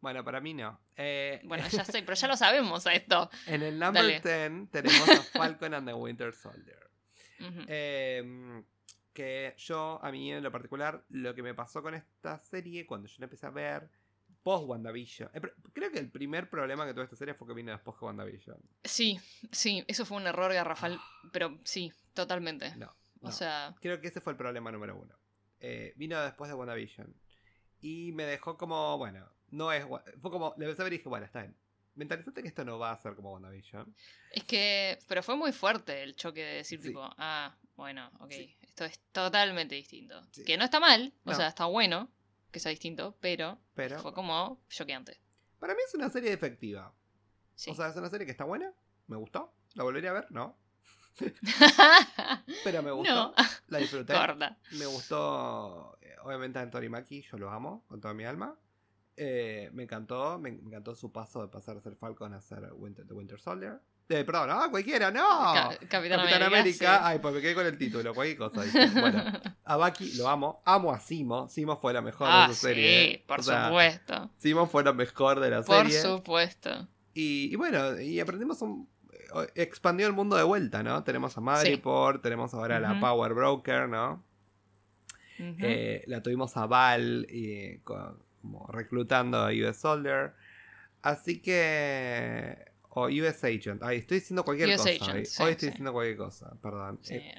Bueno, para mí no. Eh, bueno, ya sé, pero ya lo sabemos a esto. En el number 10 tenemos a Falcon and the Winter Soldier. Em, que yo, a mí en lo particular, lo que me pasó con esta serie, cuando yo la empecé a ver, post WandaVision. Eh, creo que el primer problema que tuvo esta serie fue que vino después de WandaVision. Sí, sí, eso fue un error garrafal, pero sí, totalmente. No, O sea. Creo que ese fue el problema número uno. Eh, vino después de WandaVision. Y me dejó como, bueno, no es. Fue como. Le empecé a ver y dije, bueno, está bien. Mentalizate que esto no va a ser como WandaVision. Es que. Pero fue muy fuerte el choque de decir, tipo, ah, bueno, ok, esto es totalmente distinto. Que no está mal, o sea, está bueno que sea distinto, pero, pero fue como choqueante. Para mí es una serie efectiva. O sea, es una serie que está buena, me gustó. ¿La volvería a ver? No. pero me gustó. La disfruté. Me gustó, eh, obviamente, Anthony Mackie, yo lo amo con toda mi alma. Eh, me encantó, me, encantó su paso de pasar a ser Falcon a ser Winter, The Winter Soldier. Eh, perdón, no, cualquiera, no. Capitán, América. Ay, pues me quedé con el título, cualquier cosa. Bueno, a Bucky lo amo. Amo a Simo. Simo fue la mejor de ah, su serie. Sí, por supuesto. Simo fue la mejor de la serie. Por supuesto. Y, bueno, y aprendimos un. Expandió el mundo de vuelta, ¿no? Tenemos a Madripoor, tenemos ahora a la Power Broker, ¿no? Eh, la tuvimos a Val y reclutando a US Soldier. Así que. O US Agent. Ay, estoy diciendo cualquier cosa. hoy, estoy diciendo cualquier cosa, perdón. Eh,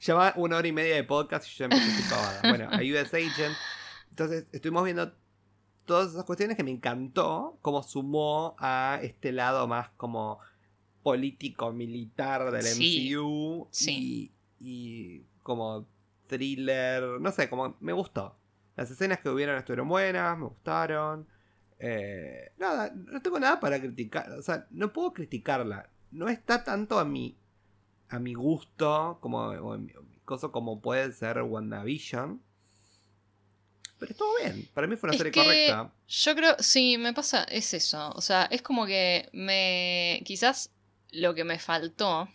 ya, va una hora y media de podcast y yo ya empecé Bueno, a US Agent. entonces estuvimos viendo todas esas cuestiones que me encantó, como sumó a este lado más como político militar del MCU Y, y como thriller, no sé, como me gustó. Las escenas que hubieron estuvieron buenas, me gustaron. Eh, nada, no tengo nada para criticar, o sea, no puedo criticarla. No está tanto a mi, a mi gusto como, cosa como puede ser WandaVision. Pero estuvo bien. Para mí fue una serie correcta. Yo creo, sí, me pasa, es eso. O sea, es como que me. Quizás lo que me faltó.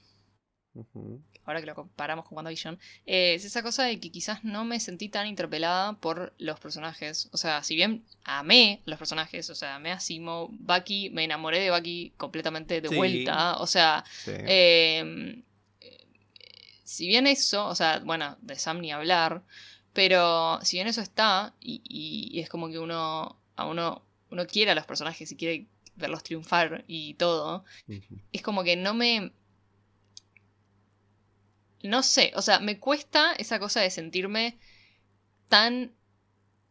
Ahora que lo comparamos con WandaVision, es esa cosa de que quizás no me sentí tan interpelada por los personajes. O sea, si bien amé los personajes, o sea, amé a Simo, Bucky, me enamoré de Bucky completamente de vuelta. O sea, em, si bien eso, o sea, bueno, de Sam ni hablar, pero si bien eso está, y, es como que uno, a uno, uno quiere a los personajes y quiere verlos triunfar y todo, es como que no me... No sé, o sea, me cuesta esa cosa de sentirme tan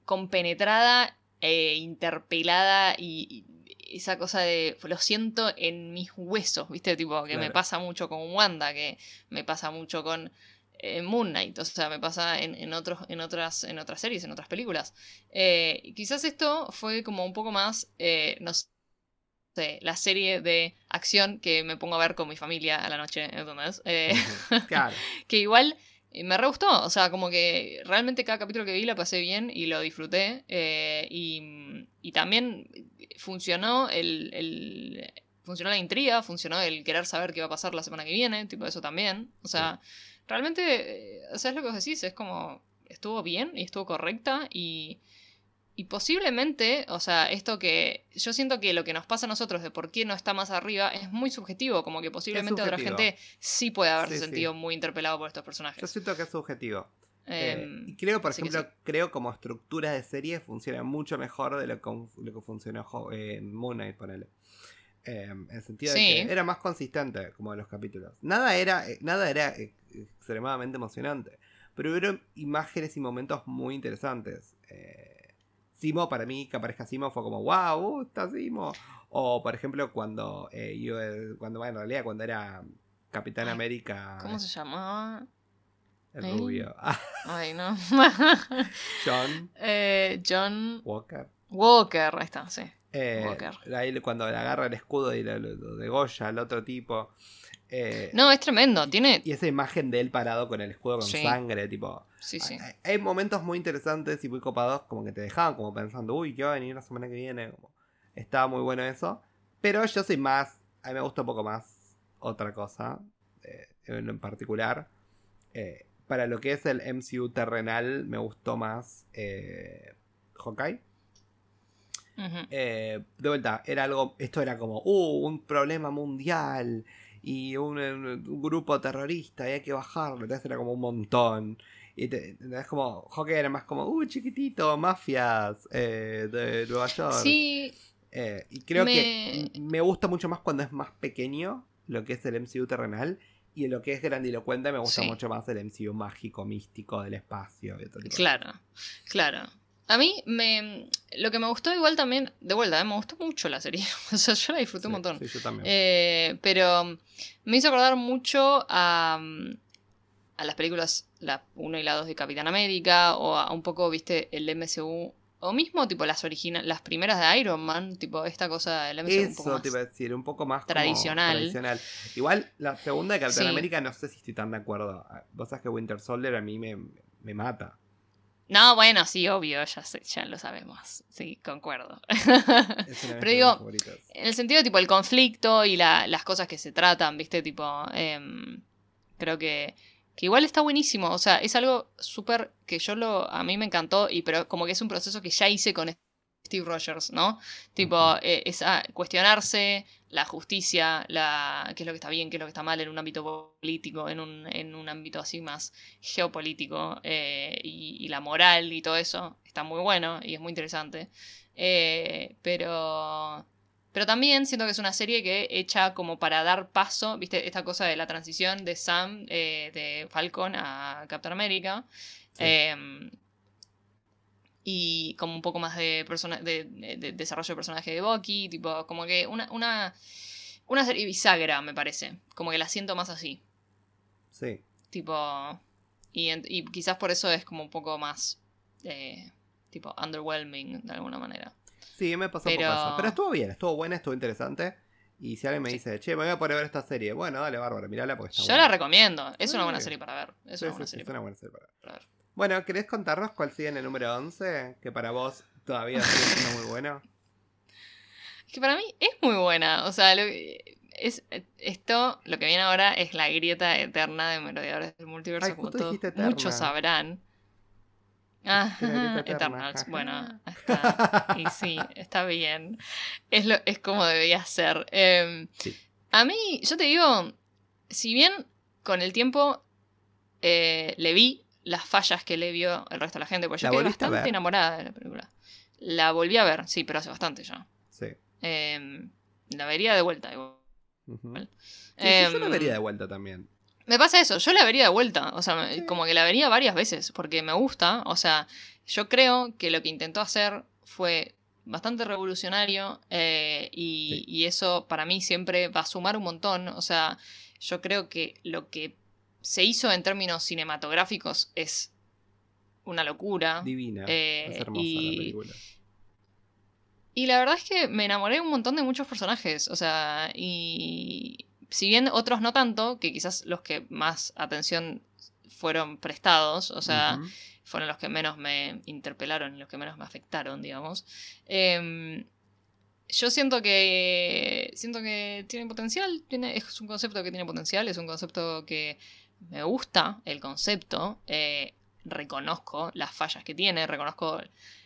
compenetrada e interpelada y, esa cosa de lo siento en mis huesos, ¿viste? Tipo, que me pasa mucho con Wanda, que me pasa mucho con eh, Moon Knight, o sea, me pasa en, otros, en, otras, en otras series, en otras películas. Eh, quizás esto fue como un poco más, eh, no sé, la serie de acción que me pongo a ver con mi familia a la noche, ¿entendés? claro. que igual me re gustó, o sea, como que realmente cada capítulo que vi lo pasé bien y lo disfruté. y, y, también funcionó el, funcionó la intriga, funcionó el querer saber qué va a pasar la semana que viene, tipo eso también. O sea, realmente, eh, o sea, es lo que vos decís, es como, estuvo bien y estuvo correcta y, y posiblemente, o sea, esto que yo siento que lo que nos pasa a nosotros de por qué no está más arriba es muy subjetivo, como que posiblemente otra gente sí puede haberse sentido muy interpelado por estos personajes. Yo siento que es subjetivo. Eh, em, y creo, por ejemplo, creo como estructura de serie funciona mucho mejor de lo que, lo que funcionó en Moon Knight, ponele. Em, en el sentido de que era más consistente como los capítulos. Nada era, eh, nada era eh, extremadamente emocionante. Pero hubo imágenes y momentos muy interesantes. Simo, para mí, que aparezca Simo fue como, wow, está Simo. O, por ejemplo, cuando, yo, cuando en realidad, cuando era Capitán América. ¿Cómo se llamaba? El rubio. Ay, no. John. Eh, John. Walker. Walker, ahí está, sí. Eh, Walker. Ahí cuando le agarra el escudo y lo, de Goya al otro tipo. Eh, no, es tremendo. Tiene... Y esa imagen de él parado con el escudo con sangre, tipo. Sí, sí. Hay, momentos muy interesantes y muy copados, como que te dejaban como pensando, uy, ¿qué va a venir la semana que viene? estaba muy bueno eso. Pero yo soy más. A mí me gusta un poco más otra cosa. en particular. Eh, para lo que es el MCU terrenal, me gustó más eh, Hawkeye. Eh, de vuelta, era algo. Esto era como, uh, un problema mundial y un, grupo terrorista y hay que bajarlo. Entonces era como un montón. Y es como, Hawkeye era más como, uh, chiquitito, mafias eh, de Nueva York. Sí. Eh, y creo que me gusta mucho más cuando es más pequeño lo que es el MCU terrenal y en lo que es grandilocuente me gusta mucho más el MCU mágico, místico del espacio. claro, claro. A mí me, lo que me gustó igual también, de vuelta, ¿eh? me gustó mucho la serie. o sea, yo la disfruté un montón. Sí, yo también. Eh, pero me hizo acordar mucho a, a las películas la 1 y la 2 de Capitán América o a un poco, viste, el MCU o mismo, tipo, las originales, las primeras de Iron Man, tipo, esta cosa del MCU un poco más te iba a decir, un poco más tradicional. tradicional. Igual, la segunda de Capitán América no sé si estoy tan de acuerdo. Vos sabés que Winter Soldier a mí me, me mata. No, bueno, sí, obvio, ya, sé, ya lo sabemos. Sí, concuerdo. Pero digo, en el sentido, tipo, el conflicto y la, las cosas que se tratan, ¿viste? Tipo, em, creo que que igual está buenísimo, o sea, es algo súper que yo lo, a mí me encantó, y pero como que es un proceso que ya hice con Steve Rogers, ¿no? Tipo, eh, es cuestionarse la justicia, la, qué es lo que está bien, qué es lo que está mal en un ámbito político, en un, en un ámbito así más geopolítico, eh, y, la moral y todo eso, está muy bueno y es muy interesante. Eh, pero pero también siento que es una serie que hecha como para dar paso, viste, esta cosa de la transición de Sam, eh, de Falcon a Captain America. Em, y como un poco más de, persona de, de- de desarrollo de personaje de Bucky, tipo, como que una, una, una serie bisagra, me parece. Como que la siento más así. Sí. Tipo. Y quizás por eso es como un poco más. eh, tipo, underwhelming de alguna manera. Sí, me pasó Pero- un poco eso. Pero estuvo bien, estuvo buena, estuvo interesante. Y si alguien me dice, che, me voy a poner a ver esta serie, bueno, dale, bárbara, mirala porque está Yo buena. la recomiendo. Es una buena serie para ver. Es una sí, buena serie es una buena serie para ver. para ver. Bueno, ¿querés contarnos cuál sigue en el número 11? Que para vos todavía sigue siendo muy bueno. Es que para mí es muy buena. O sea, lo es, esto, lo que viene ahora es la grieta eterna de Merodeadores del Multiverso, Ay, como todos- muchos sabrán. Ah, grieta eterna. Eternals. Bueno, está. Y sí, está bien. Es, lo, es como debería ser. Em, Sí. A mí, yo te digo, si bien con el tiempo eh, le vi las fallas que le vio el resto de la gente, porque yo ¿La quedé bastante enamorada de la película. La volví a ver, sí, pero hace bastante ya. Sí. Em, la vería de vuelta igual. Sí, yo la Em, vería de vuelta también. Me pasa eso, yo la vería de vuelta, o sea, como que la vería varias veces, porque me gusta, o sea, yo creo que lo que intentó hacer fue bastante revolucionario eh, y, Sí. y eso para mí siempre va a sumar un montón, o sea, yo creo que lo que se hizo en términos cinematográficos es una locura. Divina. eh, es hermosa y- la película. Y la verdad es que me enamoré un montón de muchos personajes. O sea, y si bien otros no tanto, que quizás los que más atención fueron prestados, o sea, fueron los que menos me interpelaron y los que menos me afectaron, digamos. em, yo siento que. Siento que tiene potencial. Tiene, es un concepto que tiene potencial. Es un concepto que me gusta el concepto. eh, reconozco las fallas que tiene. Reconozco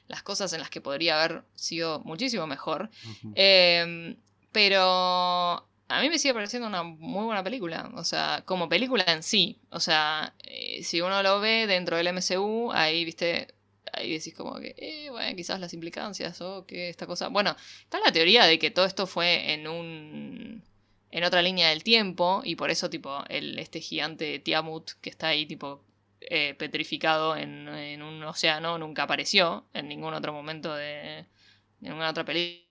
las cosas en las que podría haber sido muchísimo mejor. Eh, pero a mí me sigue pareciendo una muy buena película. O sea, como película en sí. O sea, eh, si uno lo ve dentro del MCU, ahí, viste, ahí decís como que, eh, bueno, quizás las implicancias o que esta cosa. Bueno, está la teoría de que todo esto fue en un. en otra línea del tiempo. Y por eso, tipo, el, este gigante Tiamut que está ahí, tipo. eh, petrificado en, en un océano nunca apareció en ningún otro momento de, de ninguna otra película.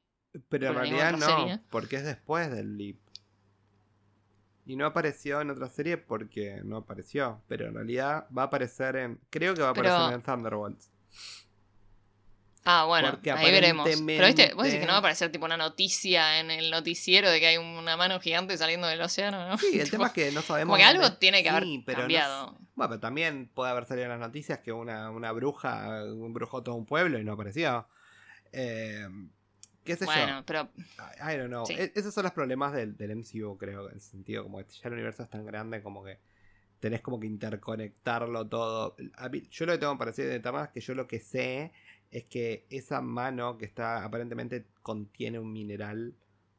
Pero en realidad no, serie. porque es después del Leap. Y no apareció en otra serie porque no apareció. Pero en realidad va a aparecer en. Creo que va a Pero- aparecer en Thunderbolts. Ah, bueno, Porque ahí veremos. Pero viste, vos decís que no va a aparecer tipo una noticia en el noticiero de que hay una mano gigante saliendo del océano, ¿no? Sí, el tema es que no sabemos. Como que algo dónde- tiene que haber Sí, pero no cambiado. bueno, pero también puede haber salido en las noticias que una, una bruja, un brujó todo un pueblo y no apareció. Eh, ¿Qué sé Bueno, pero? I, I don't know. Sí. E- esos son los problemas del, del MCU, creo, en el sentido como que ya el universo es tan grande como que tenés como que interconectarlo todo. A mí- yo lo que tengo parecido de es que yo lo que sé es que esa mano que está aparentemente contiene un mineral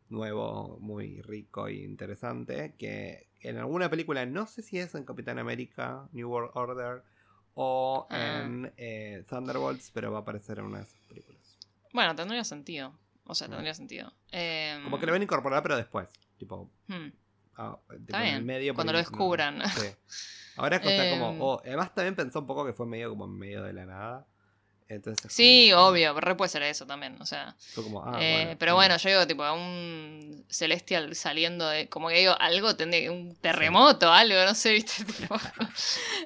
nuevo, muy rico e interesante, que en alguna película, no sé si es en Capitán América, New World Order o Ah. en eh, Thunderbolts, pero va a aparecer en una de esas películas. bueno, tendría sentido. O sea, Mm. tendría sentido. Em, Como que lo van a incorporar, pero después, tipo, hmm, ah, Está en el bien, medio. cuando lo no- descubran. sí. Ahora está como. Em. oh, además también pensó un poco que fue medio como en medio de la nada. Entonces. es Sí, como- obvio, re puede ser eso también. O sea, Fue como, ah, Eh, bueno, pero bueno, yo digo, tipo, a un Celestial saliendo de. Como que digo, algo tendría un terremoto, algo, no sé, viste. Tipo,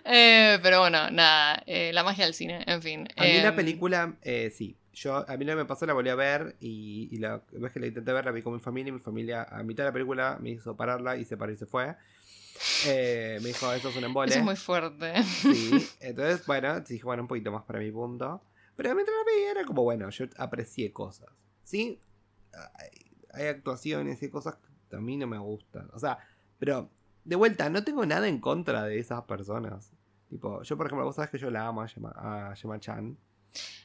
eh, pero bueno, nada, eh, la magia del cine, en fin. A mí la Em, película, eh, sí. Yo, a mí que me pasó, la volví a ver y, y la vez que la intenté ver, la vi con mi familia y mi familia a mitad de la película me hizo pararla y se paró y se fue. Eh, me dijo, eso es un embole. Eso es muy fuerte. Sí, entonces, bueno, dije, bueno, un poquito más para mi punto. Pero mientras la veía era como, bueno, yo aprecié cosas. Sí, hay, hay actuaciones y cosas que a mí no me gustan. O sea, pero de vuelta, no tengo nada en contra de esas personas. Tipo, yo por ejemplo, vos sabés que yo la amo a Yema, a Yema Chan.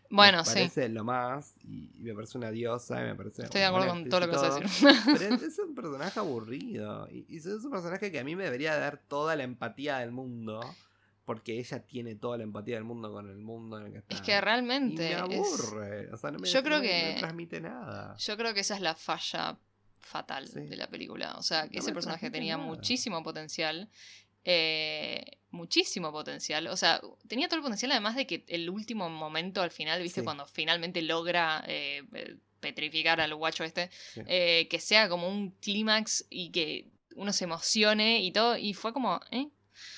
Bueno, me sí. parece lo más y, y me parece una diosa y me parece Estoy de acuerdo con todo lo que vas a y decir. Pero es, es un personaje aburrido. Y, y es un personaje que a mí me debería dar toda la empatía del mundo. Porque ella tiene toda la empatía del mundo con el mundo en el que está. Es que Y realmente. me es- aburre. O sea, no me, Yo creo no me- no me que- transmite nada. Yo creo que esa es la falla fatal Sí. de la película. O sea, que No ese me personaje tenía nada. muchísimo potencial. eh, muchísimo potencial. O sea, tenía todo el potencial además de que el último momento al final, ¿viste? Sí. Cuando finalmente logra eh, eh, petrificar al guacho este, Sí. eh, que sea como un clímax y que uno se emocione y todo. Y fue como, ¿eh?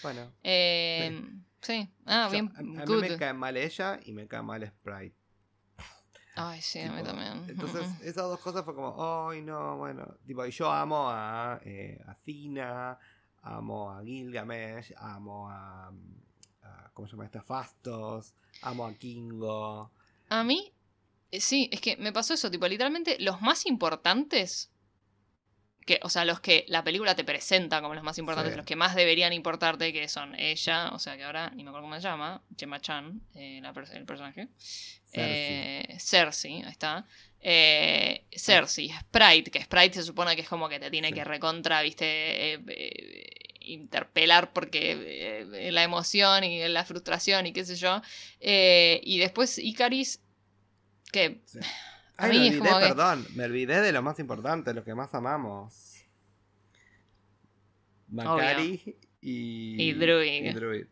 Bueno. Eh, sí. Ah, yo- bien. a, a mí me cae mal ella y me cae mal Sprite. Ay, sí, a mí Tipo, también. Entonces, esas dos cosas fue como, ay, no, bueno. Tipo, y yo amo a, eh, a Cina, amo a Gilgamesh, amo a, a- ¿Cómo se llama esta? Fastos, amo a Kingo. A mí, eh, sí, es que me pasó eso, tipo, literalmente los más importantes, que, o sea, los que la película te presenta como los más importantes, Sí. los que más deberían importarte, que son ella, o sea, que ahora ni me acuerdo cómo se llama, Gemma Chan, eh, la el personaje, Cersei. Eh, Cersei, ahí está. Eh, Cersei, Sprite, que Sprite se supone que es como que te tiene Sí. que recontra, viste, eh, eh, interpelar porque eh, la emoción y la frustración y qué sé yo. Y después Icaris, que Sí. A Ay, mí me es olvidé, que- perdón. Me olvidé de lo más importante, lo que más amamos. Macari y... Y Druid. y Druid.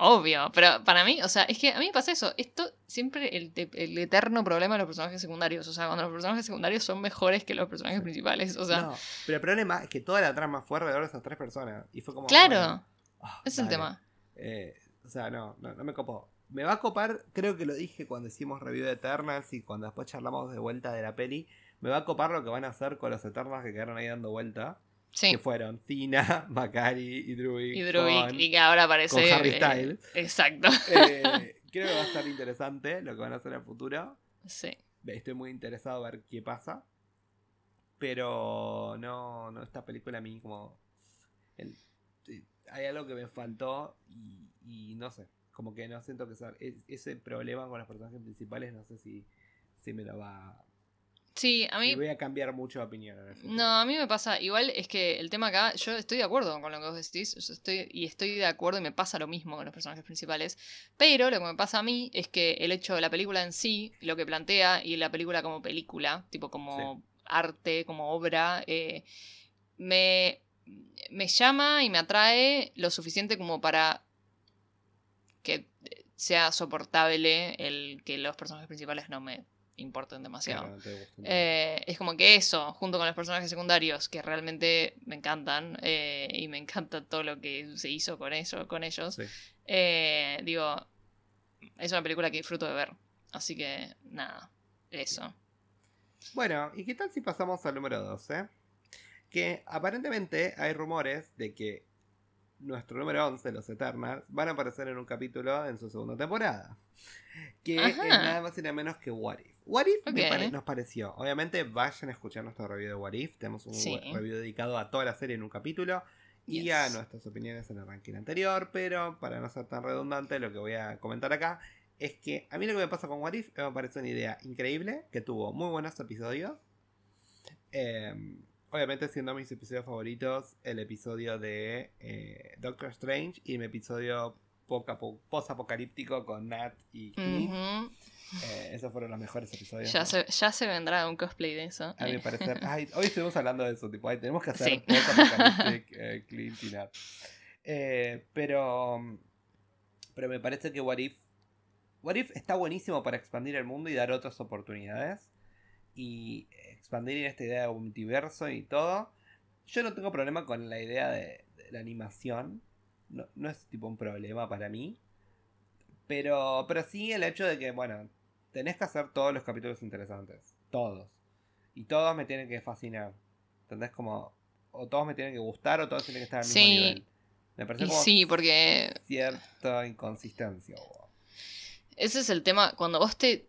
Obvio, pero para mí, o sea, es que a mí me pasa eso, esto siempre el, el eterno problema de los personajes secundarios, o sea, cuando los personajes secundarios son mejores que los personajes principales, o sea, no, pero el problema es que toda la trama fue alrededor de esas tres personas. Y fue como... claro, bueno, ah, es el tema. Eh, o sea, no, no, no me copó. Me va a copar, creo que lo dije cuando hicimos review de Eternals y cuando después charlamos de vuelta de la peli. Me va a copar lo que van a hacer con los Eternals que quedaron ahí dando vuelta. Sí. Que fueron Tina, Macari y Druid. Y Druid, con- y que ahora aparece. con Harry eh, Styles. exacto. Eh, creo que va a estar interesante lo que van a hacer en el futuro. Sí. Estoy muy interesado a ver qué pasa. Pero no, no esta película a mí como... el- eh, hay algo que me faltó y, y no sé. Como que no siento que sea- e- ese problema con los personajes principales no sé si, si me lo va... Sí, a mí. si voy a cambiar mucho de opinión. en el futuro. No, a mí me pasa, igual es que el tema acá, yo estoy de acuerdo con lo que vos decís, yo estoy, y estoy de acuerdo y me pasa lo mismo con los personajes principales, pero lo que me pasa a mí es que el hecho de la película en sí, lo que plantea, y la película como película, tipo como arte, como obra, eh, me, me llama y me atrae lo suficiente como para que sea soportable el que los personajes principales no me importen demasiado. Claro, no. Eh, es como que eso, junto con los personajes secundarios, que realmente me encantan, eh, y me encanta todo lo que se hizo con, eso, con ellos, Sí. eh, digo, es una película que disfruto de ver. Así que, nada, eso. Bueno, ¿y qué tal si pasamos al número 12? Que aparentemente hay rumores de que nuestro número 11, los Eternals, van a aparecer en un capítulo en su segunda temporada. Que Ajá. es nada más y nada menos que What If. What If me Ok. pare- nos pareció. Obviamente vayan a escuchar nuestro review de What If. Tenemos un Sí. review dedicado a toda la serie en un capítulo. Y Yes. a nuestras opiniones en el ranking anterior. Pero para no ser tan redundante, lo que voy a comentar acá es que a mí lo que me pasa con What If me parece una idea increíble, que tuvo muy buenos episodios. Eh, obviamente siendo mis episodios favoritos el episodio de eh, Doctor Strange y mi episodio poca- po- post-apocalíptico con Nat y Clint. Ujú. Eh, esos fueron los mejores episodios. ya, se, ya se vendrá un cosplay de eso. A mi parecer. Ay, hoy estuvimos hablando de eso, tipo, ay, tenemos que hacer Sí. post-apocalyptic eh, Clint y Nat. Eh, pero. Pero me parece que What If. What If está buenísimo para expandir el mundo y dar otras oportunidades. Y expandir esta idea de multiverso y todo. Yo no tengo problema con la idea de, de la animación. No, no es tipo un problema para mí. Pero, pero sí el hecho de que, bueno, tenés que hacer todos los capítulos interesantes. Todos. Y todos me tienen que fascinar. ¿Entendés? Como. O todos me tienen que gustar o todos tienen que estar al mismo Sí. nivel. Me parece y como sí, porque cierta inconsistencia. Ese es el tema. Cuando vos te.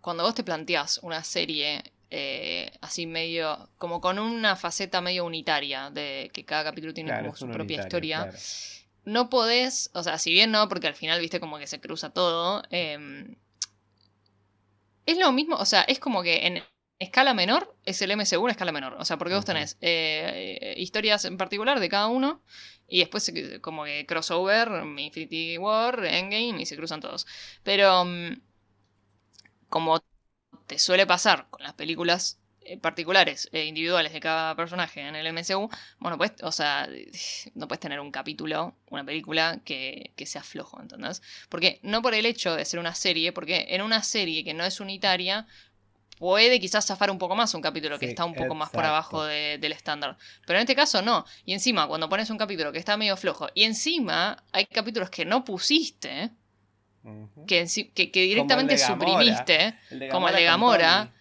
Cuando vos te planteás una serie eh, así medio. como con una faceta medio unitaria. De que cada capítulo tiene Claro, como su propia historia. claro. No podés. O sea, si bien no, porque al final viste como que se cruza todo. eh, es lo mismo. O sea, es como que en escala menor es el MCU en escala menor. O sea, porque vos tenés eh, historias en particular de cada uno. Y después como que crossover, Infinity War, Endgame y se cruzan todos. Pero mm, como te suele pasar con las películas particulares e individuales de cada personaje en el MCU, bueno, pues, o sea, no puedes tener un capítulo, una película que, que sea flojo, ¿entendés? Porque no por el hecho de ser una serie, porque en una serie que no es unitaria, puede quizás zafar un poco más un capítulo que Sí, está un poco más por abajo de- del estándar. Pero en este caso no. Y encima, cuando pones un capítulo que está medio flojo, y encima hay capítulos que no pusiste, que, que, que directamente suprimiste, como el de Gamora.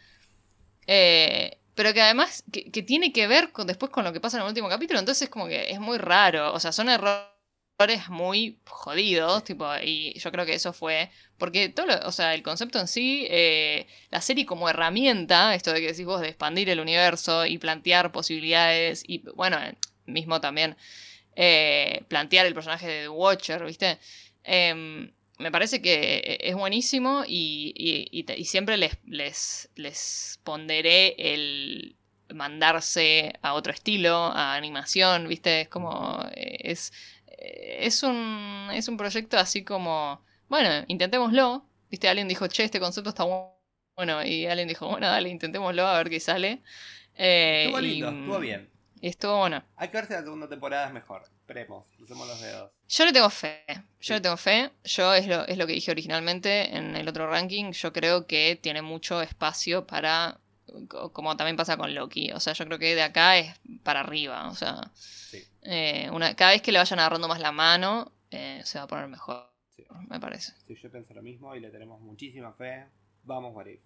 Eh, pero que además que, que tiene que ver con, después con lo que pasa en el último capítulo, entonces como que es muy raro, o sea, son errores muy jodidos, tipo, y yo creo que eso fue, porque todo, lo- o sea, el concepto en sí, eh, la serie como herramienta, esto de que decís vos, de expandir el universo y plantear posibilidades, y bueno, eh, mismo también eh, plantear el personaje de The Watcher, ¿viste? Em, me parece que es buenísimo y, y- y te- y siempre les, les, les ponderé el mandarse a otro estilo, a animación, ¿viste? Es como. eh, Es, eh, es, un, es un proyecto así como. Bueno, intentémoslo. ¿Viste? Alguien dijo, che, este concepto está bu- bueno. Y alguien dijo, bueno, dale, intentémoslo a ver qué sale. Eh, Estuvo y, lindo, estuvo bien. Estuvo bueno. Hay que ver si la segunda temporada es mejor. Esperemos, crucemos los dedos. Yo le tengo fe. Yo Sí. le tengo fe. Yo es lo, es lo que dije originalmente en el otro ranking. Yo creo que tiene mucho espacio para. co- Como también pasa con Loki. O sea, yo creo que de acá es para arriba. O sea, Sí. eh, una, cada vez que le vayan agarrando más la mano, eh, se va a poner mejor. Sí. Me parece. Sí, yo pienso lo mismo y le tenemos muchísima fe. Vamos, What If.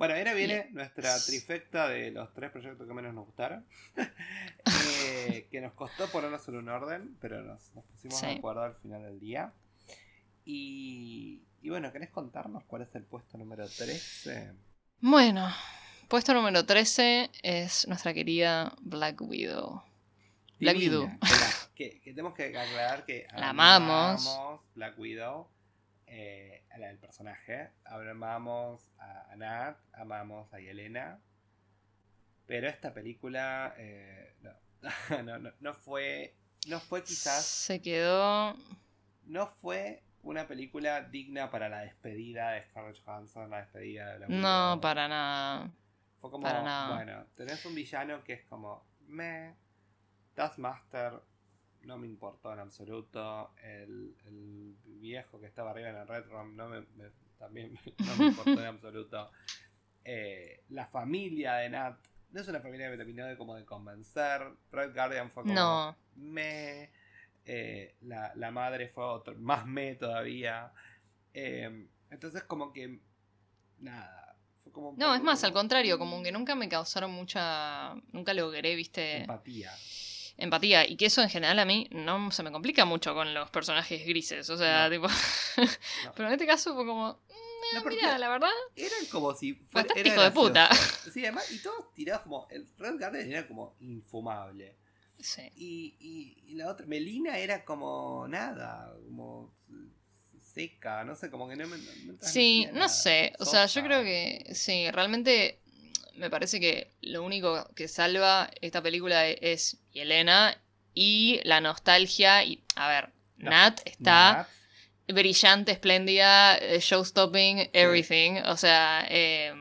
Bueno, ahora viene nuestra trifecta de los tres proyectos que menos nos gustaron. Eh, que nos costó ponernos en un orden, pero nos, nos pusimos Sí. de acuerdo al final del día. Y, y bueno, ¿querés contarnos cuál es el puesto número 13? Bueno, puesto número 13 es nuestra querida Black Widow. Black Divina. Widow. Que tenemos que aclarar que La amamos. amamos Black Widow, eh, a la del personaje. Amamos a, a Nat, amamos a Yelena. Pero esta película eh, no. no, no, no fue. No fue quizás. Se quedó. No fue una película digna para la despedida de Scarlett Johansson, la despedida de Black No, para nada. Fue como, para nada. bueno, tenés un villano que es como, me, Taskmaster no me importó en absoluto, el, el viejo que estaba arriba en el Red Room no me, me- también no me importó en absoluto. Eh, la familia de Nat no es una familia que me terminó de como de convencer. Red Guardian fue como, No. me, eh, la, la madre fue otro, más me todavía. Eh, entonces como que, nada. Fue como un No, es más, al contrario, como que nunca me causaron mucha. Nunca logré, viste, empatía. Empatía. Y que eso en general a mí no se me complica mucho con los personajes grises. O sea, No. tipo. Pero en este caso fue como. No, porque Mira, la verdad. eran como si fuera. Era hijo de puta. Sí, además, y todos tirados como. El Red Guardian era como infumable. Sí. Y, y, y la otra, Melina era como nada, como seca, no sé, como que no me. me Sí, no sé. O sea, yo creo que sí, realmente me parece que lo único que salva esta película e- es Yelena y la nostalgia. Y, a ver, No. Nat está brillante, espléndida, eh, showstopping, everything. O sea, eh,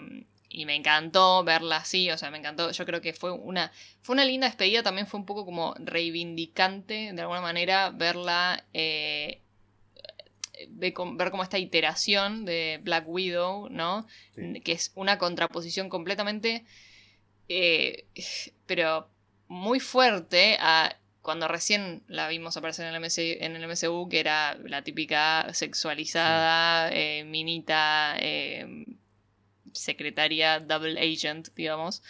y me encantó verla así, o sea, me encantó. Yo creo que fue una, fue una linda despedida, también fue un poco como reivindicante, de alguna manera, verla, eh, ver como esta iteración de Black Widow, ¿no? sí. Que es una contraposición completamente, eh, pero muy fuerte a cuando recién la vimos aparecer en el, MC en el MCU, que era la típica sexualizada, eh, minita, eh, secretaria, double agent, digamos.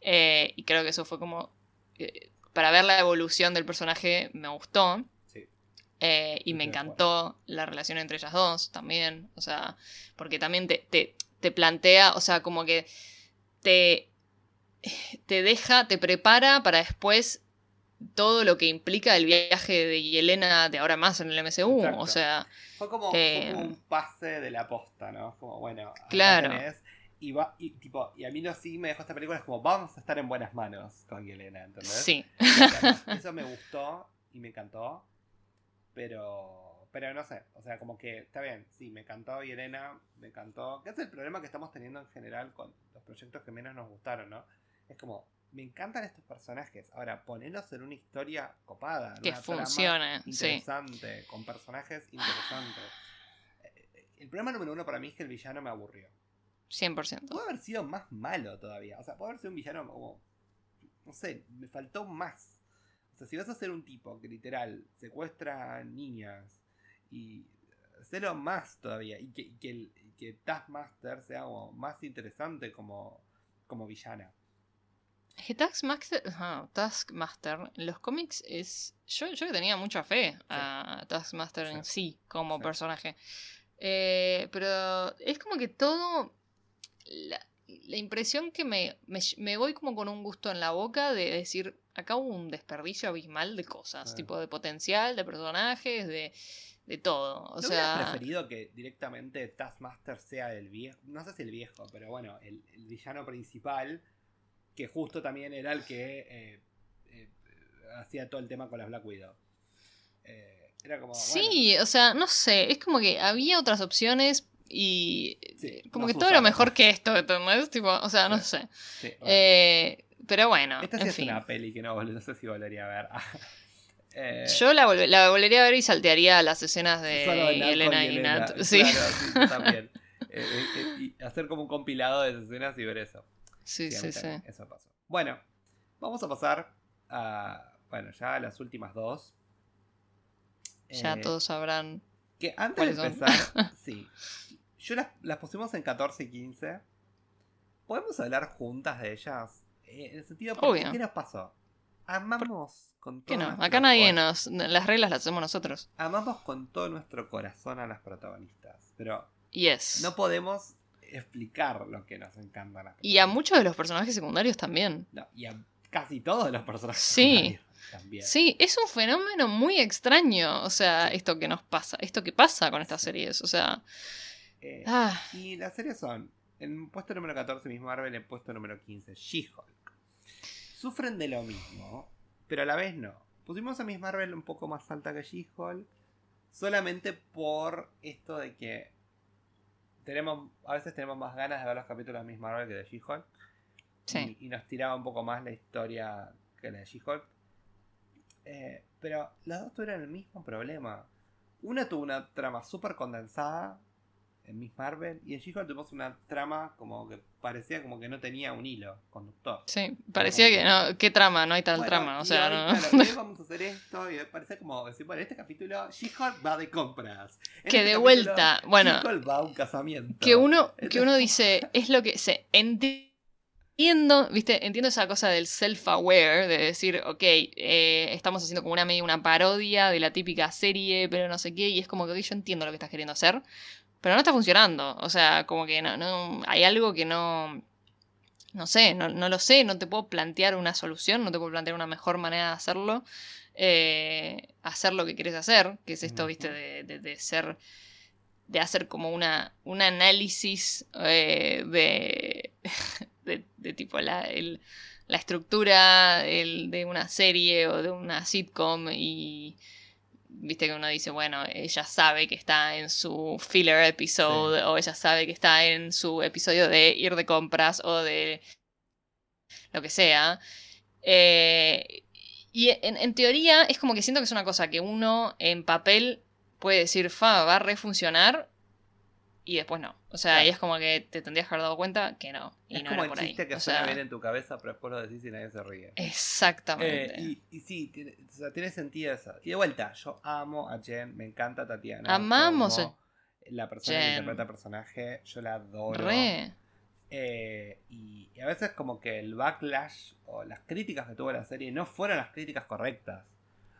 Y creo que eso fue como... para ver la evolución del personaje me gustó. Eh, y me encantó la relación entre ellas dos también. O sea, porque también te, te, te plantea, o sea, como que te, te deja, te prepara para después todo lo que implica el viaje de Yelena de ahora más en el MCU. Exacto. O sea, Fue como, Eh, fue como un pase de la posta, ¿no? Como, bueno, Claro. tenés, y, va, y, tipo, y a mí lo sí me dejó esta película, es como, vamos a estar en buenas manos con Yelena, ¿entendés? sí. Eso me gustó y me encantó, pero, pero no sé, o sea, como que está bien, sí, me encantó y Elena me encantó. ¿Qué es el problema que estamos teniendo en general con los proyectos que menos nos gustaron, no? Es como, me encantan estos personajes. Ahora, ponerlos en una historia copada, que funcione, interesante, con personajes interesantes. El problema número uno para mí es que el villano me aburrió. 100%. Puede haber sido más malo todavía. O sea, puede haber sido un villano como. No sé, me faltó más. O sea, si vas a ser un tipo que literal secuestra niñas y hacerlo más todavía y que, que, que Taskmaster sea más interesante como, como villana. Que Taskmaster, Taskmaster en los cómics es. Yo, yo tenía mucha fe a Taskmaster en sí como personaje. Eh, pero es como que todo la, impresión que me, me, voy como con un gusto en la boca de decir, acá hubo un desperdicio abismal de cosas, tipo de potencial, de personajes, de, de todo. O ¿No sea... preferido que directamente Taskmaster sea el viejo, no sé si el viejo, pero bueno, el, villano principal, que justo también era el que eh, eh, hacía todo el tema con las Black Widow. Eh, era como, sí, o sea, no sé, es como que había otras opciones, y como que todo era mejor que esto, ¿entendés? Tipo, o sea, no sé. Eh, pero bueno. Esta sí es una peli que no, no sé si volvería a ver. Eh, yo la, la, volvería a ver y saltearía las escenas de, Elena y Nat. Sí. también. Eh, y hacer como un compilado de esas escenas y ver eso. Sí, sí, sí. Eso pasó. Bueno, vamos a pasar a. Bueno, ya a las últimas dos. Ya todos sabrán. Que antes de empezar, sí. Yo las, pusimos en 14 y 15. ¿Podemos hablar juntas de ellas? Eh, en el sentido, ¿qué nos pasó? Amamos con todo. ¿Qué no? Acá nadie nos. Las reglas las hacemos nosotros. Amamos con todo nuestro corazón a las protagonistas. Pero. Yes. No podemos explicar lo que nos encanta. y a muchos de los personajes secundarios también. No, y a casi todos los personajes sí. secundarios. También. Sí, es un fenómeno muy extraño, o sea, esto que nos pasa, esto que pasa con estas series, o sea, eh, ah. Y las series son, en puesto número 14 Miss Marvel, en puesto número 15 She-Hulk. Sufren de lo mismo, pero a la vez no. Pusimos a Miss Marvel un poco más alta que She-Hulk, solamente por esto de que tenemos, a veces tenemos más ganas de ver los capítulos de Miss Marvel que de She-Hulk. Y, nos tiraba un poco más la historia que la de She-Hulk. Eh, pero las dos tuvieron el mismo problema. Una tuvo una trama súper condensada en Miss Marvel. Y en She-Hulk tuvimos una trama como que parecía como que no tenía un hilo conductor. Sí, parecía que no, ¿qué trama? No hay tal trama. O sea, no. vamos a hacer esto y parecía como decir, bueno, este capítulo She-Hulk va de compras. que este de vuelta, bueno. She-Hulk va a un casamiento. Que uno, que uno dice, es lo que se entiendo, viste, entiendo esa cosa del self-aware, de decir, ok, eh, estamos haciendo como una media una parodia de la típica serie, pero no sé qué, y es como que yo entiendo lo que estás queriendo hacer, pero no está funcionando. O sea, como que no, no hay algo que no. No sé, no, lo sé, no te puedo plantear una solución, no te puedo plantear una mejor manera de hacerlo. Eh, hacer lo que quieres hacer, que es esto, viste, de, de, ser. de hacer como una, un análisis eh, de, de, tipo la, la estructura de una serie o de una sitcom y viste que uno dice, bueno, ella sabe que está en su filler episode o ella sabe que está en su episodio de ir de compras o de lo que sea. Eh, y en, en, teoría es como que siento que es una cosa que uno en papel puede decir, fa, va a refuncionar y después no. O sea, ahí es como que te tendrías que haber dado cuenta que no. Y es no como el chiste que suena bien en tu cabeza, pero después lo decís y nadie se ríe. Exactamente. Eh, y, sí, tiene, o sea, tiene sentido eso. Y de vuelta, yo amo a Jen, me encanta Tatiana. Amamos a La persona que interpreta el personaje, yo la adoro. Re. Eh, y, y a veces como que el backlash o las críticas que tuvo la serie no fueron las críticas correctas.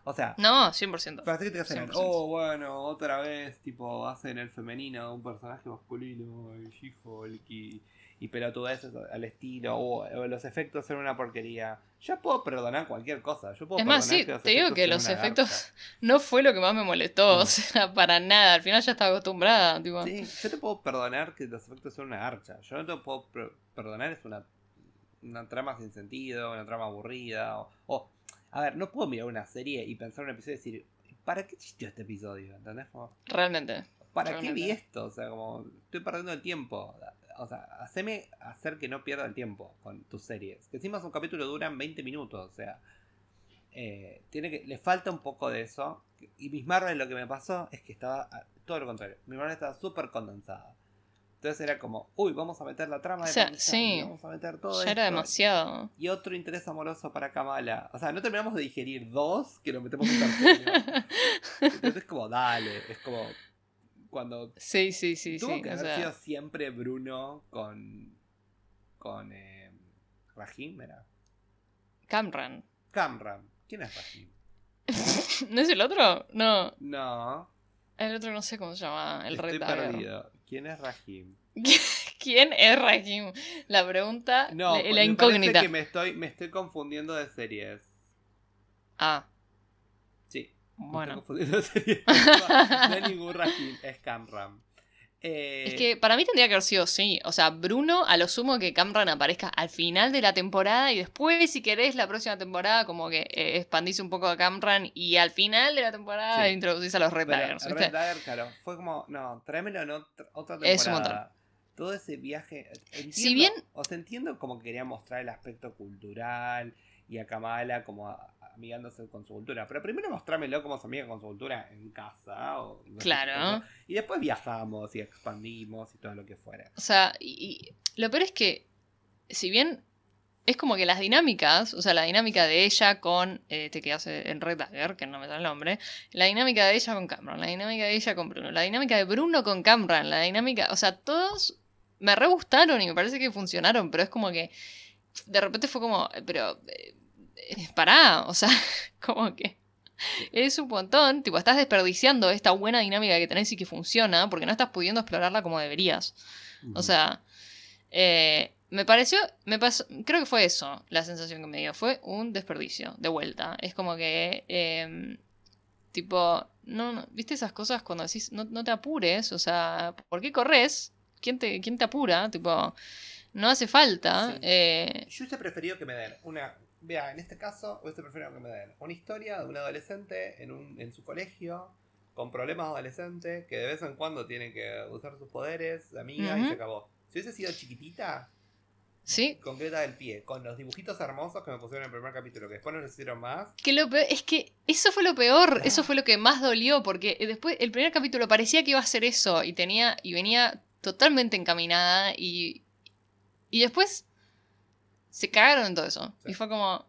O sea. No, 100%. Pero te hacen, oh, bueno, otra vez, tipo, hacen el femenino un personaje masculino, el She-Hulk y, y pelotudeces al estilo, o, los efectos son una porquería. Yo puedo perdonar cualquier cosa. Yo puedo es más, sí, te digo que los efectos no fue lo que más me molestó, o sea, para nada. Al final ya estaba acostumbrada. Tipo. Sí, yo te puedo perdonar que los efectos son una archa. Yo no te puedo perdonar es una, una trama sin sentido, una trama aburrida, o a ver, no puedo mirar una serie y pensar un episodio y decir, ¿para qué existió este episodio? ¿Entendés? Como, Realmente. ¿Para qué vi esto? O sea, como, estoy perdiendo el tiempo. O sea, haceme hacer que no pierda el tiempo con tus series. Que encima un capítulo duran 20 minutos, o sea. eh, tiene que, le falta un poco de eso. Y Miss Marvel lo que me pasó es que estaba todo lo contrario. Miss Marvel estaba súper condensada. Entonces era como, uy, vamos a meter la trama de O sea, Pakistán, sí. vamos a meter todo Ya era esto". demasiado. Y otro interés amoroso para Kamala. O sea, no terminamos de digerir dos, que lo metemos en tercero. Entonces es como, dale, es como cuando Sí, sí, sí, tuvo sí. que o haber sea, sido siempre Bruno con con eh, Rahim, era Camran. Camran. ¿Quién es Rahim? ¿No es el otro? No. No, El otro no sé cómo se llama. El estoy perdido. ¿Quién es Rahim? ¿Quién es Rahim? La pregunta, No, la, me la incógnita. parece que me estoy me estoy confundiendo de series. Ah, Sí, me bueno. estoy confundiendo de series. No, no hay ningún Rahim, es Camran. Eh, Es que para mí tendría que haber sido sí. O sea, Bruno, a lo sumo que Camran aparezca al final de la temporada y después, si querés, la próxima temporada, como que eh, expandís un poco a Camran y al final de la temporada Sí. introducís a los Red Daggers, Red. Dagger, claro, fue como, no, tráemelo en otra, otra Es un temporada. Todo ese viaje. Entiendo, Si bien- O sea, entiendo como que quería mostrar el aspecto cultural y a Kamala como a- amigándose con su cultura. Pero primero mostrámelo como se amiga con su cultura en casa. O, no sé Claro. cómo. Y después viajamos y expandimos y todo lo que fuera. O sea, y, y lo peor es que, si bien es como que las dinámicas, o sea, la dinámica de ella con eh, este que hace en Red Dagger, que no me da el nombre, la dinámica de ella con Cameron, la dinámica de ella con Bruno, la dinámica de Bruno con Cameron, la dinámica, o sea, todos me re gustaron y me parece que funcionaron, pero es como que de repente fue como, eh, pero, eh, pará, o sea, como que... Es un montón, tipo, estás desperdiciando esta buena dinámica que tenés y que funciona porque no estás pudiendo explorarla como deberías. O sea, eh, me pareció, me pasó, creo que fue eso la sensación que me dio, fue un desperdicio, de vuelta. Es como que, eh, tipo, no, no- ¿viste esas cosas cuando decís, no, no te apures? O sea, ¿por qué corres? ¿Quién te, quién te apura? Tipo, no hace falta. Sí. eh, Yo hubiese preferido que me den una. Vea, en este caso, hubiese preferido que me den una historia de un adolescente en, un, en su colegio, con problemas adolescentes, que de vez en cuando tiene que usar sus poderes de amiga y se acabó. Si hubiese sido chiquitita, sí, concreta del pie, con los dibujitos hermosos que me pusieron en el primer capítulo, que después no les hicieron más. Que lo peor- es que eso fue lo peor, Ah. eso fue lo que más dolió, porque después el primer capítulo parecía que iba a ser eso y tenía y venía totalmente encaminada y y después se cagaron en todo eso Sí. y fue como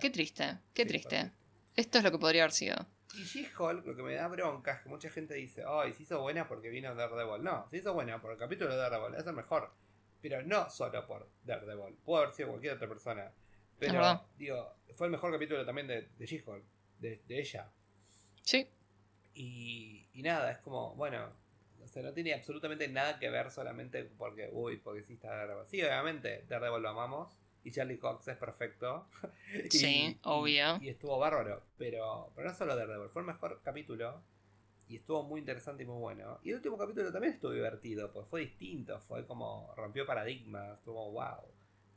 qué triste, qué Sí, triste. Esto es lo que podría haber sido. Y She-Hulk, lo que me da bronca es que mucha gente dice, ay, se hizo buena porque vino Daredevil. No, se hizo buena por el capítulo de Daredevil, es el mejor. Pero no solo por Daredevil, pudo haber sido cualquier otra persona. Pero, digo, fue el mejor capítulo también de, de She-Hulk, de, de ella. Sí, Y, y nada, es como, bueno, o sea, no tiene absolutamente nada que ver solamente porque, uy, porque sí está Daredevil. Sí, obviamente, Daredevil lo amamos. Y Charlie Cox es perfecto. Y- Sí, obvio. Y, estuvo bárbaro. Pero, pero no solo Daredevil, fue el mejor capítulo. Y estuvo muy interesante y muy bueno. Y el último capítulo también estuvo divertido, pues fue distinto, fue como rompió paradigmas, estuvo wow.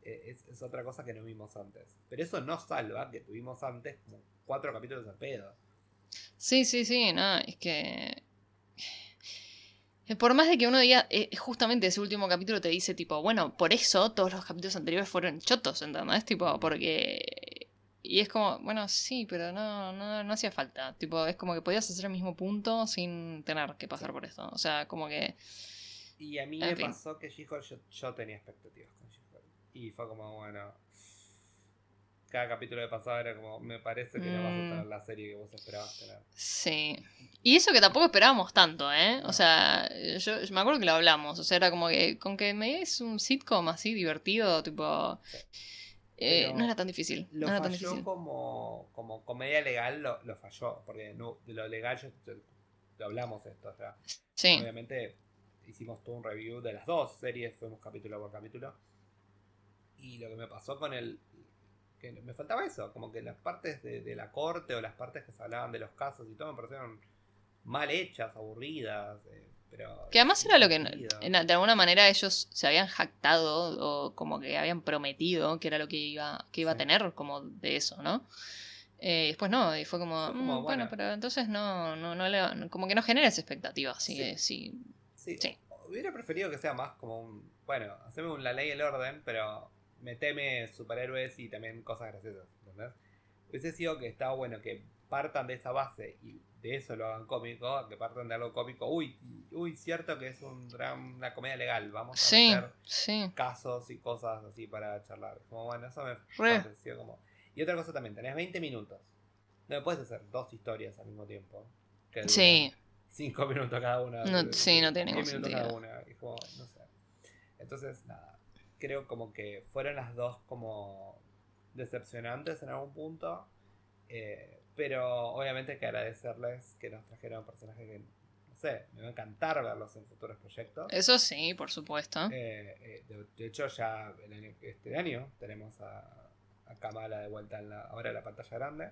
Eh, Es, es otra cosa que no vimos antes. Pero eso no salva que tuvimos antes como cuatro capítulos al pedo. sí, sí, sí, no, es que por más de que uno diga, eh, justamente ese último capítulo te dice, tipo, bueno, por eso todos los capítulos anteriores fueron chotos, ¿entendés? Tipo, porque... Y es como, bueno, sí, pero no, no, no hacía falta. Tipo, es como que podías hacer el mismo punto sin tener que pasar por esto. O sea, como que... Y a mí En me fin. pasó que She-Hulk, yo, yo tenía expectativas con She-Hulk. Y fue como, bueno. Cada capítulo que pasaba era como, me parece que no vas a Mm. tener la serie que vos esperabas tener. Sí. Y eso que tampoco esperábamos tanto, ¿eh? No. O sea, yo, yo me acuerdo que lo hablamos. O sea, era como que con que me des un sitcom así divertido, tipo... Sí. eh, no era tan difícil. Lo no era tan falló difícil. como, como comedia legal, lo, lo falló. Porque no, de lo legal yo, yo- lo hablamos esto. O sea, Sí. obviamente hicimos todo un review de las dos series, fuimos capítulo por capítulo. Y lo que me pasó con el. Que me faltaba eso, como que las partes de, de la corte o las partes que se hablaban de los casos y todo me parecieron mal hechas, aburridas. eh, pero Que además era lo que en- de alguna manera ellos se habían jactado o como que habían prometido que era lo que iba, que iba a tener como de eso, ¿no? Eh, y después no, y fue como, Fue como, "Mm, bueno, pero entonces no, no, no le- como que no genera esa expectativa. Así Sí. que sí. Sí. Sí. Hubiera preferido que sea más como un. Bueno, haceme un la ley y el orden, pero meteme superhéroes y también cosas graciosas. ¿Entendés? Hubiese sido que estaba bueno que partan de esa base y de eso lo hagan cómico, que partan de algo cómico. Uy, uy, cierto que es un drama, una comedia legal. Vamos a Sí, meter sí. casos y cosas así para charlar. Como bueno, eso me Re. pareció como. Y otra cosa también, tenés 20 minutos. No me puedes hacer dos historias al mismo tiempo. que Sí. 5 minutos cada una. No, sí, no tiene 10 ningún minutos cada sentido. una. y como, no sé. Entonces, nada. Creo como que fueron las dos como decepcionantes en algún punto. eh, pero obviamente hay que agradecerles que nos trajeron personajes que, no sé, me va a encantar verlos en futuros proyectos. Eso sí, por supuesto. Eh, eh, de, de hecho, ya el año- este año tenemos a, a Kamala de vuelta en la, ahora en la pantalla grande.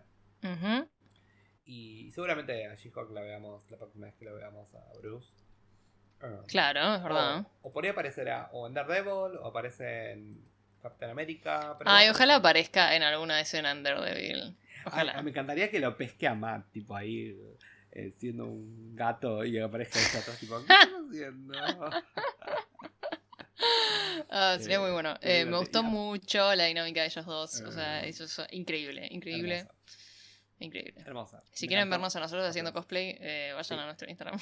Y seguramente a She-Hulk la veamos la próxima vez que lo veamos a Bruce. Eh, Claro, es verdad. O, o por ahí aparecerá o en Daredevil o aparece en Captain America. pero Ay, no ojalá aparezca en alguna escena en Daredevil. Ojalá. me encantaría que lo pesque a Matt, tipo ahí eh, siendo un gato y aparezca ella atrás, tipo, ¿qué estás haciendo? Ah, sería Eh, muy bueno. muy Eh, me gustó mucho la dinámica de ellos dos. O sea, Eh, eso es increíble, increíble, increíble. hermosa. Si Me quieren encantó. vernos a nosotros haciendo cosplay, eh, vayan Sí. a nuestro Instagram.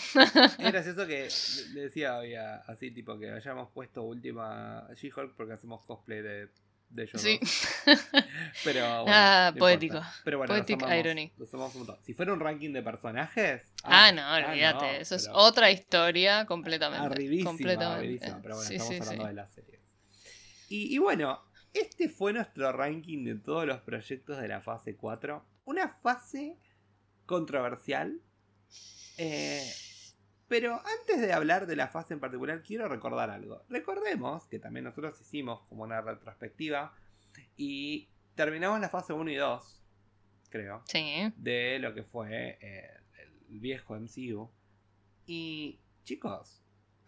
Es gracioso que le- decía hoy a- así, tipo, que hayamos puesto última She-Hulk porque hacemos cosplay de, de ellos Sí. dos. Pero bueno, Ah, no poético. importa. Pero bueno, Poetic amamos, irony. un. Si fuera un ranking de personajes. Ah, no, olvídate. no, eso es otra historia completamente. Arribísima, completamente. arribísima, Pero bueno, Sí, estamos sí, hablando de las series. Y, y bueno, este fue nuestro ranking de todos los proyectos de la fase 4. Una fase controversial. Eh, pero antes de hablar de la fase en particular, quiero recordar algo. Recordemos que también nosotros hicimos como una retrospectiva y terminamos la fase 1 y 2, creo, Sí. de lo que fue eh, el viejo MCU. Y chicos,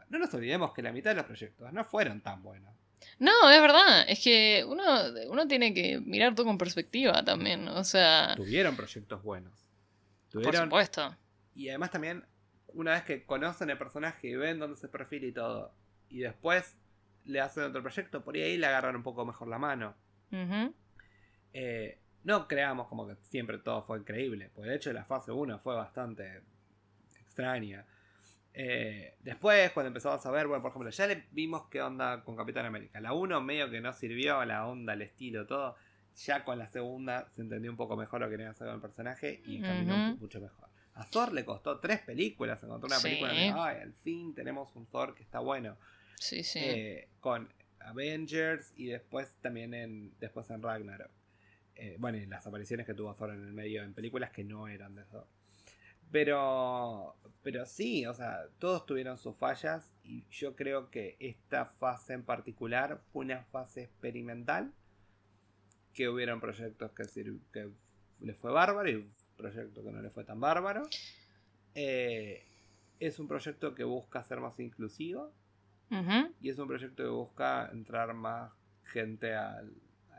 no nos olvidemos que la mitad de los proyectos no fueron tan buenos. No, es verdad. Es que uno, uno tiene que mirar todo con perspectiva también. O sea, Tuvieron proyectos buenos. por Tuvieron, supuesto. y además también, una vez que conocen el personaje y ven dónde se perfila y todo, y después le hacen otro proyecto, por ahí le agarran un poco mejor la mano. Eh, no creamos como que siempre todo fue increíble, porque de hecho la fase 1 fue bastante extraña. Eh, después, cuando empezamos a ver, bueno, por ejemplo, ya le vimos qué onda con Capitán América. La 1 medio que no sirvió, la onda, el estilo, todo. Ya con la segunda se entendió un poco mejor lo que querían hacer con el personaje y caminó Ujú. mucho mejor. A Thor le costó tres películas encontrar una Sí. película de, ay, al fin tenemos un Thor que está bueno. Sí, sí. Eh, con Avengers y después también en después en Ragnarok. Eh, bueno, y las apariciones que tuvo Thor en el medio en películas que no eran de Thor. Pero, pero sí, o sea, todos tuvieron sus fallas y yo creo que esta fase en particular fue una fase experimental. Que hubieron proyectos que, que le fue bárbaro y un proyecto que no le fue tan bárbaro. Eh, es un proyecto que busca ser más inclusivo y es un proyecto que busca entrar más gente a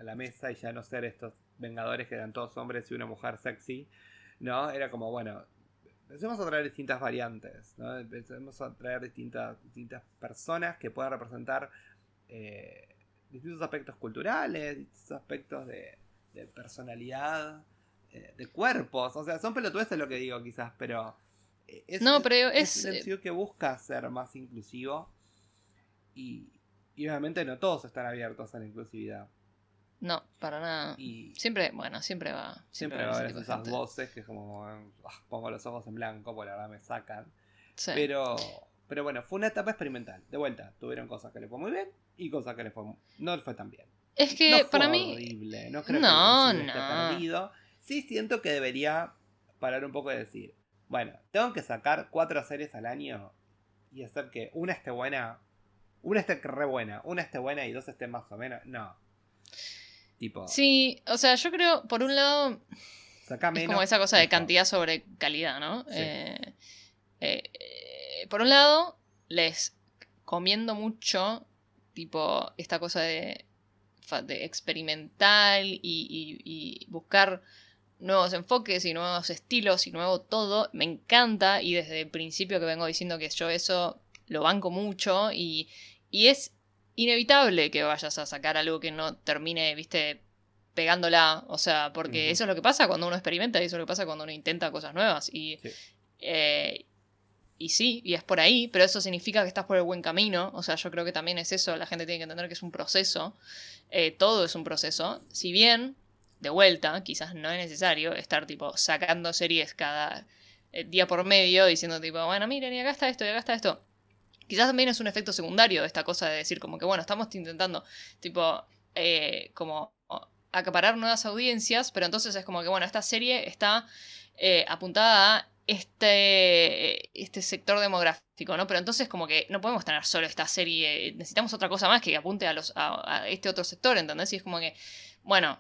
la mesa y ya no ser estos vengadores que eran todos hombres y una mujer sexy. ¿No? Era como, bueno, empecemos a traer distintas variantes, ¿no? Empecemos a traer distintas, distintas personas que puedan representar eh, distintos aspectos culturales, distintos aspectos de, de personalidad, eh, de cuerpos. O sea, son pelotudeces lo que digo quizás, pero... eh, Es, No, pero es es- que busca ser más inclusivo y, y obviamente no todos están abiertos a la inclusividad. No, para nada. Y Siempre, bueno, siempre va. siempre va a haber de esas gente. voces que como ah, pongo los ojos en blanco, porque la verdad me sacan. Sí. Pero, pero bueno, fue una etapa experimental. De vuelta, tuvieron cosas que le fue muy bien y cosas que le fue no le fue tan bien. Es que no fue para mí. horrible, no creo No, que no. perdido. Sí siento que debería parar un poco y decir, bueno, tengo que sacar cuatro series al año y hacer que una esté buena, una esté re buena, una esté buena y dos estén más o menos. No. Tipo, Sí, o sea, yo creo, por un lado, es como esa cosa de cantidad sobre calidad, ¿no? Sí. Eh, eh, por un lado, les comiendo mucho, tipo, esta cosa de, experimental y, y- y buscar nuevos enfoques y nuevos estilos y nuevo todo. Me encanta y desde el principio que vengo diciendo que yo eso lo banco mucho y, y es inevitable que vayas a sacar algo que no termine, viste, pegándola. O sea, porque eso es lo que pasa cuando uno experimenta y eso es lo que pasa cuando uno intenta cosas nuevas. Y, eh, y sí, y es por ahí, pero eso significa que estás por el buen camino. O sea, yo creo que también es eso. La gente tiene que entender que es un proceso. Eh, todo es un proceso. Si bien, de vuelta, quizás no es necesario estar tipo sacando series cada eh, día por medio diciendo tipo, bueno, miren, y acá está esto, y acá está esto. Quizás también es un efecto secundario de esta cosa de decir como que, bueno, estamos intentando, tipo, como acaparar nuevas audiencias, pero entonces es como que, bueno, esta serie está eh, apuntada a este, este sector demográfico, ¿no? Pero entonces como que no podemos tener solo esta serie, necesitamos otra cosa más que apunte a, los, a, este otro sector, ¿entendés? Y es como que, bueno,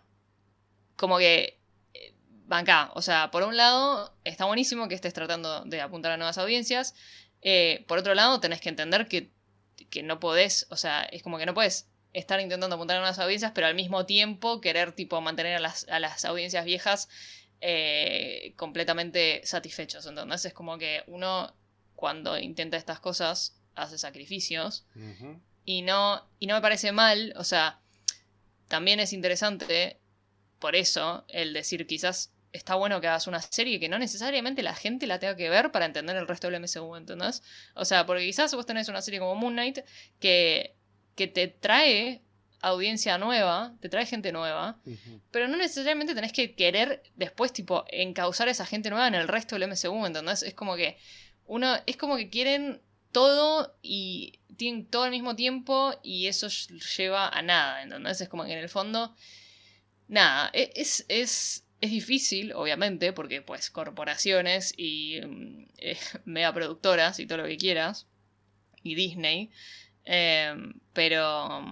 como que eh, banca, o sea, por un lado está buenísimo que estés tratando de apuntar a nuevas audiencias, eh, por otro lado tenés que entender que, que no podés, o sea, es como que no puedes estar intentando apuntar a nuevas audiencias, pero al mismo tiempo querer tipo mantener a las, a las audiencias viejas eh, completamente satisfechos. Entonces es como que uno cuando intenta estas cosas hace sacrificios y, no, y no me parece mal, o sea, también es interesante por eso el decir quizás está bueno que hagas una serie que no necesariamente la gente la tenga que ver para entender el resto del MCU, ¿entendés? O sea, porque quizás vos tenés una serie como Moon Knight que que te trae audiencia nueva, te trae gente nueva, pero no necesariamente tenés que querer después, tipo, encauzar a esa gente nueva en el resto del MCU, ¿entendés? Es como que uno, es como que quieren todo y tienen todo al mismo tiempo y eso lleva a nada, ¿entendés? Es como que en el fondo, nada, e, es, es, es difícil, obviamente, porque pues corporaciones y mm, eh, megaproductoras y todo lo que quieras, y Disney, Em, pero,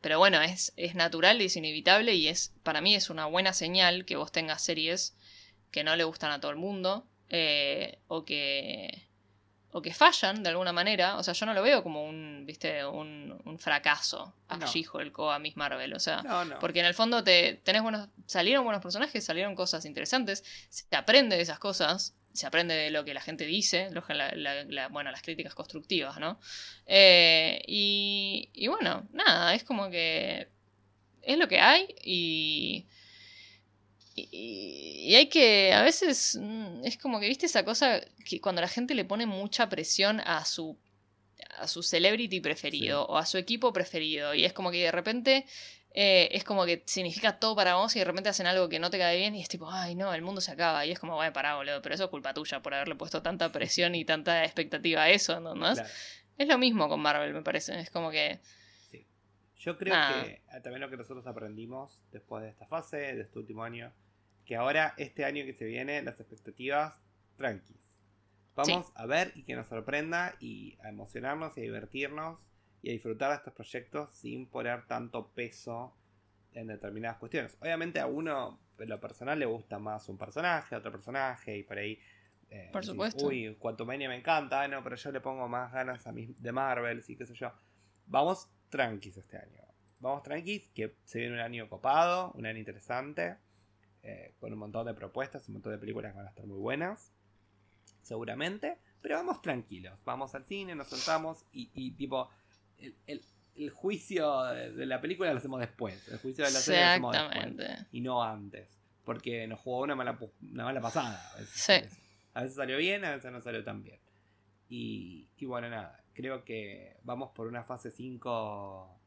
pero bueno, es, es natural es inevitable y es para mí es una buena señal que vos tengas series que no le gustan a todo el mundo eh, o que o que fallan de alguna manera. O sea, yo no lo veo como un, viste, un, un fracaso a no. She-Hulk o a Miss Marvel. O sea, porque en el fondo te, tenés buenos, salieron buenos personajes, salieron cosas interesantes, se aprende de esas cosas se aprende de lo que la gente dice, bueno, las críticas constructivas, ¿no? Eh, y, y, bueno, nada, es como que es lo que hay y, y, hay que, a veces, mm, es como que, viste esa cosa que cuando la gente le pone mucha presión a su a su celebrity preferido o a su equipo preferido y es como que de repente eh, es como que significa todo para vos y de repente hacen algo que no te cae bien y es tipo, ay no, el mundo se acaba. Y es como, vaya, pará, boludo, pero eso es culpa tuya por haberle puesto tanta presión y tanta expectativa a eso, ¿no? Es lo mismo con Marvel, me parece. Es como que. Sí. Yo creo que ah, también lo que nosotros aprendimos después de esta fase, de este último año, que ahora, este año que se viene, las expectativas tranquis. Vamos a ver y que nos sorprenda y a emocionarnos y a divertirnos y a disfrutar de estos proyectos sin poner tanto peso en determinadas cuestiones. Obviamente a uno, en lo personal, le gusta más un personaje, otro personaje, y por ahí. Eh, por supuesto. Uy, Quantumania me encanta, no, pero yo le pongo más ganas a mí de Marvel, sí, qué sé yo. Vamos tranquis este año. Vamos tranquis, que se viene un año copado, un año interesante, eh, con un montón de propuestas, un montón de películas que van a estar muy buenas, seguramente. Pero vamos tranquilos, vamos al cine, nos sentamos y, y tipo el, juicio de la película lo hacemos después. El juicio de la serie lo hacemos después. Y no antes. Porque nos jugó una mala, una mala pasada. A veces, a veces salió bien, a veces no salió tan bien. Y, bueno, nada. Creo que vamos por una fase 5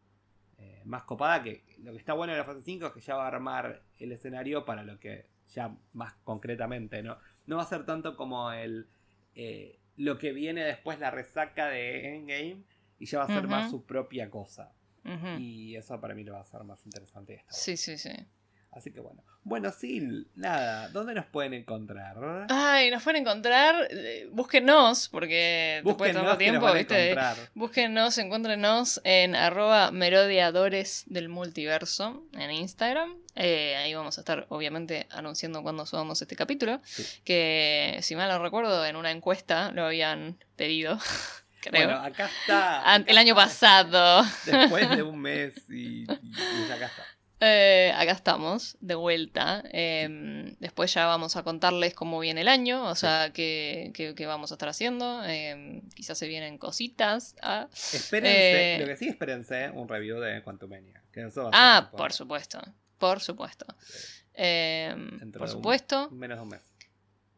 eh, más copada. Que lo que está bueno de la fase 5 es que ya va a armar el escenario para lo que ya más concretamente, ¿no? No va a ser tanto como el. Eh, lo que viene después, la resaca de Endgame, y ya va a ser más su propia cosa. Y eso para mí lo va a hacer más interesante. Esta sí, sí, sí. Así que bueno. Bueno, sí, nada. ¿Dónde nos pueden encontrar? Ay, nos pueden encontrar. Eh, búsquenos, porque después de tanto tiempo, ¿viste? Búsquenos, encuéntrenos en arroba merodiadores del multiverso en Instagram. Eh, ahí vamos a estar, obviamente, anunciando cuando subamos este capítulo. Que, si mal no recuerdo, en una encuesta lo habían pedido. Bueno, acá está. el año pasado. Después de un mes y, acá está. Eh, acá estamos, de vuelta. Em, después ya vamos a contarles cómo viene el año, o sea, qué, qué- qué vamos a estar haciendo. Em, quizás se vienen cositas. ah. Espérense, Eh, lo que sí, espérense un review de Quantumania. Que eso Ah, por supuesto, por supuesto. Em, por un- supuesto. menos de un mes.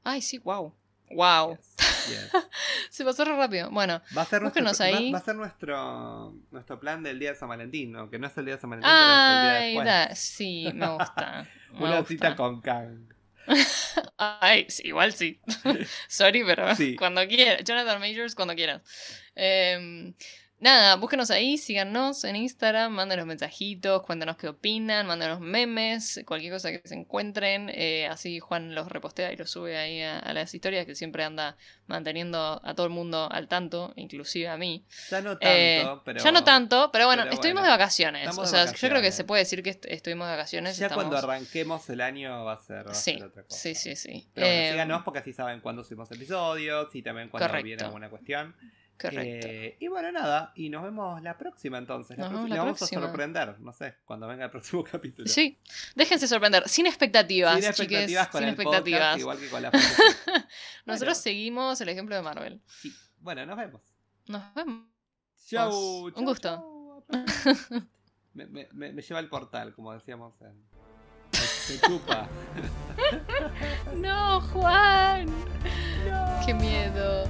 Ay, sí, wow. Wow. Yes, yes. Se pasó re rápido. Bueno, Va a ser, nuestro, va- ahí. va a ser nuestro, nuestro plan del día de San Valentín, ¿no? que no es el día de San Valentín, pero es el día ay, después. da- sí, me gusta. me Una gusta. cita con Kang. Ay, sí, igual sí. Sorry, pero Sí. cuando quieras. Jonathan Majors, cuando quieras. Em, nada, búsquenos ahí, síganos en Instagram, mándenos mensajitos, cuéntanos qué opinan, mándenos memes, cualquier cosa que se encuentren. eh, así Juan los repostea y los sube ahí a, a las historias que siempre anda manteniendo a todo el mundo al tanto, inclusive a mí. Ya no tanto, Eh, pero. Ya no tanto, pero bueno, pero estuvimos bueno, de vacaciones. O sea, yo creo que se puede decir que est- estuvimos de vacaciones. Ya estamos- cuando arranquemos el año va a ser, va a Sí, ser otra cosa. sí, sí, sí. Pero bueno, Em, síganos porque así saben cuándo subimos episodios y también cuando Correcto. viene alguna cuestión. Correcto. Eh, y bueno, nada, y nos vemos la próxima entonces. La Nos vemos la vamos próxima. a sorprender, no sé, cuando venga el próximo capítulo. Sí, déjense sorprender, sin expectativas, Sin expectativas chiques, con sin el expectativas. podcast, igual que con la. Nosotros Bueno. seguimos el ejemplo de Marvel. Sí. Bueno, nos vemos. Nos vemos. Chau. Un gusto. chau. Me, me- me- lleva al portal, como decíamos me chupa. No, Juan. Qué miedo.